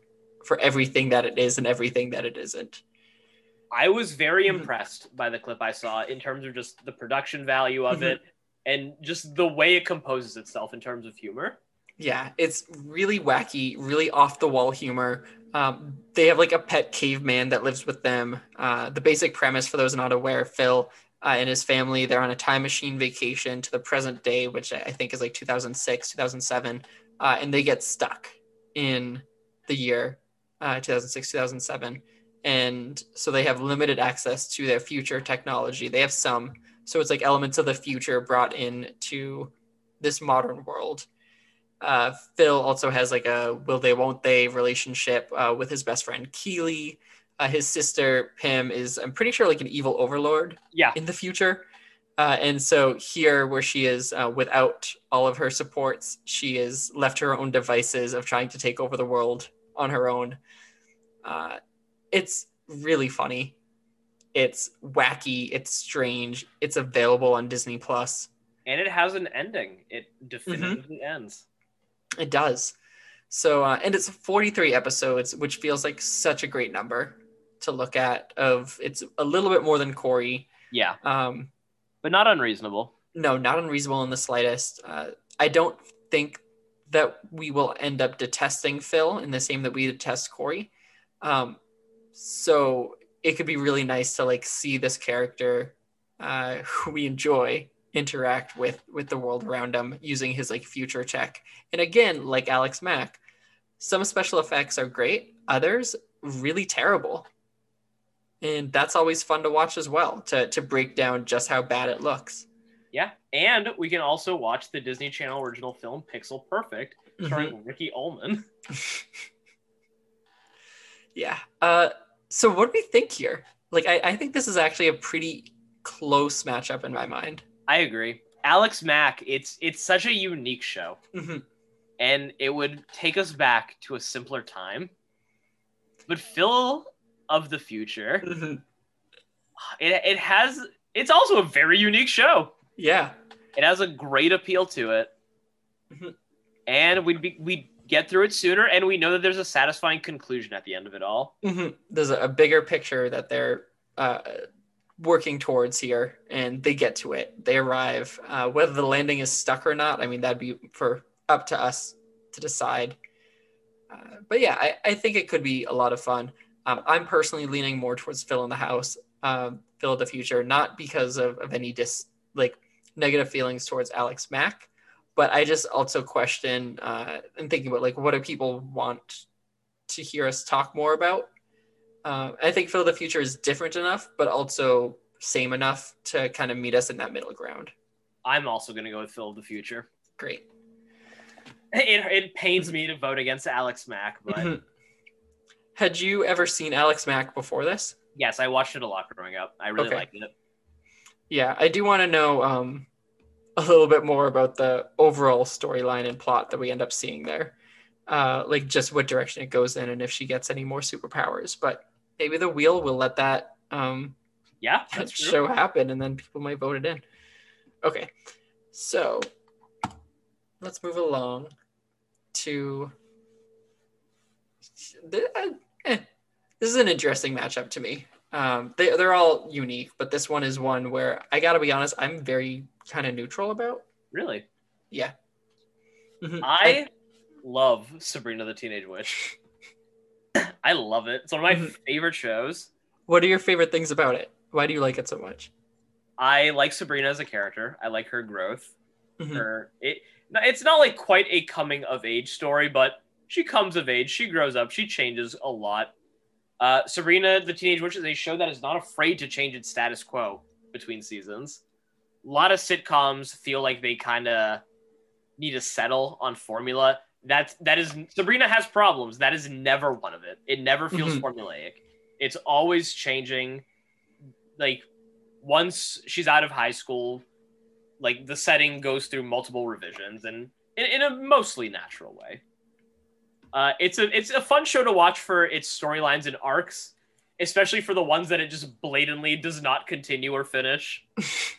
for everything that it is and everything that it isn't. I was very Mhm. impressed by the clip I saw in terms of just the production value of Mhm. it and just the way it composes itself in terms of humor. Yeah, it's really wacky, really off the wall humor. Um, they have like a pet caveman that lives with them. Uh, the basic premise, for those not aware, Phil uh, and his family, they're on a time machine vacation to the present day, which I think is like 2006, 2007, uh, and they get stuck in the year uh, 2006, 2007. And so they have limited access to their future technology. They have some, so it's like elements of the future brought in to this modern world. Uh, Phil also has like a will they won't they relationship uh, with his best friend Keely. Uh, his sister Pim is I'm pretty sure like an evil overlord Yeah. in the future. Uh, and so here, where she is uh, without all of her supports, she is left to her own devices of trying to take over the world on her own. Uh, it's really funny. It's wacky. It's strange. It's available on Disney Plus. And it has an ending. It definitively ends. It does. So, uh, and it's 43 episodes, which feels like such a great number to look at. Of it's a little bit more than Cory. Yeah. Um, But not unreasonable. no, not unreasonable in the slightest. Uh, I don't think that we will end up detesting Phil in the same that we detest Cory. Um, so it could be really nice to like see this character uh, who we enjoy interact with with the world around him using his like future tech. And again, like Alex Mack, some special effects are great, others really terrible. And that's always fun to watch as well, to to break down just how bad it looks. Yeah. And we can also watch the Disney Channel original film Pixel Perfect, starring Ricky Ullman. Yeah. Uh, so what do we think here? Like, I, I think this is actually a pretty close matchup in my mind. I agree. Alex Mack, it's it's such a unique show. Mhm. and it would take us back to a simpler time. But Phil of the future, Mhm. it, it has it's also a very unique show. Yeah. It has a great appeal to it. Mhm. And we'd be we get through it sooner and we know that there's a satisfying conclusion at the end of it all. Mhm. There's a, bigger picture that they're uh, working towards here, and they get to it. They arrive. Uh, whether the landing is stuck or not, I mean, that'd be for up to us to decide. Uh, but yeah, I, I think it could be a lot of fun. Um, I'm personally leaning more towards Phil in the house, um, Phil of the future, not because of, of any dis like negative feelings towards Alex Mack, but I just also question uh, and thinking about like what do people want to hear us talk more about. Uh, I think Phil of the future is different enough, but also same enough to kind of meet us in that middle ground. I'm also going to go with Phil of the future. Great. It, it pains me to vote against Alex Mack, but Mhm. Had you ever seen Alex Mack before this? yes, I watched it a lot growing up. I really Okay. liked it. Yeah, I do want to know um, a little bit more about the overall storyline and plot that we end up seeing there. Uh, like just what direction it goes in and if she gets any more superpowers. But maybe the wheel will let that um, Yeah, true. show happen and then people might vote it in. Okay, so let's move along to. the- uh, eh, This is an interesting matchup to me. Um, they, they're all unique, but this one is one where I gotta be honest, I'm very kind of neutral about. Really? Yeah. Mhm. I love Sabrina the Teenage Witch. I love it. It's one of my Mhm. favorite shows. what are your favorite things about it? Why do you like it so much? I like Sabrina as a character. I like her growth. Mhm. Her it it's not like quite a coming of age story, but she comes of age, she grows up, she changes a lot. Uh, Sabrina the Teenage Witch is a show that is not afraid to change its status quo between seasons. A lot of sitcoms feel like they kind of need to settle on formula. That's that is Sabrina has problems. That is never one of it. It never feels Mhm. formulaic. It's always changing. Like once she's out of high school, like the setting goes through multiple revisions and in, in a mostly natural way. Uh, it's a it's a fun show to watch for its storylines and arcs, especially for the ones that it just blatantly does not continue or finish.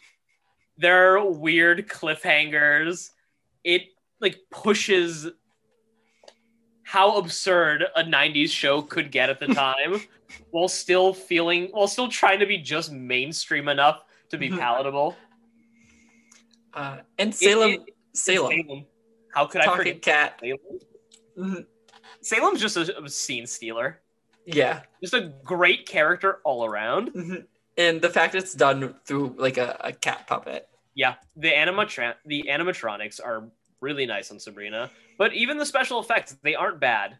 there are weird cliffhangers. It like pushes how absurd a 90s show could get at the time while still feeling while still trying to be just mainstream enough to be Mhm. palatable. Uh, and Salem, it- Salem, Salem. How could I Talking forget cat. Salem? Mhm. Salem's just a, a scene stealer. Yeah. Just a great character all around. Mhm. And the fact it's done through like a, a cat puppet. Yeah, the animatron the animatronics are really nice on Sabrina, but even the special effects they aren't bad.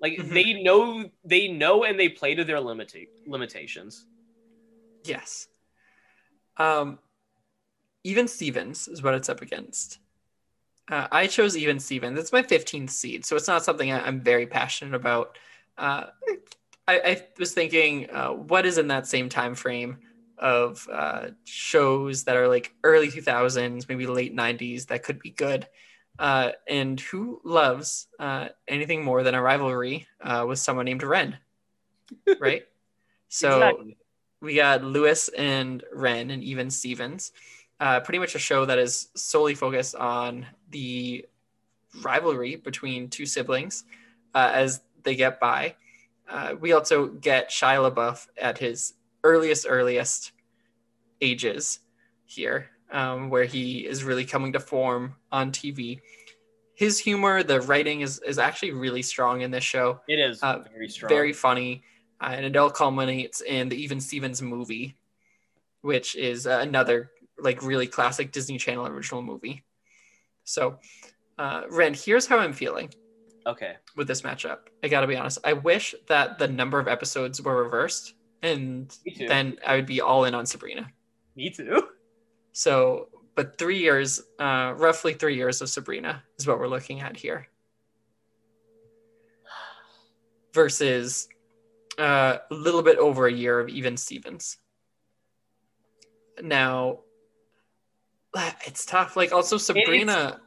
Like Mhm. they know they know and they play to their limita- limitations. Yes. Um, even Stevens is what it's up against. Uh, I chose even Stevens. It's my 15th seed, so it's not something I, I'm very passionate about. Uh, I, I was thinking, uh, what is in that same time frame of uh, shows that are like early 2000s, maybe late 90s that could be good? Uh, and who loves uh, anything more than a rivalry uh, with someone named Ren? Right? So Exactly. we got Louis and Ren and even Stevens. Uh, pretty much a show that is solely focused on the rivalry between two siblings uh, as they get by. Uh, we also get Shia LaBeouf at his earliest, earliest ages here, um, where he is really coming to form on TV. His humor, the writing is, is actually really strong in this show it is uh, very strong. very funny, uh, and it all culminates in the Even Stevens movie, which is uh, another like really classic Disney Channel original movie. So, uh, Ren, here's how I'm feeling okay. with this matchup. I gotta be honest. I wish that the number of episodes were reversed, and then I would be all in on Sabrina. Me too. So, but three years, uh, roughly three years of Sabrina is what we're looking at here. Versus uh, a little bit over a year of even Stevens. Now, it's tough. Like, also, Sabrina.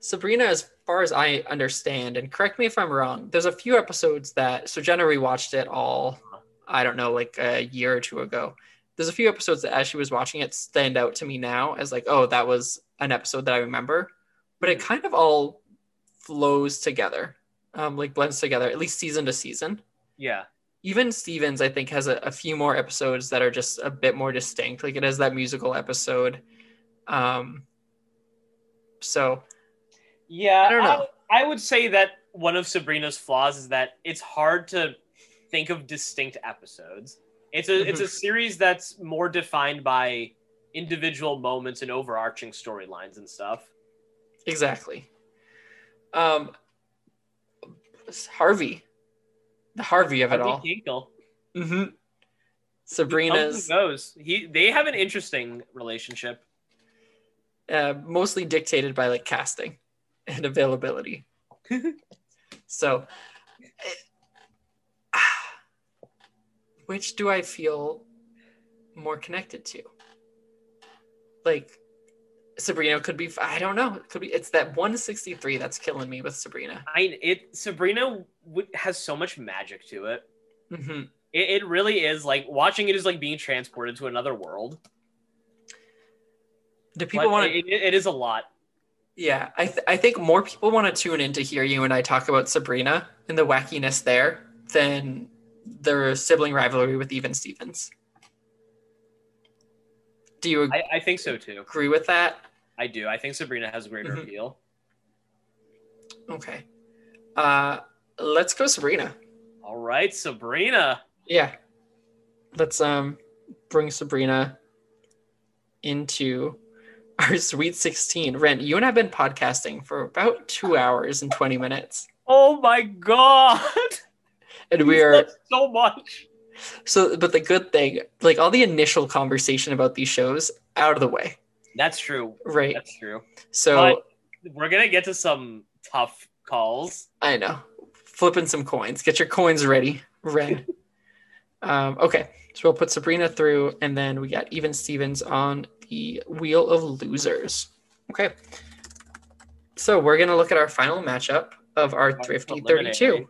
Sabrina, as far as I understand, and correct me if I'm wrong, there's a few episodes that. So, Jenna rewatched it all, I don't know, like a year or two ago there's a few episodes that as she was watching it stand out to me now as like oh that was an episode that i remember but it kind of all flows together um, like blends together at least season to season Yeah. even stevens i think has a, a few more episodes that are just a bit more distinct like it has that musical episode um, so Yeah. I don't know. I, I would say that one of Sabrina's flaws is that it's hard to think of distinct episodes. It's a it's a series that's more defined by individual moments and overarching storylines and stuff. exactly um, harvey the harvey of it all Harvey Kinkle. hmm sabrina's and goes. He they have an interesting relationship. uh, mostly dictated by like casting and availability. so, which do I feel more connected to? Like Sabrina could be. I don't know. It could be. It's that 163 that's killing me with Sabrina. I it Sabrina w- has so much magic to it. hmm it. It really is like watching it is like being transported to another world. Do people want to? it, it- it is a lot. Yeah, I th- I think more people want to tune in to hear you and I talk about Sabrina and the wackiness there than their sibling rivalry with Even Stevens. Do you I, I think so too. agree with that? I do. I think Sabrina has greater Mhm. appeal. Okay. Uh, let's go Sabrina. All right, Sabrina. Yeah. Let's um bring Sabrina into our Sweet 16. Ren, you and I have been podcasting for about two hours and 20 minutes. Oh my god! And we are so much. so but the good thing, like all the initial conversation about these shows out of the way. That's true. Right. That's true. So But- We're gonna get to some tough calls. I know. Flipping some coins. Get your coins ready, Ren. um, okay. So we'll put Sabrina through, and then we got Even Stevens on the Wheel of Losers. Okay. So we're going to look at our final matchup of our Thrifty preliminary. 32.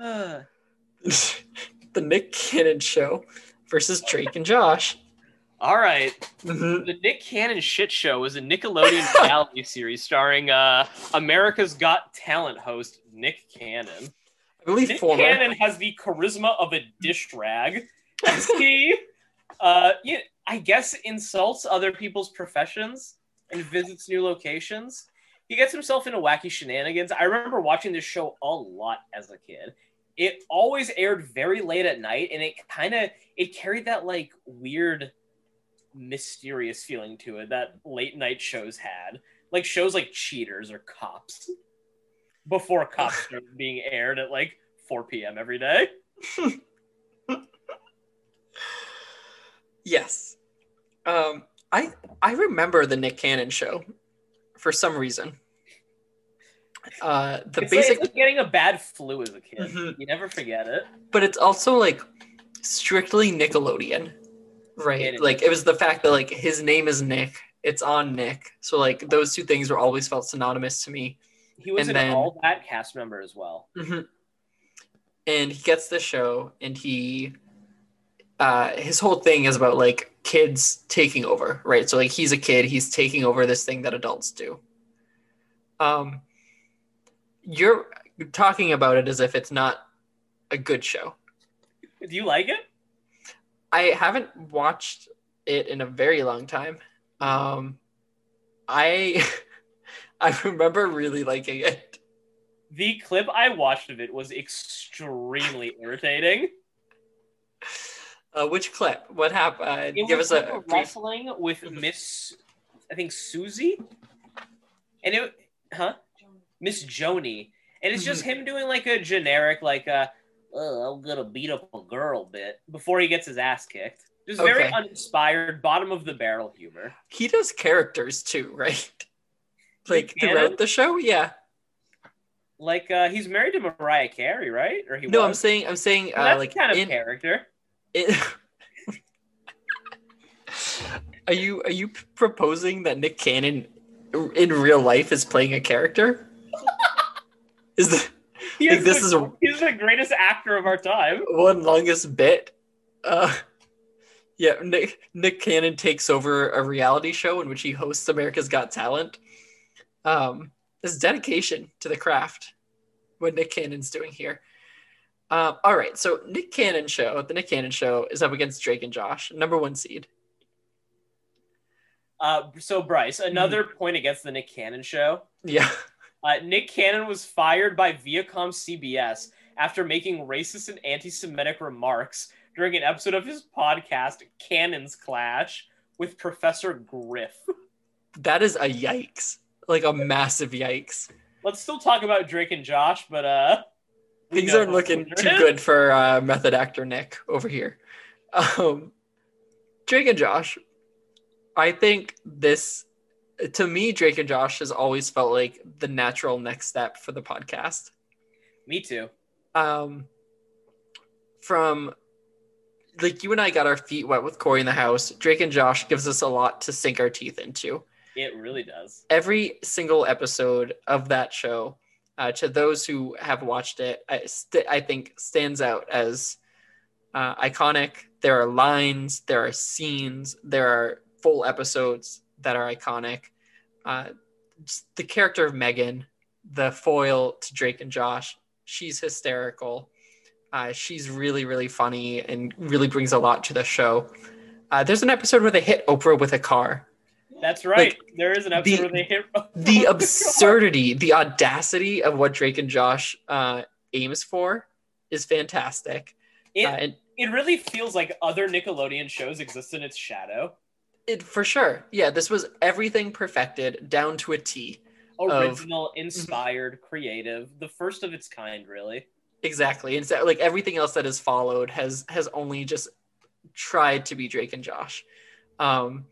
Uh, the Nick Cannon Show versus Drake and Josh. All right. Mhm. The Nick Cannon Shit Show is a Nickelodeon reality series starring uh, America's Got Talent host Nick Cannon. I believe Nick former. Cannon has the charisma of a dish rag he Uh, yeah, I guess insults other people's professions and visits new locations. He gets himself into wacky shenanigans. I remember watching this show a lot as a kid. It always aired very late at night, and it kind of it carried that like weird, mysterious feeling to it that late night shows had, like shows like Cheaters or Cops. Before Cops started being aired at like 4 p.m. every day. Yes. Um, I I remember the Nick Cannon show for some reason. Uh, the it's basic, like, like getting a bad flu as a kid. Mhm. You never forget it. but it's also like strictly Nickelodeon, right? It like it was the fact that like his name is Nick. It's on Nick, so like those two things were always felt synonymous to me. He was And an then- all that cast member as well. Mhm. And he gets the show, and he, uh, his whole thing is about like kids taking over, right? So like he's a kid, he's taking over this thing that adults do. Um, you're talking about it as if it's not a good show. Do you like it? I haven't watched it in a very long time. Um, I I remember really liking it. The clip I watched of it was extremely irritating. Uh, which clip? What happened? Uh, give was us a a wrestling with Miss, I think Susie, and it, huh? Miss Joni, and it's just him doing like a generic like a, oh, I'm gonna beat up a girl bit before he gets his ass kicked. Just very uninspired, bottom of the barrel humor. He does characters too, right? Like throughout the show, yeah. Like uh, he's married to Mariah Carey, right? Or he No, I'm saying, I'm saying, uh, that's like kind of in, character. are you are you proposing that Nick Cannon in real life is playing a character? Is the He Like, is this the, is a- he's the greatest actor of our time. one longest bit? Uh, yeah, Nick Nick Cannon takes over a reality show in which he hosts America's Got Talent. Um, this dedication to the craft, what Nick Cannon's doing here. Um, all right, so Nick Cannon show, the Nick Cannon show is up against Drake and Josh, number one seed. Uh, so Bryce, another point against the Nick Cannon show. Yeah, Uh, Nick Cannon was fired by Viacom CBS after making racist and anti-Semitic remarks during an episode of his podcast Cannon's Clash with Professor Griff. that is a yikes, like a massive yikes. Let's still talk about Drake and Josh, but uh, Things aren't looking too good for uh, method actor Nick over here. Um, Drake and Josh, I think this, to me, Drake and Josh has always felt like the natural next step for the podcast. Me too. Um, from like you and I got our feet wet with Cory in the house. Drake and Josh gives us a lot to sink our teeth into. It really does. every single episode of that show, uh, to those who have watched it, I, st- I think stands out as uh, iconic. There are lines, there are scenes, there are full episodes that are iconic. Uh, the character of Megan, the foil to Drake and Josh, she's hysterical. Uh, she's really, really funny and really brings a lot to the show. Uh, there's an episode where they hit Oprah with a car. That's right. Like, there is an episode the- where they hit the absurdity, the audacity of what Drake and Josh uh, aims for is fantastic. It, Uh, and it really feels like other Nickelodeon shows exist in its shadow. It for sure, yeah, this was everything perfected down to a T. Original, inspired, creative, the first of its kind, really. Exactly, and so, like everything else that has followed has has only just tried to be Drake and Josh. Um,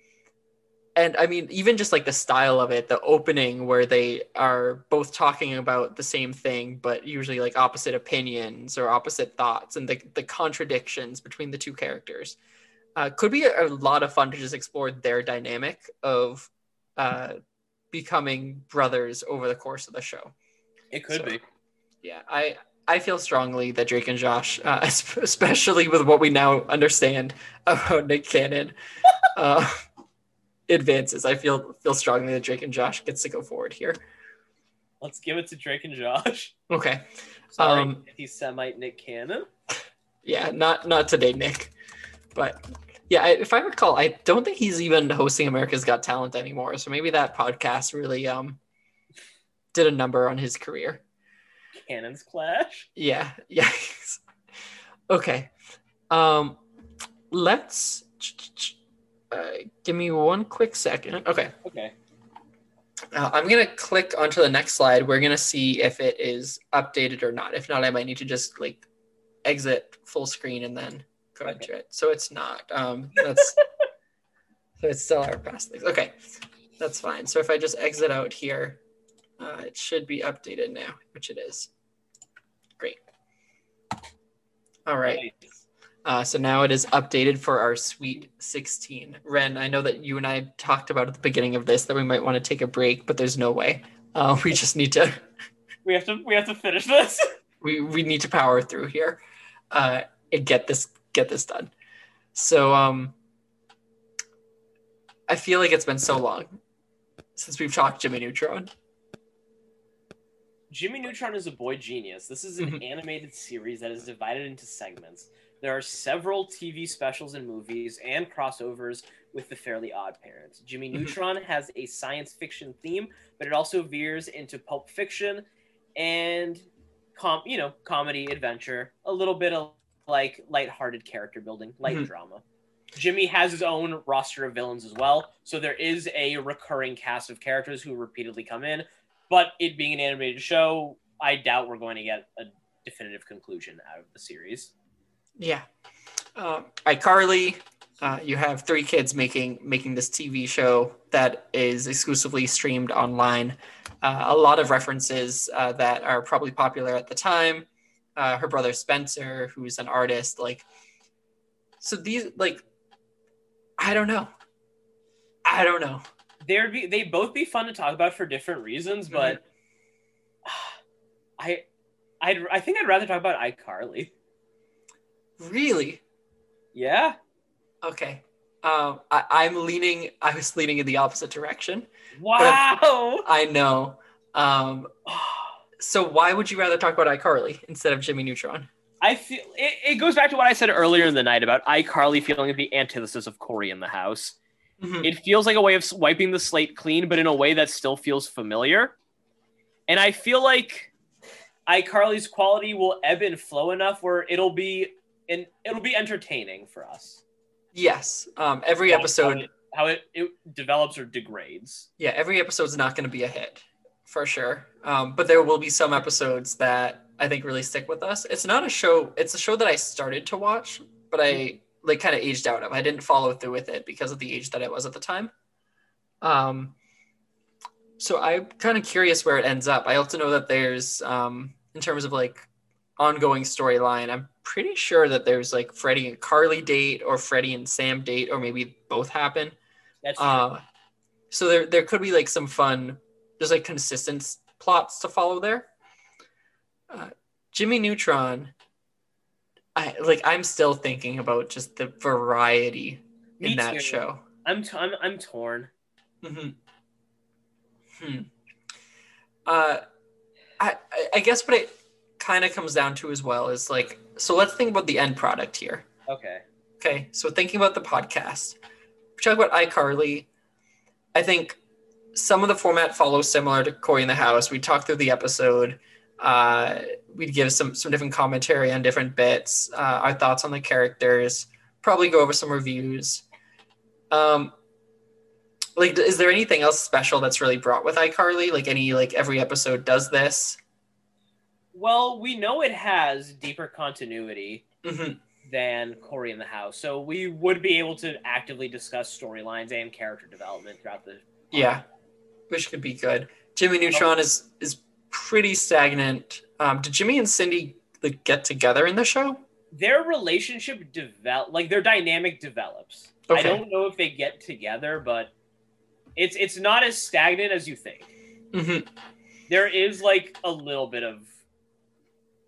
and I mean, even just like the style of it, the opening where they are both talking about the same thing, but usually like opposite opinions or opposite thoughts, and the, the contradictions between the two characters uh, could be a, a lot of fun to just explore their dynamic of uh, becoming brothers over the course of the show. It could So- be. Yeah, I I feel strongly that Drake and Josh, uh, especially with what we now understand about Nick Cannon, uh, advances. I feel feel strongly that Drake and Josh gets to go forward here. Let's give it to Drake and Josh. Okay, Sorry, Um, anti-Semite Nick Cannon. yeah, not not today, Nick, but Yeah, if I recall, I don't think he's even hosting America's Got Talent anymore. So maybe that podcast really um did a number on his career. Cannons clash. Yeah, yeah. okay. Um let's uh, give me one quick second. Okay. Okay. Uh, I'm gonna click onto the next slide. We're gonna see if it is updated or not. If not, I might need to just like exit full screen and then Okay. into it. So it's not. Um, that's so it's still our past things. Okay, that's fine. So if I just exit out here, uh, it should be updated now, which it is. Great. All right. Nice. Uh, so now it is updated for our Sweet 16. Ren, I know that you and I talked about at the beginning of this that we might want to take a break, but there's no way. Uh, we just need to We have to we have to finish this. we, we need to power through here uh, and get this get this done. So um, I feel like it's been so long since we've talked Jimmy Neutron. Jimmy Neutron is a boy genius. This is an Mhm. animated series that is divided into segments. There are several TV specials and movies and crossovers with the Fairly Odd Parents. Jimmy Mhm. Neutron has a science fiction theme, but it also veers into pulp fiction and com- you know, comedy, adventure, a little bit of like lighthearted character building, light Mhm. drama. Jimmy has his own roster of villains as well, so there is a recurring cast of characters who repeatedly come in. But it being an animated show, I doubt we're going to get a definitive conclusion out of the series. Yeah. Um, iCarly, uh, you have three kids making making this TV show that is exclusively streamed online. Uh, a lot of references uh, that are probably popular at the time. Uh, her brother Spencer, who's an artist, like so these like I don't know. I don't know. They'd be they both be fun to talk about for different reasons, but I I'd, I think I'd rather talk about iCarly. Really? Yeah. Okay. Um, I, I'm leaning. I was leaning in the opposite direction. Wow. I know. Um, so why would you rather talk about iCarly instead of Jimmy Neutron? I feel it, it goes back to what I said earlier in the night about iCarly feeling like the antithesis of Cory in the house. Mhm. It feels like a way of wiping the slate clean, but in a way that still feels familiar. And I feel like iCarly's quality will ebb and flow enough where it'll be and it'll be entertaining for us. Yes. Um, every How- how episode. it, how it, it develops or degrades. Yeah, every episode's not going to be a hit for sure. Um, but there will be some episodes that I think really stick with us. It's not a show. It's a show that I started to watch, but I like kind of aged out of. I didn't follow through with it because of the age that I was at the time. Um, so I'm kind of curious where it ends up. I also know that there's, um, in terms of like ongoing storyline, I'm pretty sure that there's like Freddie and Carly date or Freddie and Sam date, or maybe both happen. That's true. Uh, so there there could be like some fun, there's like consistent plots to follow there. Uh, Jimmy Neutron, I like. I'm still thinking about just the variety Me in that too. show. I'm, t- I'm I'm torn. hmm Hmm. Uh, I I- I guess what it kind of comes down to as well is like. So let's think about the end product here. Okay. Okay, so thinking about the podcast, we talk about iCarly. I think some of the format follows similar to Cory in the House. We talk through the episode. Uh, we'd give some some different commentary on different bits, uh, our thoughts on the characters. Probably go over some reviews. Um, like, is there anything else special that's really brought with iCarly? Like any like every episode does this. Well, we know it has deeper continuity hmm than Cory in the House, so we would be able to actively discuss storylines and character development throughout the. Yeah, which could be good. Jimmy Neutron is is pretty stagnant. Um, did Jimmy and Cindy like get together in the show? Their relationship develop, like their dynamic develops. I don't know if they get together, but it's it's not as stagnant as you think. hmm There is like a little bit of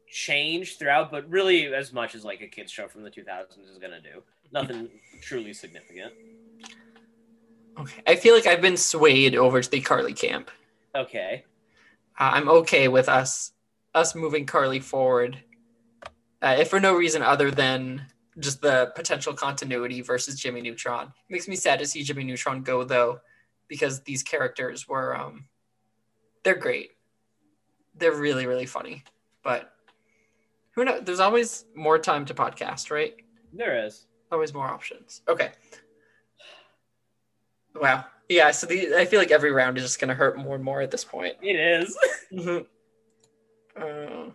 change throughout, but really as much as like a kids show from the 2000s is gonna do. Nothing truly significant. Okay, I feel like I've been swayed over to the Carly camp. Okay. Uh, I'm okay with us us moving Carly forward, uh, if for no reason other than just the potential continuity versus Jimmy Neutron. It makes me sad to see Jimmy Neutron go though, because these characters were um, they're great. They're really really funny, but who knows? There's always more time to podcast, right? There is. Always more options. Okay. Wow. Yeah. So the I feel like every round is just gonna hurt more and more at this point. It is. Mhm. Uh,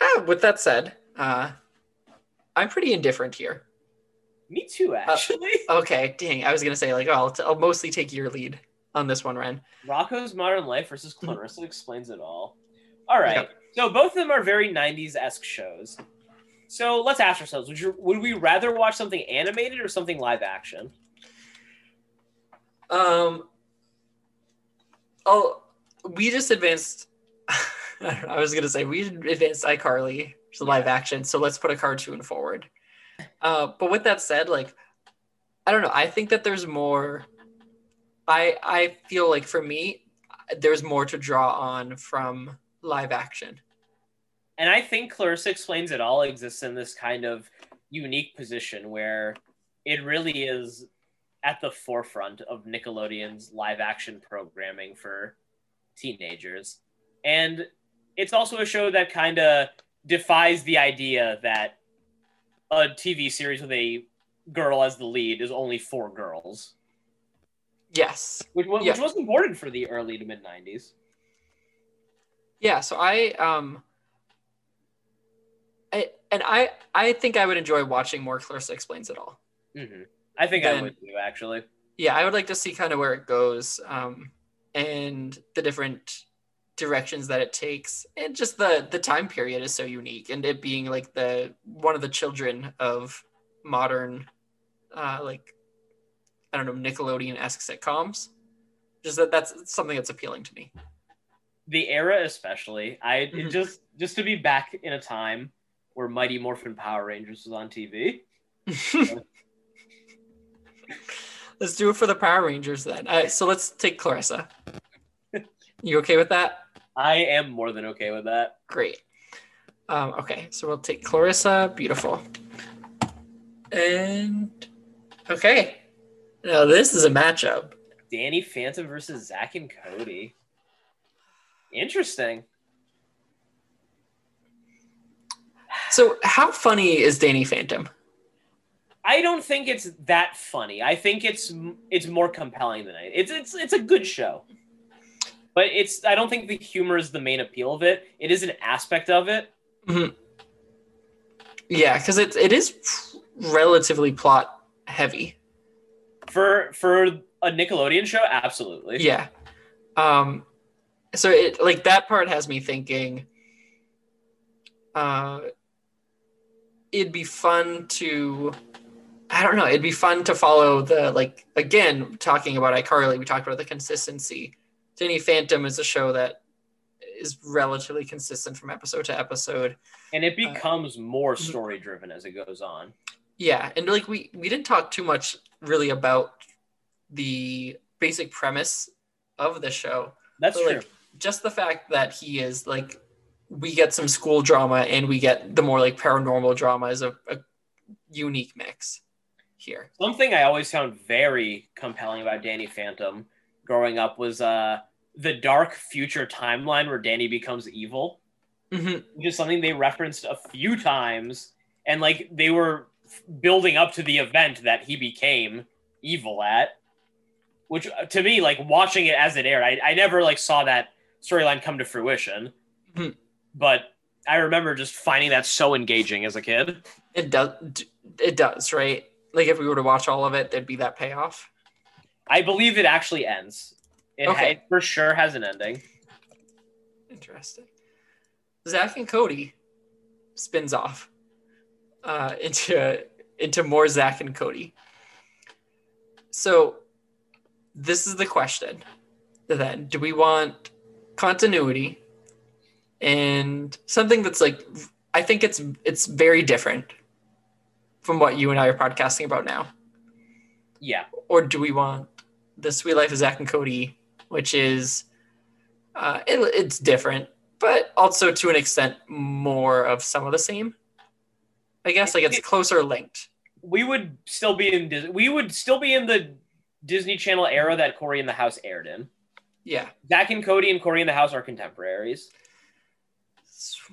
ah, with that said, uh, I'm pretty indifferent here. Me too, actually. Okay, dang. I was gonna say like, oh, I'll, t- I'll mostly take your lead on this one, Ren. Rocko's Modern Life versus Clarissa explains it all. All right. So both of them are very 90s esque shows. So let's ask ourselves: Would you would we rather watch something animated or something live action? Um. Oh, we just advanced. I, know, I was gonna say we advanced iCarly to live action, so let's put a cartoon forward. Uh, but with that said, like, I don't know. I think that there's more. I I feel like for me, there's more to draw on from live action. And I think Clarissa Explains It All exists in this kind of unique position where it really is at the forefront of Nickelodeon's live action programming for teenagers. And it's also a show that kind of defies the idea that a TV series with a girl as the lead is only for girls, Yes. which was, Yeah. which was important for the early to mid 90s. Yeah, so I um I and I I think I would enjoy watching more Clarissa explains it all. hmm I think I would too, actually. Yeah, I would like to see kind of where it goes um and the different directions that it takes and just the the time period is so unique and it being like the one of the children of modern uh like I don't know Nickelodeon-esque sitcoms. Just that that's something that's appealing to me. the era especially i it Mhm. just just to be back in a time where mighty morphin power rangers was on tv let's do it for the Power Rangers then. Uh, so let's take Clarissa. You okay with that? i am more than okay with that Great. Um, okay, so we'll take Clarissa. Beautiful. And okay, now this is a matchup. danny phantom versus zack and cody interesting So, how funny is Danny Phantom? I don't think it's that funny. I think it's it's more compelling than it it's it's it's a good show. But it's i don't think the humor is the main appeal of it. It is an aspect of it. Yeah, because it it is relatively plot heavy. for for a nickelodeon show? Absolutely. Yeah. Um so it like that part has me thinking uh it'd be fun to I don't know, it'd be fun to follow the like again talking about iCarly, we talked about the consistency. Danny Phantom is a show that is relatively consistent from episode to episode. and it Uh, becomes more mhm. story driven as it goes on Yeah, and like we we didn't talk too much really about the basic premise of the show. that's But, true like just the fact that he is like we get some school drama and we get the more like paranormal drama is a, a unique mix here. Something I always found very compelling about Danny Phantom growing up was uh, the dark future timeline where Danny becomes evil, Mhm. which is something they referenced a few times, and like they were building up to the event that he became evil at. Which uh, to me, like watching it as it aired, I, I never like saw that storyline come to fruition, Mhm. but I remember just finding that so engaging as a kid. It does it does, right? Like if we were to watch all of it, there'd be that payoff. I believe it actually ends. It, Okay. it for sure has an ending. Interesting. Zack and Cody spins off uh, into into more Zack and Cody. So this is the question. Then, do we want continuity and something that's like I think it's it's very different from what you and I are podcasting about now, Yeah, or do we want the Suite Life of Zack and Cody, which is uh, it, it's different, but also to an extent more of some of the same. I guess like it's closer linked. We would still be in Dis- we would still be in the Disney Channel era that Cory in the House aired in. Yeah. Zack and Cody and Cory in the House are contemporaries.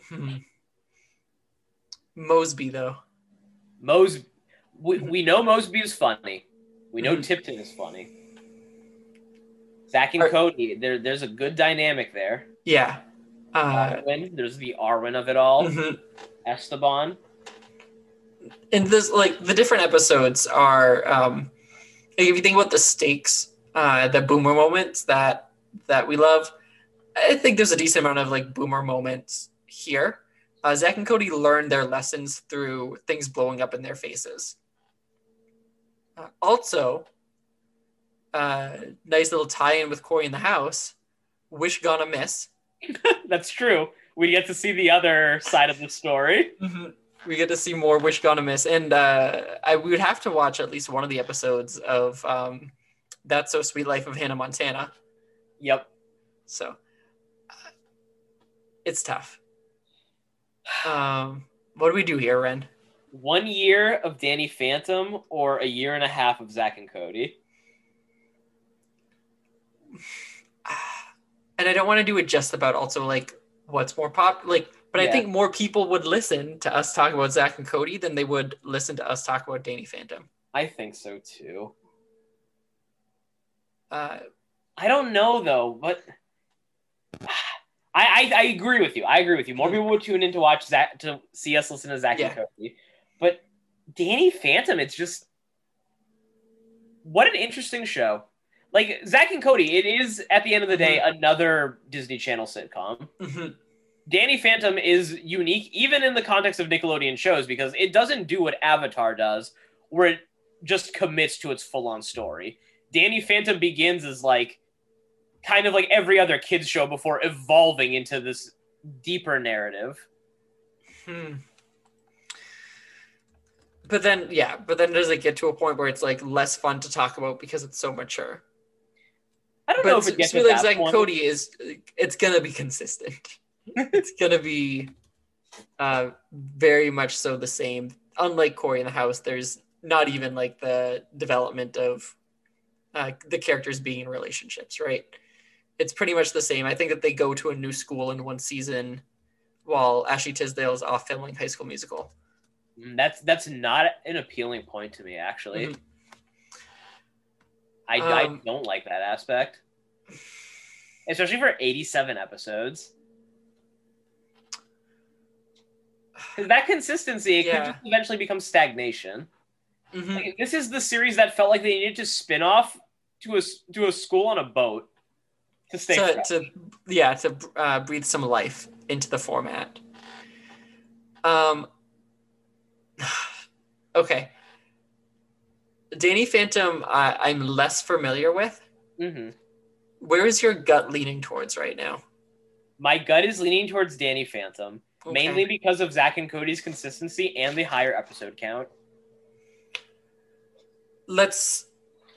Hmm. Moseby though. Mos, we, we know Moseby is funny. We know Mhm. Tipton is funny. Zack and Are- Cody, there, there's a good dynamic there. Yeah. Uh, Arwin, there's the Arwin of it all. mhm. Esteban. and this like the different episodes are um if you think about the stakes uh the boomer moments that that we love i think there's a decent amount of like boomer moments here uh, zack and cody learn their lessons through things blowing up in their faces uh, also uh nice little tie-in with cory in the house wish gonna miss That's true. We get to see the other side of the story. Mhm. We get to see more Wish Gonna Miss, and uh, I we would have to watch at least one of the episodes of um, That's So Suite Life of Hannah Montana. Yep. So uh, it's tough. Um, what do we do here, Ren? One year of Danny Phantom or a year and a half of Zack and Cody. And I don't want to do it just about also like what's more pop like, but I think more people would listen to us talk about Zack and Cody than they would listen to us talk about Danny Phantom. I think so too. Uh, I don't know though, but I, I I agree with you. I agree with you. More people would tune in to watch Zack to see us listen to Zack Yeah. and Cody. But Danny Phantom, it's just what an interesting show. Like Zack and Cody, it is at the end of the day another Disney Channel sitcom. mhm. Danny Phantom is unique even in the context of Nickelodeon shows because it doesn't do what Avatar does, where it just commits to its full-on story. Danny Phantom begins as like kind of like every other kids show before evolving into this deeper narrative. Hmm. But then, yeah, but then does it get to a point where it's like less fun to talk about because it's so mature? I don't know if it gets to Like that and point. Cody is it's gonna be consistent. it's gonna be uh, very much so the same. Unlike Cory in the House, there's not even like the development of uh, the characters being in relationships, right? It's pretty much the same. I think that they go to a new school in one season while Ashley Tisdale is off filming High School Musical. Mm, That's that's not an appealing point to me actually. Mhm. I, Um, I don't like that aspect. Especially for 87 episodes. that consistency, it Yeah. could just eventually become stagnation. Mhm. Like, this is the series that felt like they needed to spin off to a to a school on a boat to stay. to, to yeah to uh, breathe some life into the format um okay danny phantom uh, i'm less familiar with Mhm. where is your gut leaning towards right now My gut is leaning towards Danny Phantom, Okay. mainly because of Zack and Cody's consistency and the higher episode count. let's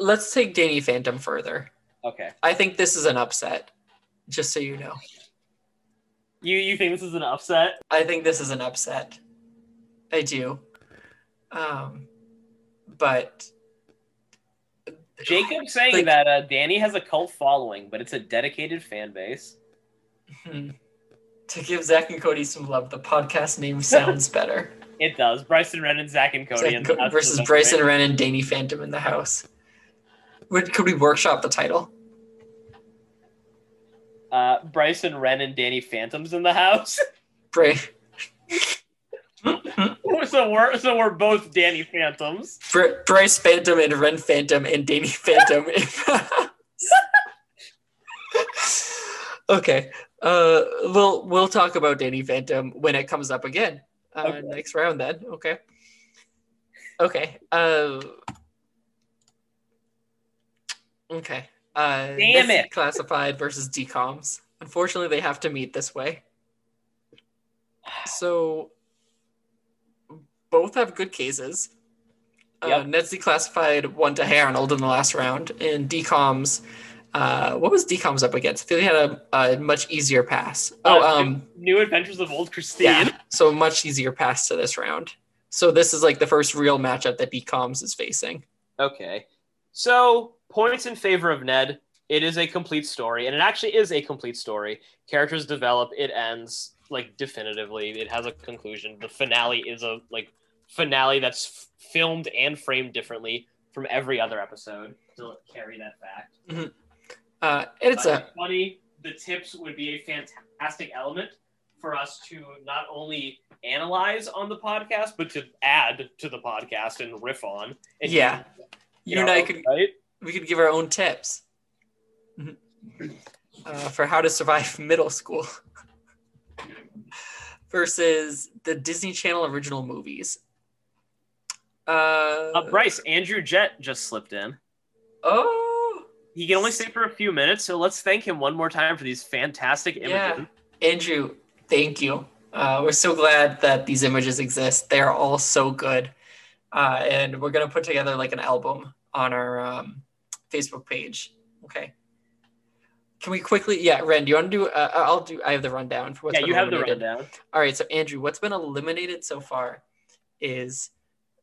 let's take danny phantom further Okay. i think this is an upset just so you know You you think this is an upset? i think this is an upset i do um but Jacob saying Like- that uh, Danny has a cult following, but it's a dedicated fan base. Hmm. To give Zack and Cody some love, the podcast name sounds better. It does. Bryce and Ren and Zack and Cody Zack in and the Co- house versus Bryson okay. Wren and Danny Phantom in the house. Would, could we workshop the title? Uh, Bryce and Ren and Danny Phantoms in the house. Bray. so we're so we're both Danny Phantoms. Br- Bryce Phantom and Ren Phantom and Danny Phantom in okay. Uh, we'll we'll talk about Danny Phantom when it comes up again. Uh, Okay. Next round, then. Okay. Okay. Uh, okay. Uh, Damn it. Classified versus DComs. Unfortunately, they have to meet this way. So both have good cases. Uh, Yep. Ned's declassified one to Harold in the last round, and DComs. Uh, what was DComs up against? I feel they had a, a much easier pass. Oh, Uh, um, New Adventures of Old Christine. yeah. So much easier pass to this round. So this is like the first real matchup that DComs is facing. Okay. So points in favor of Ned. It is a complete story, and it actually is a complete story. Characters develop, it ends like definitively. It has a conclusion. The finale is a like finale that's f- filmed and framed differently from every other episode to carry that fact. Uh, and it's Uh, a funny. The tips would be a fantastic element for us to not only analyze on the podcast, but to add to the podcast and riff on. And Yeah. you you and know, I could right? We could give our own tips uh, for how to survive middle school versus the Disney Channel original movies. Uh, Uh, Bryce, Andrew Jett just slipped in. Oh, He can only stay for a few minutes, so let's thank him one more time for these fantastic images. Yeah. Andrew, thank you. Uh, we're so glad that these images exist. They're all so good. Uh, and we're going to put together like an album on our um, Facebook page. Okay. Can we quickly? Yeah, Ren, do you want to do? Uh, I'll do. I have the rundown for what's yeah, you have the rundown. All right, so Andrew, what's been eliminated so far is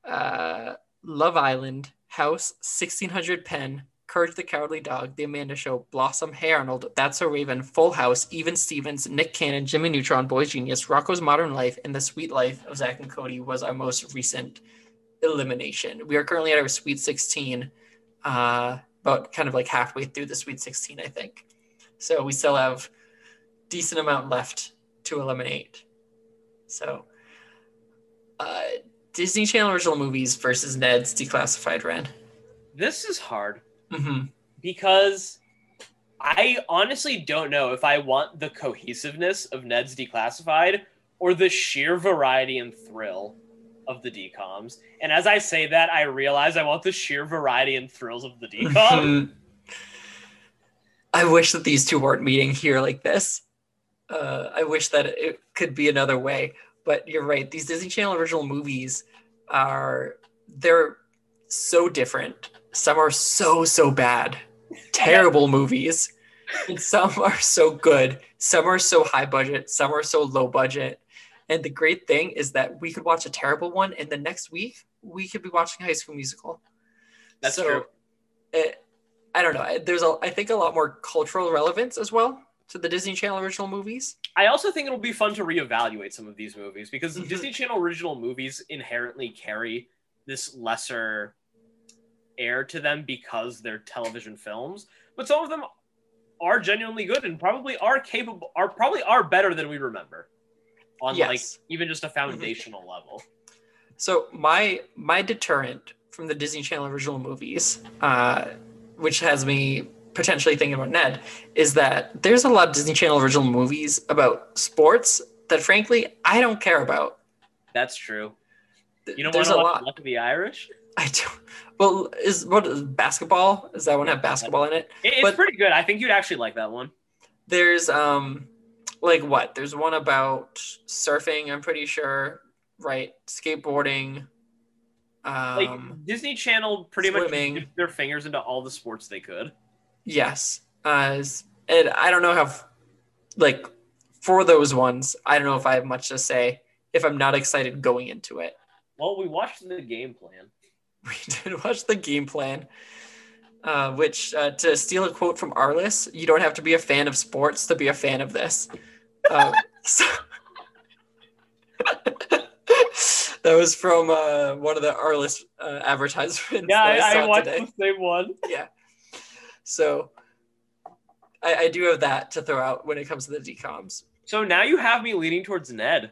uh, Love Island, House, 1600 Penn, Courage the Cowardly Dog, The Amanda Show, Blossom, Hey Arnold, That's So Raven, Full House, Even Stevens, Nick Cannon, Jimmy Neutron, Boy Genius, Rocko's Modern Life, and The Suite Life of Zack and Cody was our most recent elimination. We are currently at our Sweet 16, uh, about kind of like halfway through the Sweet 16, I think. So we still have decent amount left to eliminate. So, uh, Disney Channel original movies versus Ned's Declassified Ren. This is hard Mm-hmm. because I honestly don't know if I want the cohesiveness of Ned's Declassified or the sheer variety and thrill of the DComs. And as I say that, I realize I want the sheer variety and thrills of the DComs. Mhm. I wish that these two weren't meeting here like this. Uh, I wish that it could be another way, but you're right. These Disney Channel original movies are they're so different. Some are so so bad, terrible movies, and some are so good. Some are so high budget. Some are so low budget. And the great thing is that we could watch a terrible one, and the next week we could be watching High School Musical. That's So, true. It, I don't know. There's a, I think, a lot more cultural relevance as well to the Disney Channel original movies. I also think it'll be fun to reevaluate some of these movies because Mhm. Disney Channel original movies inherently carry this lesser air to them because they're television films, but some of them are genuinely good and probably are capable are probably are better than we remember on like Yes. even just a foundational level. So my my deterrent from the Disney Channel original movies, uh, which has me potentially thinking about Ned, is that there's a lot of Disney Channel original movies about sports that, frankly, I don't care about. That's true. You don't there's want a to lot. Luck of the Irish? I don't. Well, is what is basketball? Does that one have basketball in it? It- it's But- pretty good. I think you'd actually like that one. There's um, like what? There's one about surfing. I'm pretty sure, right? Skateboarding. Like Um, Disney Channel pretty swimming. much dipped their fingers into all the sports they could. yes. Uh, and I don't know how, like, for those ones, I don't know if I have much to say if I'm not excited going into it. Well, we watched the game plan. We did watch the game plan, uh, which, uh, to steal a quote from Arliss, you don't have to be a fan of sports to be a fan of this. Uh, so- that was from uh, one of the Arliss uh, advertisements. Yeah, I, I saw watched today. the same one. Yeah. So I, I do have that to throw out when it comes to the DComs. So now you have me leaning towards Ned.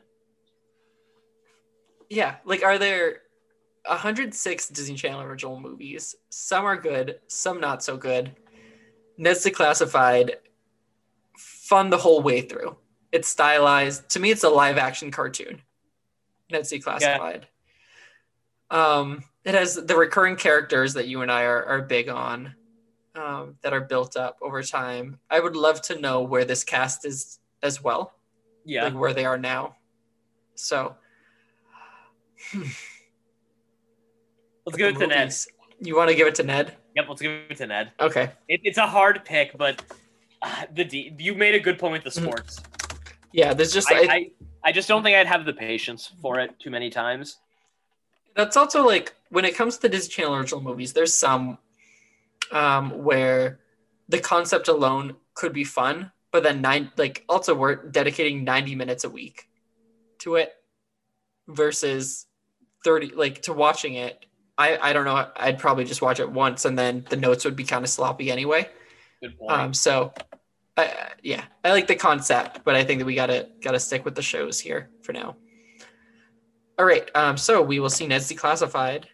Yeah, like are there 106 Disney Channel original movies? Some are good, some not so good. Ned's Classified, fun the whole way through. It's stylized. To me, it's a live action cartoon. Ned's Declassified. Um, it has the recurring characters that you and I are, are big on, um, that are built up over time. I would love to know where this cast is as well. Yeah. like where they are now. So let's give it to Ned. You want to give it to Ned? Yep, let's give it to Ned. Okay. It, it's a hard pick, but uh, the D, you made a good point with the Mhm. sports. Yeah, there's just I, I, I, I just don't think I'd have the patience for it too many times. That's also like when it comes to Disney Channel original movies, there's some um, where the concept alone could be fun, but then nine like also we're dedicating 90 minutes a week to it versus 30 like to watching it. I, I don't know. I'd probably just watch it once and then the notes would be kind of sloppy anyway. Good point. Um, so, uh, yeah, I like the concept, but I think that we gotta gotta stick with the shows here for now. All right, um, so we will see Ned's Declassified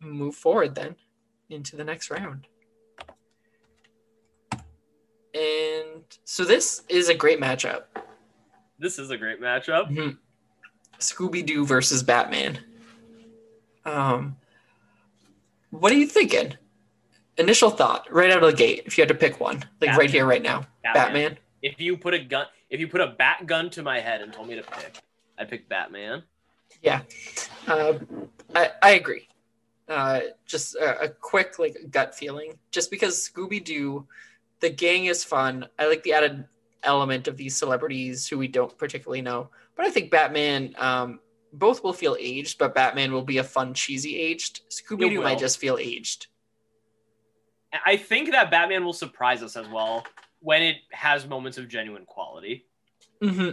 move forward then into the next round. And so this is a great matchup. this is a great matchup. Mhm. Scooby Doo versus Batman. Um, what are you thinking? Initial thought, right out of the gate, if you had to pick one, like right here, right now, Batman. If you put a gun, if you put a bat gun to my head and told me to pick, I'd pick Batman. Yeah, uh, I, I agree. Uh, just a, a quick like gut feeling. Just because Scooby Doo, the gang is fun. I like the added element of these celebrities who we don't particularly know. But I think Batman, um, both will feel aged, but Batman will be a fun, cheesy aged. Scooby Doo might just feel aged. I think that Batman will surprise us as well when it has moments of genuine quality, hmm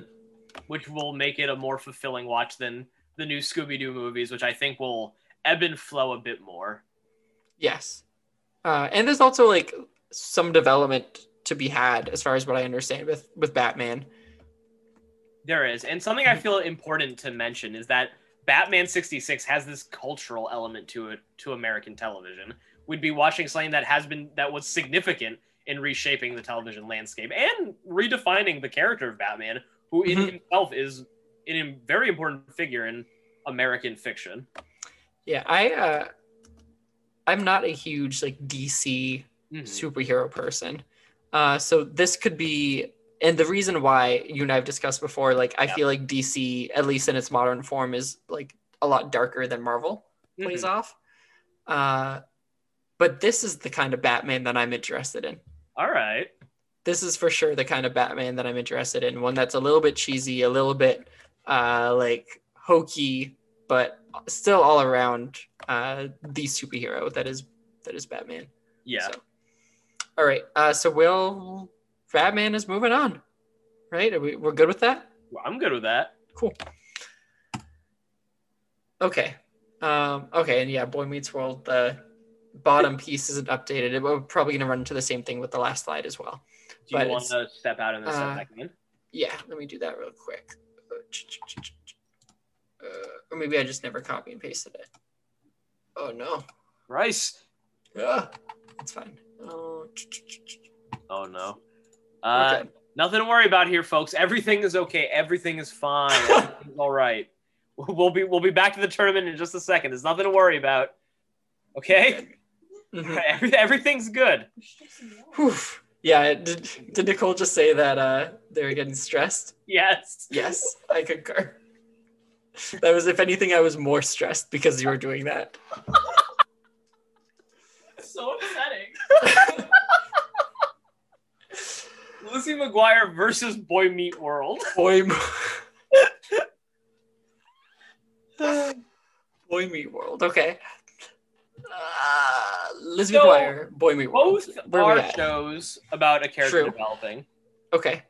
which will make it a more fulfilling watch than the new Scooby Doo movies, which I think will ebb and flow a bit more. Yes. Uh, and there's also like some development to be had as far as what I understand with with Batman. There is. And something I feel important to mention is that Batman 66 has this cultural element to it to American television. We'd be watching something that has been that was significant in reshaping the television landscape and redefining the character of Batman, who in Mhm. himself is a very important figure in American fiction. Yeah, I uh I'm not a huge like DC Mhm. superhero person. Uh so this could be and the reason why you and I have discussed before, like I Yeah. feel like DC, at least in its modern form, is like a lot darker than Marvel plays Mhm. off. Uh but this is the kind of Batman that I'm interested in. All right. this is for sure the kind of Batman that I'm interested in. One that's a little bit cheesy, a little bit uh, like hokey, but still all around uh, the superhero that is that is Batman. Yeah. So, all right. Uh, so Will Batman is moving on, right? Are we, we're good with that. Well, I'm good with that. Cool. Okay. Um, okay, and yeah, Boy Meets World. The bottom piece isn't updated. We're probably going to run into the same thing with the last slide as well. Do But you want to step out and then uh, back in? Yeah, let me do that real quick. Uh, or maybe I just never copy and pasted it. Oh no. Rice. Ah, it's fine. Oh, Oh no. Uh, okay. Nothing to worry about here, folks. Everything is okay. Everything is fine. Everything's all right. We'll be we'll be back to the tournament in just a second. There's nothing to worry about. Okay, Mhm. Every, everything's good. Yeah, did, did Nicole just say that uh, they were getting stressed? Yes. Yes, I concur. That was, if anything, I was more stressed because you were doing that. so upsetting. Lizzie McGuire versus Boy Meet World. Boy, Boy Meet World. Okay. Uh, Liz So, McGuire, Boy Meet World. Both Where we are at? shows about a character True. developing. Okay.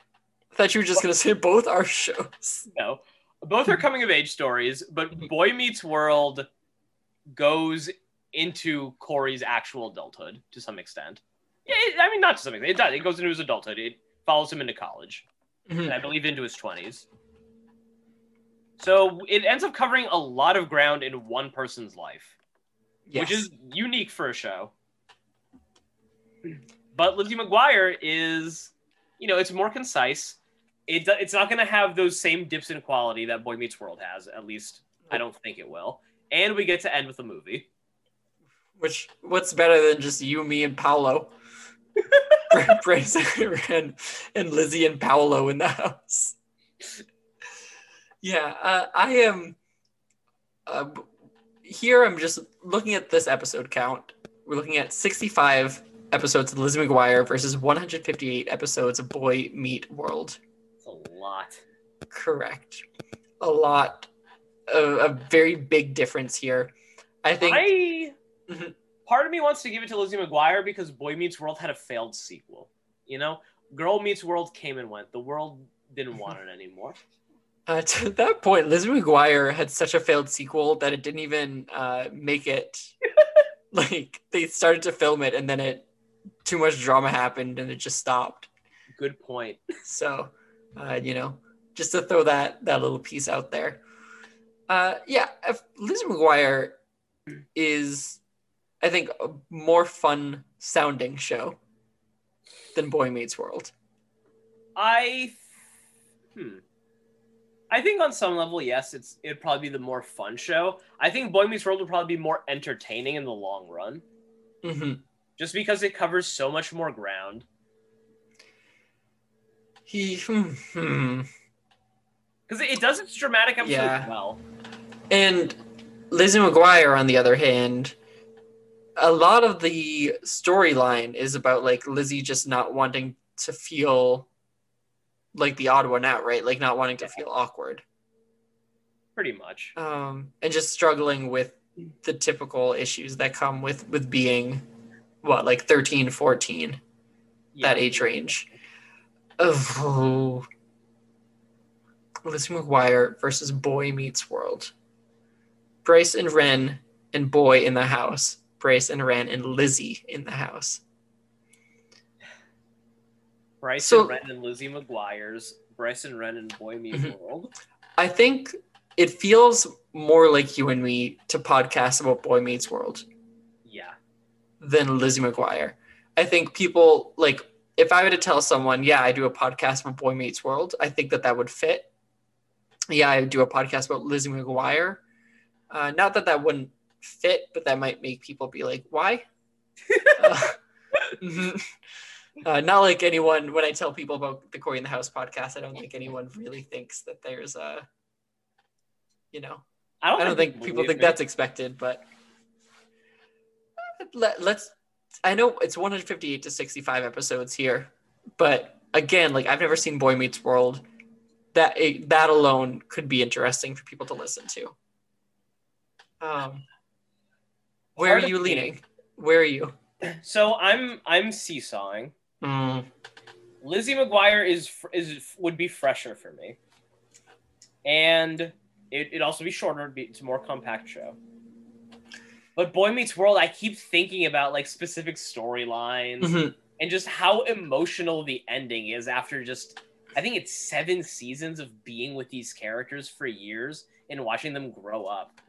I thought you were just gonna say both are shows. No, both are coming of age stories, but Mhm. Boy Meets World goes into Cory's actual adulthood to some extent. Yeah, it- I mean, not to some extent. It does. It goes into his adulthood. It follows him into college, Mhm. and I believe into his twenties. So it ends up covering a lot of ground in one person's life, Yes. which is unique for a show. But Lizzie McGuire is, you know, it's more concise. It, it's not going to have those same dips in quality that Boy Meets World has. At least I don't think it will. And we get to end with a movie. which what's better than just you, me, and Paolo? Bryson and, and Lizzie and Paolo in the house. Yeah, uh, I am. Uh, here, I'm just looking at this episode count. We're looking at 65 episodes of Lizzie McGuire versus 158 episodes of Boy Meet World. A lot. Correct. A lot. A, a very big difference here. I think I Mhm. Part of me wants to give it to Lizzie McGuire because Boy Meets World had a failed sequel. You know, Girl Meets World came and went. The world didn't want it anymore. uh, to that point, Lizzie McGuire had such a failed sequel that it didn't even uh, make it. like they started to film it and then it too much drama happened and it just stopped. Good point. So, uh, you know, just to throw that that little piece out there. Uh, yeah, if Lizzie McGuire is, I think, a more fun sounding show than Boy Meets World. I hmm. I think on some level, yes, it's it'd probably be the more fun show. I think Boy Meets World would probably be more entertaining in the long run, hmm just because it covers so much more ground. He, hmm, hmm. Because it, it does its dramatic episodes Yeah. well. And Lizzie McGuire, on the other hand, a lot of the storyline is about like Lizzie just not wanting to feel like the odd one out, right? Like not wanting to feel awkward. Pretty much. Um, and just struggling with the typical issues that come with with being what, like 13, 14, that age range. Oh. Lizzie McGuire versus Boy Meets World. Bryce and Ren and Boy in the house. Bryce and Ren and Lizzie in the house. Bryce So- Ren and Lizzie McGuire's Bryce and Ren and Boy Meets Mhm. World. I think it feels more like you and me to podcast about Boy Meets World Yeah. than Lizzie McGuire. I think people like if I were to tell someone, yeah, I do a podcast about Boy Meets World, I think that that would fit. Yeah, I do a podcast about Lizzie McGuire. Uh, not that that wouldn't fit, but that might make people be like, why? uh, mhm. Uh, not like anyone, when I tell people about the Cory in the House podcast, I don't think anyone really thinks that there's a, you know, I don't, I don't think people think it. that's expected, but let, let's. I know it's 158 to 65 episodes here, but again, like I've never seen Boy Meets World. That it, that alone could be interesting for people to listen to. Um, where are you me- leaning? Where are you? So I'm I'm seesawing. Mm, Lizzie McGuire is is would be fresher for me, and it it'd also be shorter. It'd be, it's a more compact show. But Boy Meets World, I keep thinking about like specific storylines mhm. and just how emotional the ending is after just I think it's seven seasons of being with these characters for years and watching them grow up.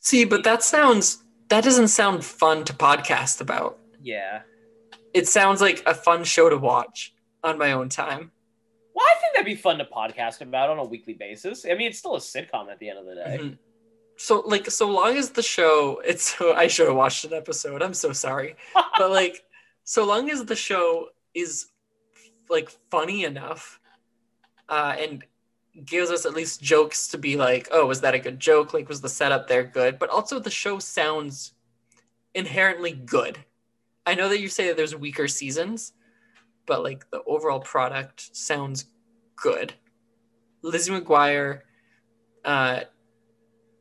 See, but that sounds that doesn't sound fun to podcast about. Yeah. It sounds like a fun show to watch on my own time. Well, I think that'd be fun to podcast about on a weekly basis. I mean, it's still a sitcom at the end of the day. Mhm. So like so long as the show it's so I should have watched an episode. I'm so sorry. But like so long as the show is like funny enough uh and gives us at least jokes to be like, "Oh, was that a good joke? Like was the setup there good?" But also the show sounds inherently good. I know that you say that there's weaker seasons, but like the overall product sounds good. Lizzie McGuire uh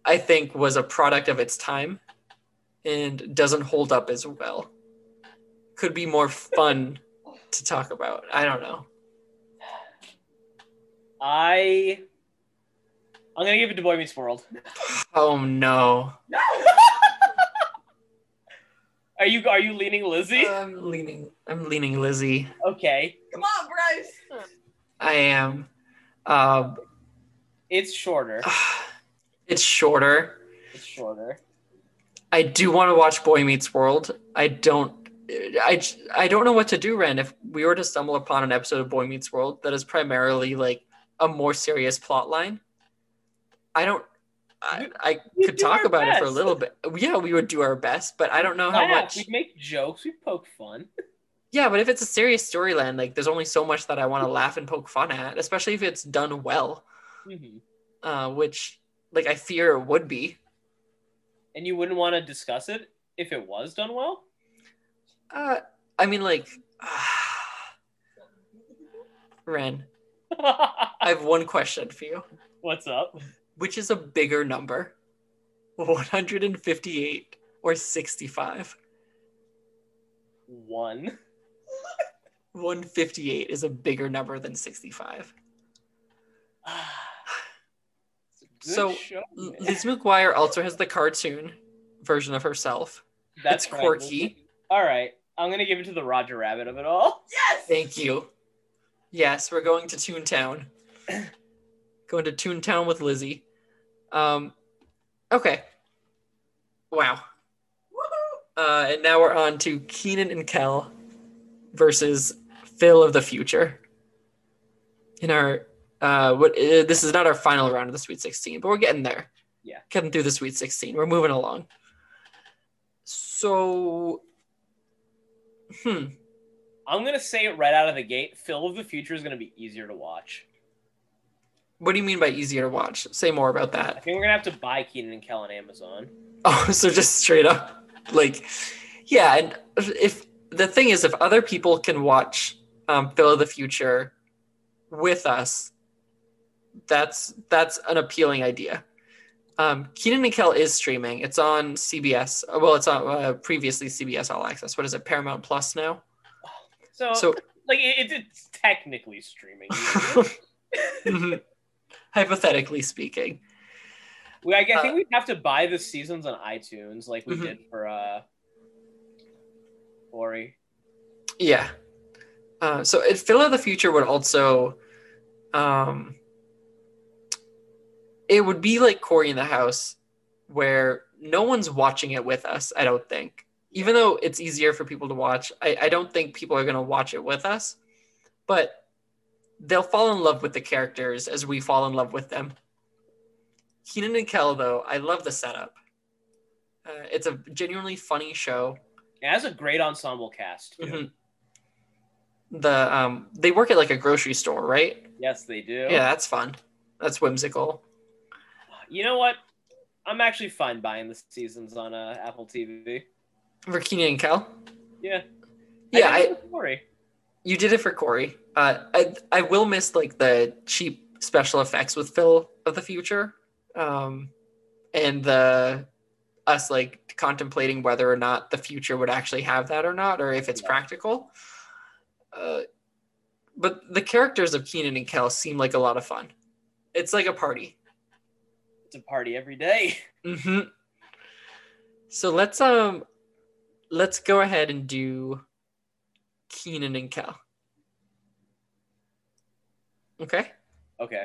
I think was a product of its time and doesn't hold up as well. Could be more fun to talk about. I don't know. I I'm gonna give it to Boy Meets World. Oh no. Are you are you leaning Lizzie? I'm leaning I'm leaning Lizzie. Okay, Come on, Bryce. I am. Um it's shorter. it's shorter. It's shorter. I do want to watch Boy Meets World. I don't I, I don't know what to do, Ren. If we were to stumble upon an episode of Boy Meets World that is primarily like a more serious plot line, I don't. I, I could talk about it for a little bit. Yeah, we would do our best, but I don't know how Yeah, much. We'd make jokes. We'd poke fun. Yeah, but if it's a serious storyline, like there's only so much that I want to laugh and poke fun at, especially if it's done well, hmm uh, which like I fear it would be. And you wouldn't want to discuss it if it was done well. Uh, I mean, like, Ren, I have one question for you. What's up? Which is a bigger number, 158 or 65? One. 158 is a bigger number than 65. It's a good So, show, man. Liz McGuire also has the cartoon version of herself. That's it's right. quirky. All right, I'm gonna give it to the Roger Rabbit of it all. Yes. Thank you. Yes, we're going to Toontown. going to Toontown with Lizzie. Um, okay. Wow. Uh, and now we're on to Kenan and Kel versus Phil of the Future. In our uh, what uh, this is not our final round of the Sweet 16, but we're getting there. Yeah. getting through the Sweet 16. We're moving along. So, hmm, I'm gonna say it right out of the gate. Phil of the Future is gonna be easier to watch. what do you mean by easier to watch? Say more about that. I think we're gonna have to buy Kenan and Kel on Amazon. Oh, so just straight up, like, yeah. And if the thing is, if other people can watch um, Phil of the Future with us, that's that's an appealing idea. Um, Kenan and Kel is streaming. It's on CBS. Well, it's on uh, previously CBS All Access. What is it? Paramount Plus now. So, So like, it, it's technically streaming. mhm. hypothetically speaking, we, I, I Uh, think we have to buy the seasons on iTunes, like we Mhm. did for uh, Ori. yeah. Uh, so it, Phil of the Future would also, um, it would be like Cory in the House, where no one's watching it with us. I don't think, even though it's easier for people to watch. I, I don't think people are going to watch it with us, but they'll fall in love with the characters as we fall in love with them. Kenan and Kel, though, I love the setup. Uh, it's a genuinely funny show. It has a great ensemble cast. Mhm. The um, they work at like a grocery store, right? Yes, they do. Yeah, that's fun. That's whimsical. You know what? I'm actually fine buying the seasons on uh, Apple TV. For Kenan and Kel. Yeah. Yeah, I, Ori. you did it for Cory. Uh, I I will miss like the cheap special effects with Phil of the Future, um, and the us like contemplating whether or not the future would actually have that or not, or if it's Yeah. practical. Uh, but the characters of Kenan and Kel seem like a lot of fun. It's like a party. It's a party every day. hmm So let's um let's go ahead and do Kenan and Kel. Okay, Okay,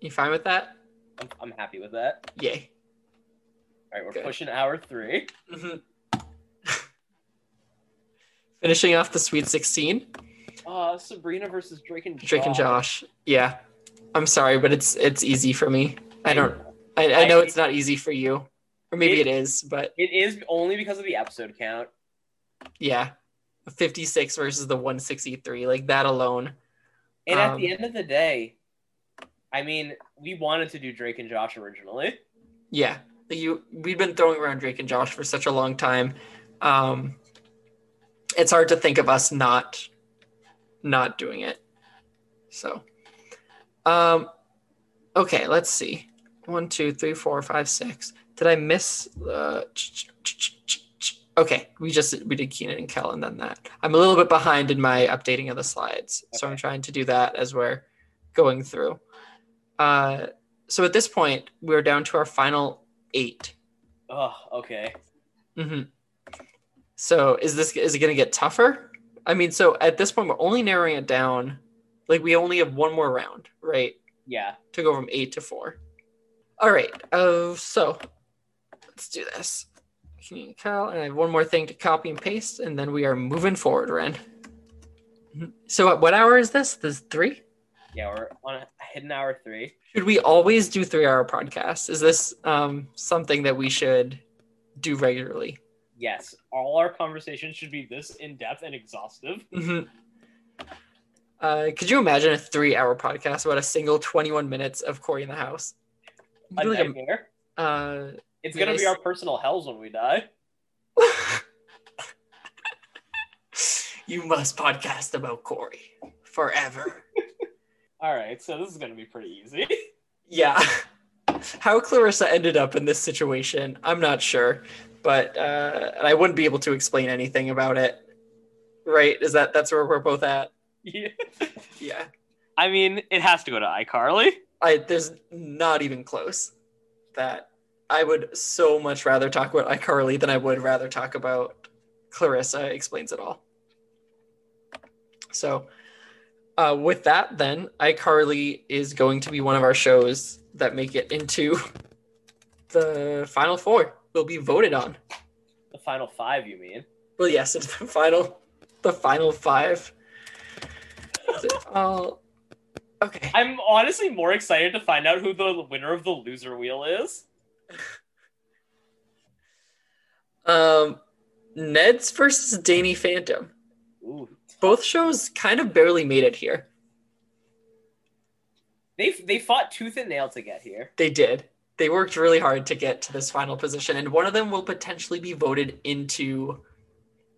you fine with that? I'm, I'm happy with that. Yay. All right, we're Good. pushing hour three. hmm Finishing off the Sweet 16, Uh, Sabrina versus Drake and Josh. Drake and Josh. Yeah, I'm sorry, but it's it's easy for me. I don't. I, I know it's not easy for you, or maybe it It- is, but It is only because of the episode count. yeah, 56 versus the 163, like that alone. And at Um, the end of the day, I mean, we wanted to do Drake and Josh originally. Yeah, you we've been throwing around Drake and Josh for such a long time. Um, it's hard to think of us not not doing it. So, um, okay, let's see. One, two, three, four, five, six. Did I miss? Uh, okay, we just we did Kenan and Kel and then that. I'm a little bit behind in my updating of the slides, so I'm trying to do that as we're going through. Uh, so at this point, we're down to our final eight. Oh, okay. hmm So is this is it going to get tougher? I mean, so at this point, we're only narrowing it down. Like we only have one more round, right, Yeah. to go from eight to four. All right. Uh, so let's do this. Can you Cal? And I have one more thing to copy and paste, and then we are moving forward, Ren. So what, what hour is this? This is three. Yeah, we're on a hidden hour three. Should we always do three-hour podcasts? Is this um, something that we should do regularly? Yes, all our conversations should be this in depth and exhaustive. hmm Uh, could you imagine a three-hour podcast about a single 21 minutes of Cory in the house? A Like a- uh, It's gonna be our personal hells when we die. you must podcast about Cory forever. All right, so this is gonna be pretty easy. yeah. how Clarissa ended up in this situation, I'm not sure, but uh, and I wouldn't be able to explain anything about it. Right? Is that that's where we're both at? Yeah. Yeah. I mean, it has to go to iCarly. I there's not even close. That I would so much rather talk about iCarly than I would rather talk about Clarissa explains it all. So, uh, with that, then iCarly is going to be one of our shows that make it into the final four. Will be voted on. The final five, you mean? Well, yes, it's the final, the final five. Okay. I'm honestly more excited to find out who the winner of the loser wheel is. Um, Ned's versus Danny Phantom. Ooh. Both shows kind of barely made it here. They they fought tooth and nail to get here. They did. They worked really hard to get to this final position, and one of them will potentially be voted into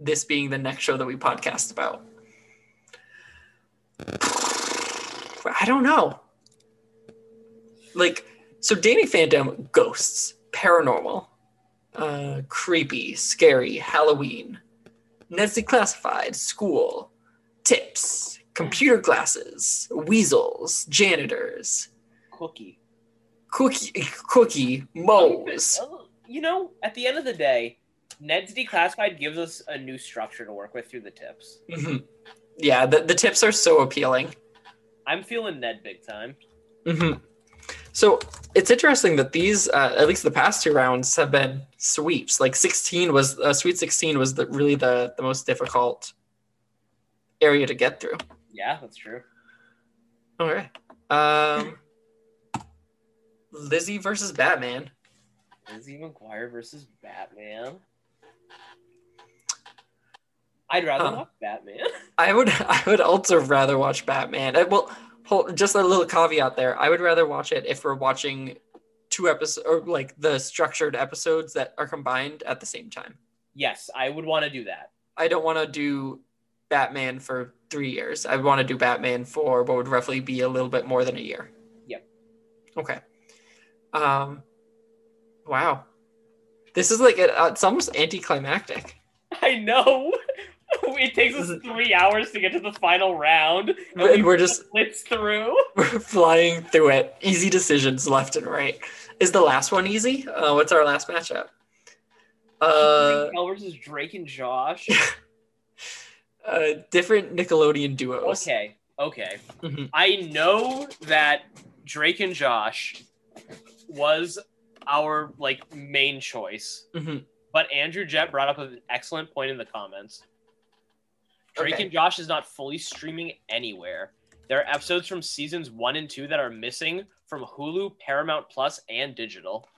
this being the next show that we podcast about. I don't know. Like, so Danny Phantom, ghosts, paranormal, uh, creepy, scary, Halloween, Ned's Declassified, school, tips, computer glasses, weasels, janitors, Cookie. cookie, cookie, moles. Oh, You know, at the end of the day, Ned's Declassified gives us a new structure to work with through the tips. Mhm. Yeah, the, the tips are so appealing. I'm feeling Ned big time. hmm So it's interesting that these, uh, at least the past two rounds, have been sweeps. Like 16 was, uh, Sweet 16 was the, really the, the most difficult area to get through. Yeah, that's true. All right. Um, Lizzie versus Batman. Lizzie McGuire versus Batman. I'd rather Huh. watch Batman. I would I would also rather watch Batman. Uh, well, just a little caveat there. I would rather watch it if we're watching two episodes or like the structured episodes that are combined at the same time. yes, I would want to do that. I don't want to do Batman for three years. I want to do Batman for what would roughly be a little bit more than a year. Yep. Okay. Um. Wow. This is like it's almost anticlimactic. I know. it takes us three hours to get to the final round. And And we we're just blitz through. we're flying through it. Easy decisions left and right. Is the last one easy? Uh, what's our last matchup? Uh, Kel versus Drake and Josh. uh, different Nickelodeon duos. Okay, okay. Mhm. I know that Drake and Josh was our like main choice, Mhm. but Andrew Jett brought up an excellent point in the comments. Drake Okay. and Josh is not fully streaming anywhere. There are episodes from seasons one and two that are missing from Hulu, Paramount Plus, and digital.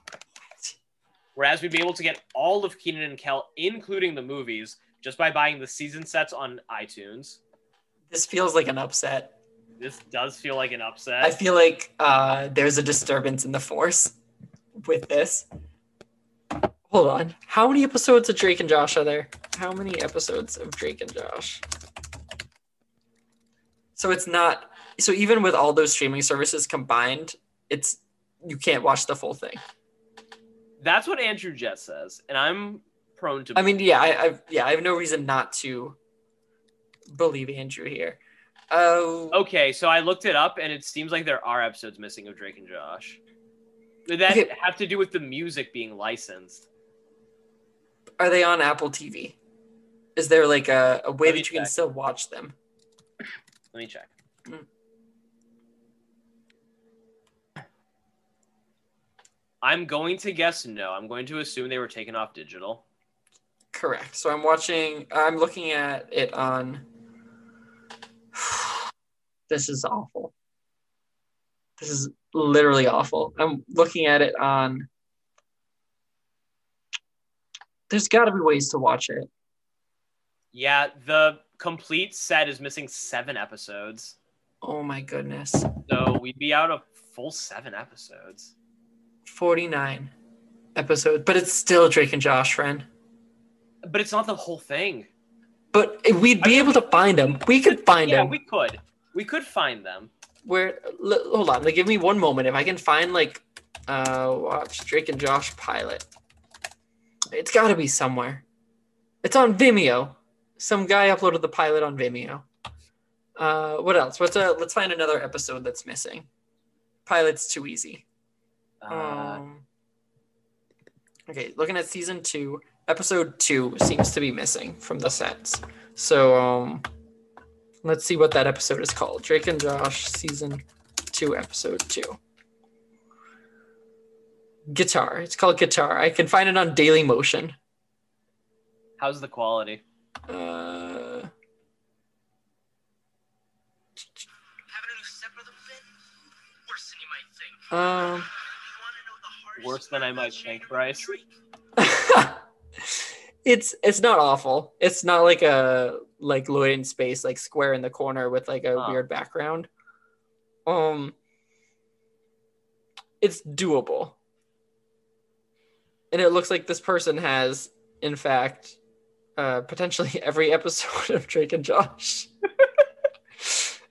Whereas we'd be able to get all of Kenan and Kel, including the movies, just by buying the season sets on iTunes. This feels like an upset. This does feel like an upset. I feel like uh, there's a disturbance in the force with this. Hold on. How many episodes of Drake and Josh are there? How many episodes of Drake and Josh? So it's not. So even with all those streaming services combined, it's you can't watch the full thing. That's what Andrew Jett says, and I'm prone to. I mean, yeah, I, I yeah, I have no reason not to believe Andrew here. Oh, okay, so I looked it up, and it seems like there are episodes missing of Drake and Josh Did that Okay. have to do with the music being licensed. Are they on Apple TV? Is there like a, a way that you can still watch them? Let me check. Mm. I'm going to guess no. I'm going to assume they were taken off digital. Correct. So I'm watching. I'm looking at it on. this is awful. This is literally awful. I'm looking at it on. There's got to be ways to watch it. Yeah, the complete set is missing seven episodes, Oh my goodness. so we'd be out a full seven episodes. 49 episodes, but it's still Drake and Josh, friend. But it's not the whole thing. But we'd be able to find them. We could find yeah, them. we could. We could find them. Where? l- hold on. Like, give me one moment. If I can find like Uh, watch Drake and Josh pilot. It's got to be somewhere. It's on Vimeo. Some guy uploaded the pilot on Vimeo. Uh, what else? What's a? Let's find another episode that's missing. Pilot's too easy. Uh, Um, okay, looking at season two, episode two seems to be missing from the sets. So um, let's see what that episode is called. Drake and Josh, season two, episode two. Guitar. It's called Guitar. I can find it on Daily Motion. how's the quality? Uh, Having a new stepbrother fit? Worse than you might think. um, You wanna know the hardest Worse than I might think, Bryce. It's it's not awful. It's not like a like Lloyd in space, like square in the corner with like a weird background. Um, it's doable, and it looks like this person has, in fact, uh, potentially every episode of Drake and Josh.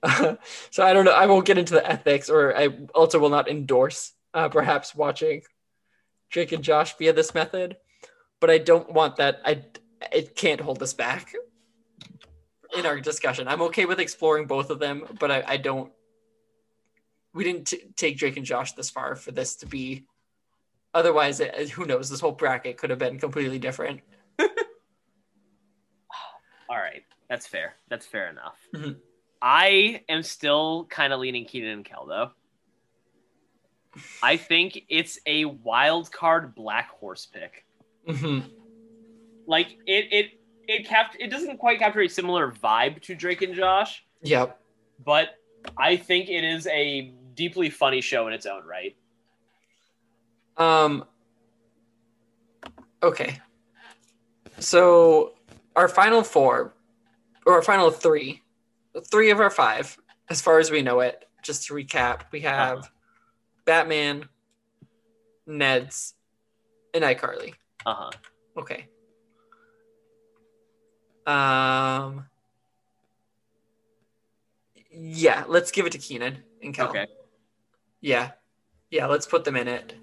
Uh, so I don't know. I won't get into the ethics, or I also will not endorse uh, perhaps watching Drake and Josh via this method. But I don't want that. I it can't hold us back in our discussion. I'm okay with exploring both of them, but I, I don't. We didn't t- take Drake and Josh this far for this to be. Otherwise, it, who knows? This whole bracket could have been completely different. All right, that's fair. That's fair enough. Mhm. I am still kind of leaning Kenan and Kel though. I think it's a wild card black horse pick. hmm Like it, it, it capt. It doesn't quite capture a similar vibe to Drake and Josh, Yep. but I think it is a deeply funny show in its own right. Um. Okay. So our final four, or our final three, three of our five, as far as we know it. Just to recap, we have Uh-huh. Batman, Ned's, and iCarly. Uh huh. Okay. Um. Yeah, let's give it to Kenan and Kel. Okay. Yeah, yeah. Let's put them in it.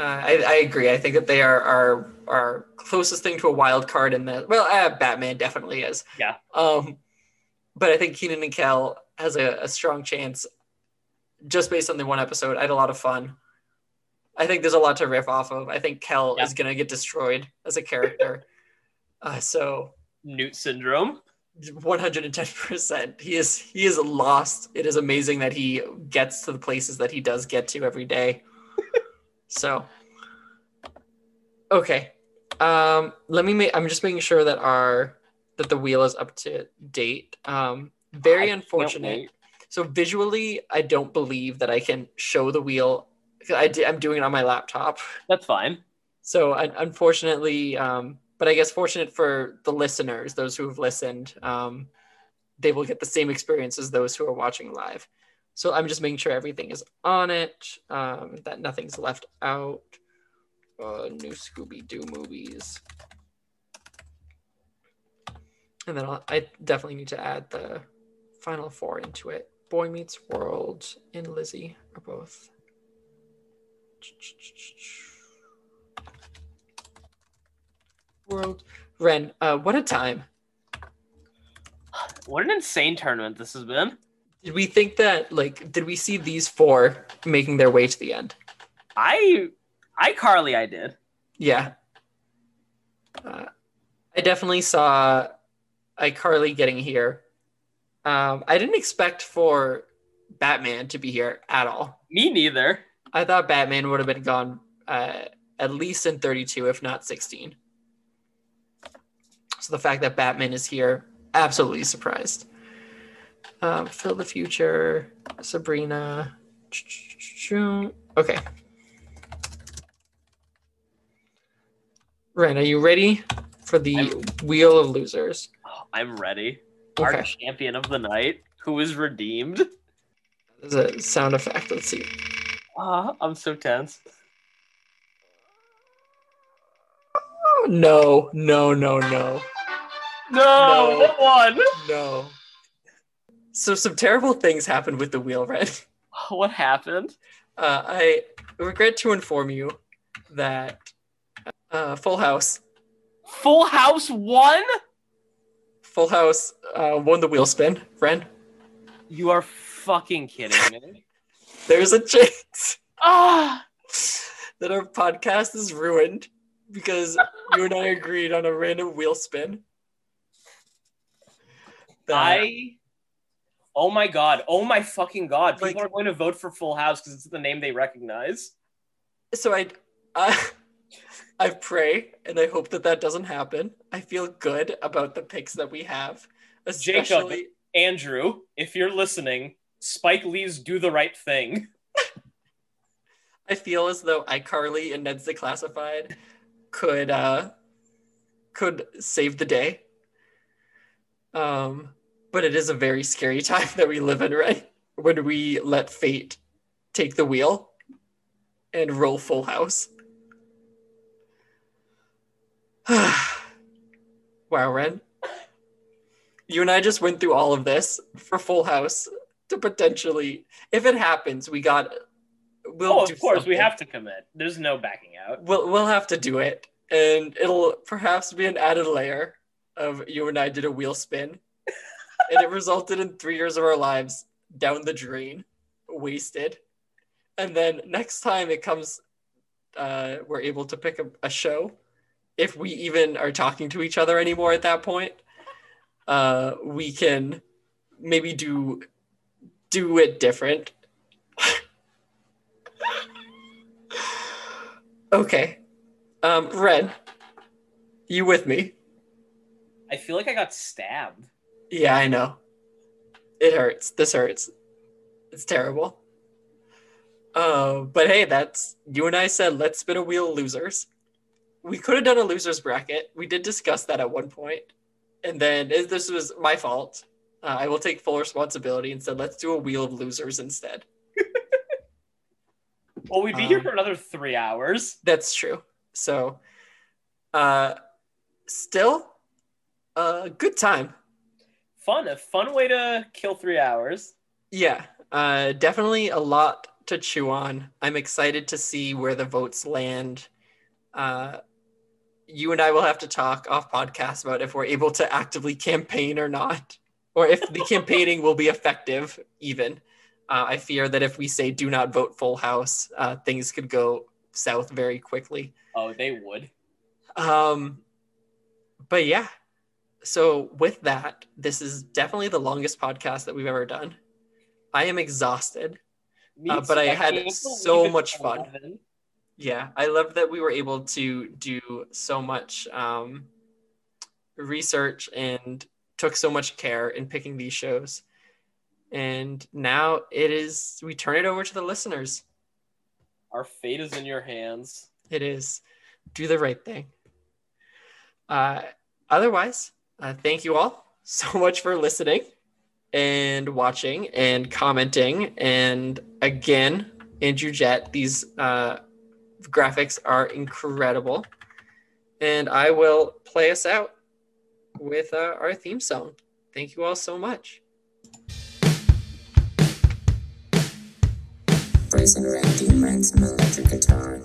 Uh, I, I agree. I think that they are our our closest thing to a wild card in the well, uh, Batman definitely is. Yeah. Um, but I think Kenan and Kel has a, a strong chance, just based on the one episode. I had a lot of fun. I think there's a lot to riff off of. I think Kel Yeah. is gonna get destroyed as a character. uh, so Newt syndrome. 110% he is he is lost it is amazing that he gets to the places that he does get to every day so okay. Um let me make i'm just making sure that our that the wheel is up to date. Um very I unfortunate. so visually i don't believe that i can show the wheel. I d- i'm doing it on my laptop. That's fine. so un- unfortunately, um, but I guess fortunate for the listeners, those who have listened, um, they will get the same experience as those who are watching live. So I'm just making sure everything is on it, um, that nothing's left out. Uh, new Scooby Doo movies. And then I'll, I definitely need to add the final four into it. Boy Meets World and Lizzie are both. World. Ren, uh, what a time. What an insane tournament this has been. Did we think that, like, did we see these four making their way to the end? I, I Carly, I did. Yeah. Uh, I definitely saw iCarly getting here. Um, I didn't expect for Batman to be here at all. Me neither. I thought Batman would have been gone uh, at least in 32, if not 16. So the fact that Batman is here, absolutely surprised. Um, Phil the Future, Sabrina. Okay. Ren, are you ready for the I'm- Wheel of Losers? I'm ready. Our champion of the night, who is redeemed. There's a sound effect. Let's see. Ah, I'm so tense. Oh, no, no, no, no. No, No. what one? No. So some terrible things happened with the wheel, Ren. What happened? Uh, I regret to inform you that uh, Full House, Full House won? Full House uh, won the wheel spin. Ren, You are fucking kidding me. there's a chance Ah, that our podcast is ruined because you and I agreed on a random wheel spin. That- I. Oh my god. Oh my fucking god. People Like- are going to vote for Full House because it's the name they recognize. so I, I, I pray and I hope that that doesn't happen. I feel good about the picks that we have, especially. Andrew, if you're listening, Spike Lee's Do the Right Thing. I feel as though iCarly and Ned's Declassified could uh could save the day. Um, but it is a very scary time that we live in, right? When we let fate take the wheel and roll full house. wow, Ren. You and I just went through all of this for full house to potentially if it happens, we got we'll oh, of course, we have to commit. There's no backing out. We'll we'll have to do it, and it'll perhaps be an added layer of you and I did a wheel spin, and it resulted in three years of our lives down the drain, wasted. And then next time it comes, uh, we're able to pick a, a show, if we even are talking to each other anymore at that point. Uh, we can maybe do do it different. okay. Um, Ren, you with me? I feel like I got stabbed. Yeah, I know. It hurts. This hurts. It's terrible. Uh, but hey, that's you and I said let's spin a wheel losers. We could have done a losers bracket. We did discuss that at one point, and then this was my fault. Uh, I will take full responsibility and said let's do a wheel of losers instead. Well, we'd be here Um, for another three hours. That's true. So, uh, still, a good time. Fun, a fun way to kill three hours. Yeah, uh, definitely a lot to chew on. I'm excited to see where the votes land. Uh, you and I will have to talk off podcast about if we're able to actively campaign or not, or if the campaigning will be effective. Even, uh, I fear that if we say do not vote full house, uh, things could go south very quickly. Oh, they would. Um, but yeah, so with that, this is definitely the longest podcast that we've ever done. I am exhausted. Uh, but. I had so much fun. 11. Yeah, I love that we were able to do so much um, research and took so much care in picking these shows. And now it is, we turn it over to the listeners. Our fate is in your hands. It is do the right thing. Uh, otherwise, uh, thank you all so much for listening and watching and commenting. And again, Andrew Jet, these uh, graphics are incredible. And I will play us out with uh, our theme song. Thank you all so much. Brazen him electric guitar.